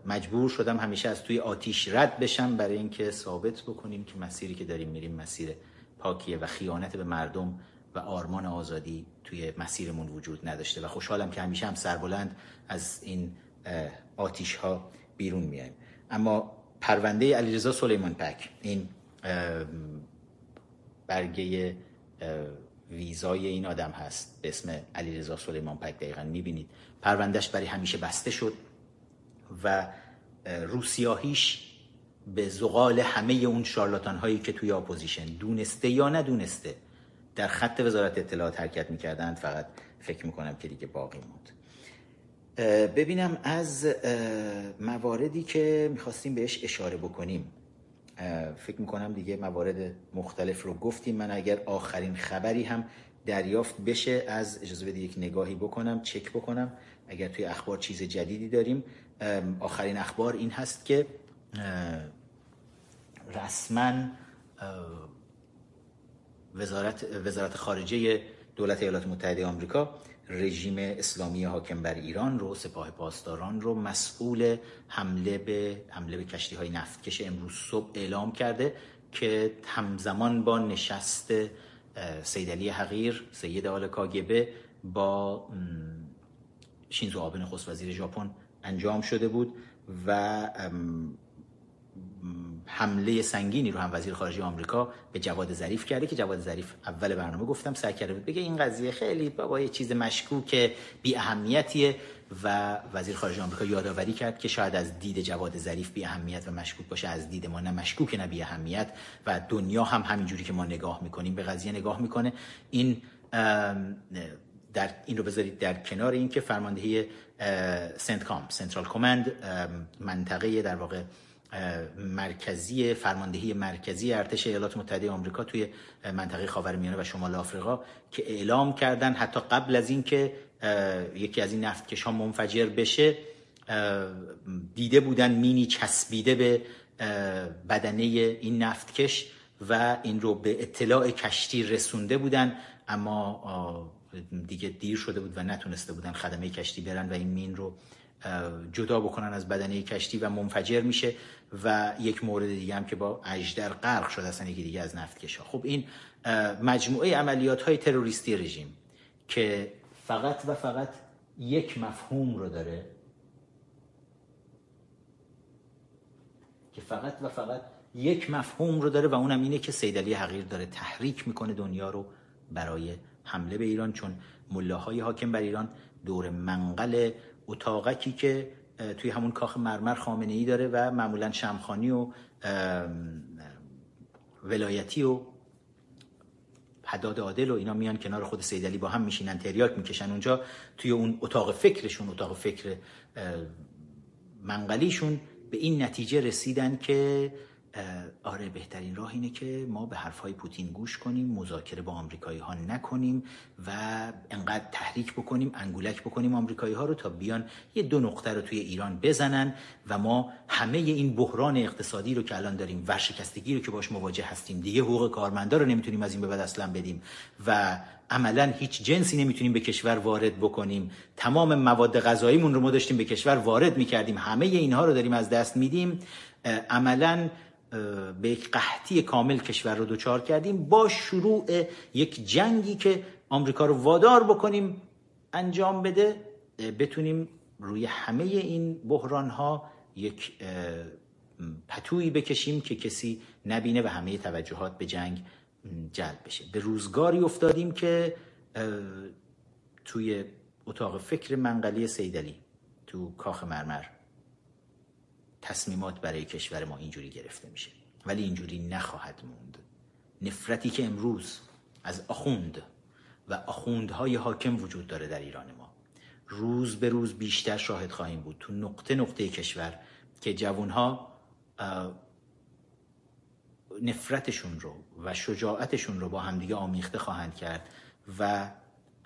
مجبور شدم همیشه از توی آتیش رد بشم برای اینکه ثابت بکنیم که مسیری که داریم میریم مسیر پاکیه و خیانت به مردم و آرمان آزادی توی مسیرمون وجود نداشته. و خوشحالم که همیشه هم سربلند از این آتیش ها بیرون میایم. اما پرونده علیرضا سلیمان پک این برگه ویزای این آدم هست. به اسم علیرضا سلیمان پک دقیقا می‌بینید. پروندهش برای همیشه بسته شد و اه، روسیاهیش به زغال همه اون شارلاتان هایی که توی اپوزیشن دونسته یا ندونسته در خط وزارت اطلاعات حرکت می‌کردند. فقط فکر می‌کنم که دیگه باقی موند. ببینم از مواردی که می‌خواستیم بهش اشاره بکنیم. فکر می‌کنم دیگه موارد مختلف رو گفتیم. من اگر آخرین خبری هم دریافت بشه از اجازه بده یک نگاهی بکنم چک بکنم. اگر توی اخبار چیز جدیدی داریم آخرین اخبار این هست که رسما وزارت وزارت خارجه دولت ایالات متحده آمریکا رژیم اسلامی حاکم بر ایران رو سپاه پاسداران رو مسئول حمله به حمله به کشتی های نفتکش امروز صبح اعلام کرده که همزمان با نشست سید علی حقیر سید آل کاگبه با شینزو آبه نخست وزیر ژاپن انجام شده بود و حمله سنگینی رو هم وزیر خارجه آمریکا به جواد ظریف کرده که جواد ظریف اول برنامه گفتم سعی کرده بود بگه این قضیه خیلی بابا یه چیز مشکوک بی اهمیتیه و وزیر خارجه آمریکا یادآوری کرد که شاید از دید جواد ظریف بی اهمیت و مشکوک باشه از دید ما نه مشکوک نه بی اهمیت و دنیا هم همینجوری که ما نگاه می‌کنیم به قضیه نگاه می‌کنه. این در این رو بذارید در کنار اینکه فرماندهی اه، سنت کام سنترال کماند ام، منطقه در واقع مرکزی فرماندهی مرکزی ارتش ایالات متحده آمریکا توی منطقه خاورمیانه و شمال آفریقا که اعلام کردن حتی قبل از اینکه یکی از این نفتکش ها منفجر بشه دیده بودن مینی چسبیده به بدنه این نفتکش و این رو به اطلاع کشتی رسونده بودن اما دیگه دیر شده بود و نتونسته بودن خدمه کشتی برن و این مین رو جدا بکنن از بدنه کشتی و منفجر میشه. و یک مورد دیگه هم که با اجدر غرق شده اصلا یکی دیگه از نفتکش ها خب این مجموعه عملیات های تروریستی رژیم که فقط و فقط یک مفهوم رو داره که فقط و فقط یک مفهوم رو داره و اونم اینه که سیدلی حقیر داره تحریک می‌کنه دنیا رو برای حمله به ایران چون ملاهای حاکم بر ایران دور منقل اتاقکی که توی همون کاخ مرمر خامنه ای داره و معمولا شمخانی و ولایتی و حداد عادل و اینا میان کنار خود سیدلی با هم میشینن تریاک می‌کشن اونجا. توی اون اتاق فکرشون اتاق فکر منقلیشون به این نتیجه رسیدن که آره بهترین راه اینه که ما به حرفهای پوتین گوش کنیم مذاکره با آمریکایی ها نکنیم و انقدر تحریک بکنیم انگولک بکنیم آمریکایی ها رو تا بیان یه دو نقطه رو توی ایران بزنن و ما همه این بحران اقتصادی رو که الان داریم ورشکستگی رو که باش مواجه هستیم دیگه حقوق کارمندا رو نمی‌تونیم از این به بعد اصلا بدیم و عملا هیچ جنسی نمی‌تونیم به کشور وارد بکنیم. تمام مواد غذاییمون رو ما داشتیم به کشور وارد می‌کردیم. همه اینها رو داریم از دست میدیم. عملا به یک قحطی کامل کشور رو دوچار کردیم با شروع یک جنگی که آمریکا رو وادار بکنیم انجام بده بتونیم روی همه این بحران ها یک پتویی بکشیم که کسی نبینه و همه توجهات به جنگ جلب بشه. به روزگاری افتادیم که توی اتاق فکر منقلی سیدلی تو کاخ مرمر. تصمیمات برای کشور ما اینجوری گرفته میشه. ولی اینجوری نخواهد موند. نفرتی که امروز از آخوند و آخوندهای حاکم وجود داره در ایران ما. روز به روز بیشتر شاهد خواهیم بود تو نقطه نقطه کشور که جوانها نفرتشون رو و شجاعتشون رو با همدیگه آمیخته خواهند کرد و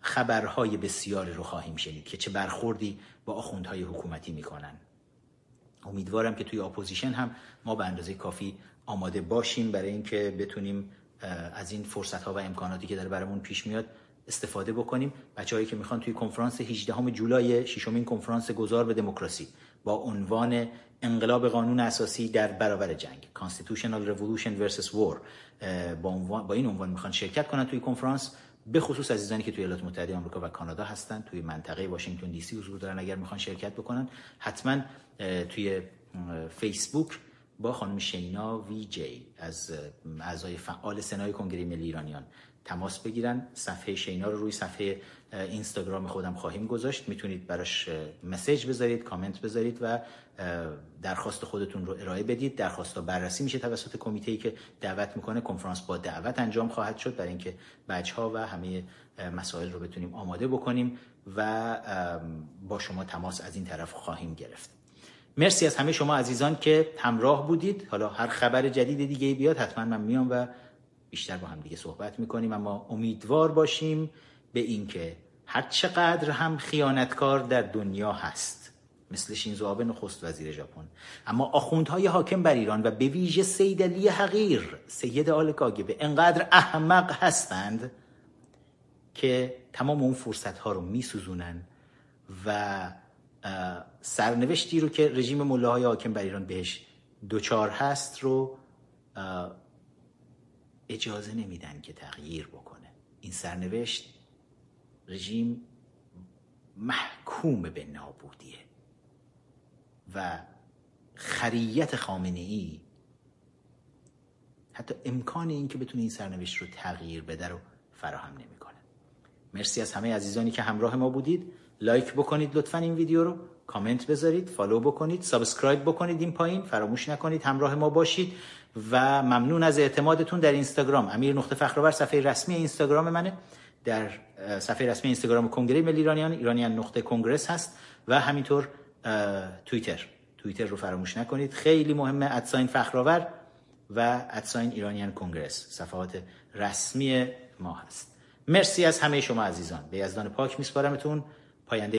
خبرهای بسیاری رو خواهیم شنید که چه برخوردی با آخوندهای حکومتی می‌کنن. امیدوارم که توی اپوزیشن هم ما به اندازه کافی آماده باشیم برای اینکه بتونیم از این فرصت ها و امکاناتی که داره برامون پیش میاد استفاده بکنیم بچههایی که می‌خوان توی کنفرانس 18 جولای ششمین کنفرانس گذار به دموکراسی با عنوان انقلاب قانون اساسی در برابر جنگ Constitutional Revolution vs War با, با این عنوان می‌خوان شرکت کنن توی کنفرانس به خصوص عزیزانی که توی ایالات متحده آمریکا و کانادا هستن توی منطقه واشنگتن دی سی حضور دارن اگر می‌خوان شرکت بکنن. حتما توی فیسبوک با خانم شینا وی جی از اعضای فعال سنای کنگره ملی ایرانیان تماس بگیرن. صفحه شینا رو روی صفحه اینستاگرام خودم خواهیم گذاشت. می‌تونید براش مسیج بذارید کامنت بذارید و درخواست خودتون رو ارائه بدید. درخواست بررسی میشه توسط کمیته ای که دعوت می‌کنه. کنفرانس با دعوت انجام خواهد شد برای اینکه بچه ها و همه مسائل رو بتونیم آماده بکنیم و با شما تماس از این طرف خواهیم گرفت. مرسی از همه شما عزیزان که همراه بودید. حالا هر خبر جدید دیگه بیاد حتما من میام و بیشتر با هم دیگه صحبت می‌کنیم. اما امیدوار باشیم به اینکه هر چقدر هم خیانتکار در دنیا هست. مثل شینزو آبه نخست وزیر ژاپن. اما آخوندهای حاکم بر ایران و به ویژه سید علی حقیر سید آل کاگبه انقدر احمق هستند که تمام اون فرصت ها رو میسوزونن و سرنوشتی رو که رژیم ملاهای حاکم بر ایران بهش دوچار هست رو اجازه نمیدن که تغییر بکنه. این سرنوشت رژیم محکوم به نابودیه و خریت خامنه ای حتی امکان این که بتونه این سرنوشت رو تغییر بده رو فراهم نمی‌کنه. مرسی از همه عزیزانی که همراه ما بودید. like بکنید لطفا این ویدیو رو کامنت بذارید follow بکنید subscribe بکنید این پایین فراموش نکنید همراه ما باشید و ممنون از اعتمادتون در اینستاگرام. امیر نقطه فخرآور صفحه رسمی اینستاگرام منه. در صفحه رسمی اینستاگرام کنگره ملی ایرانیان ایرانیان نقطه کنگرس هست و همینطور توییتر. توییتر رو فراموش نکنید. خیلی مهمه ادساین فخرآور و ادساین ایرانیان کنگرس. صفحات رسمی ما هست. مرسی از همه شما عزیزان. به یزدان پاک میسپارمتون. پاینده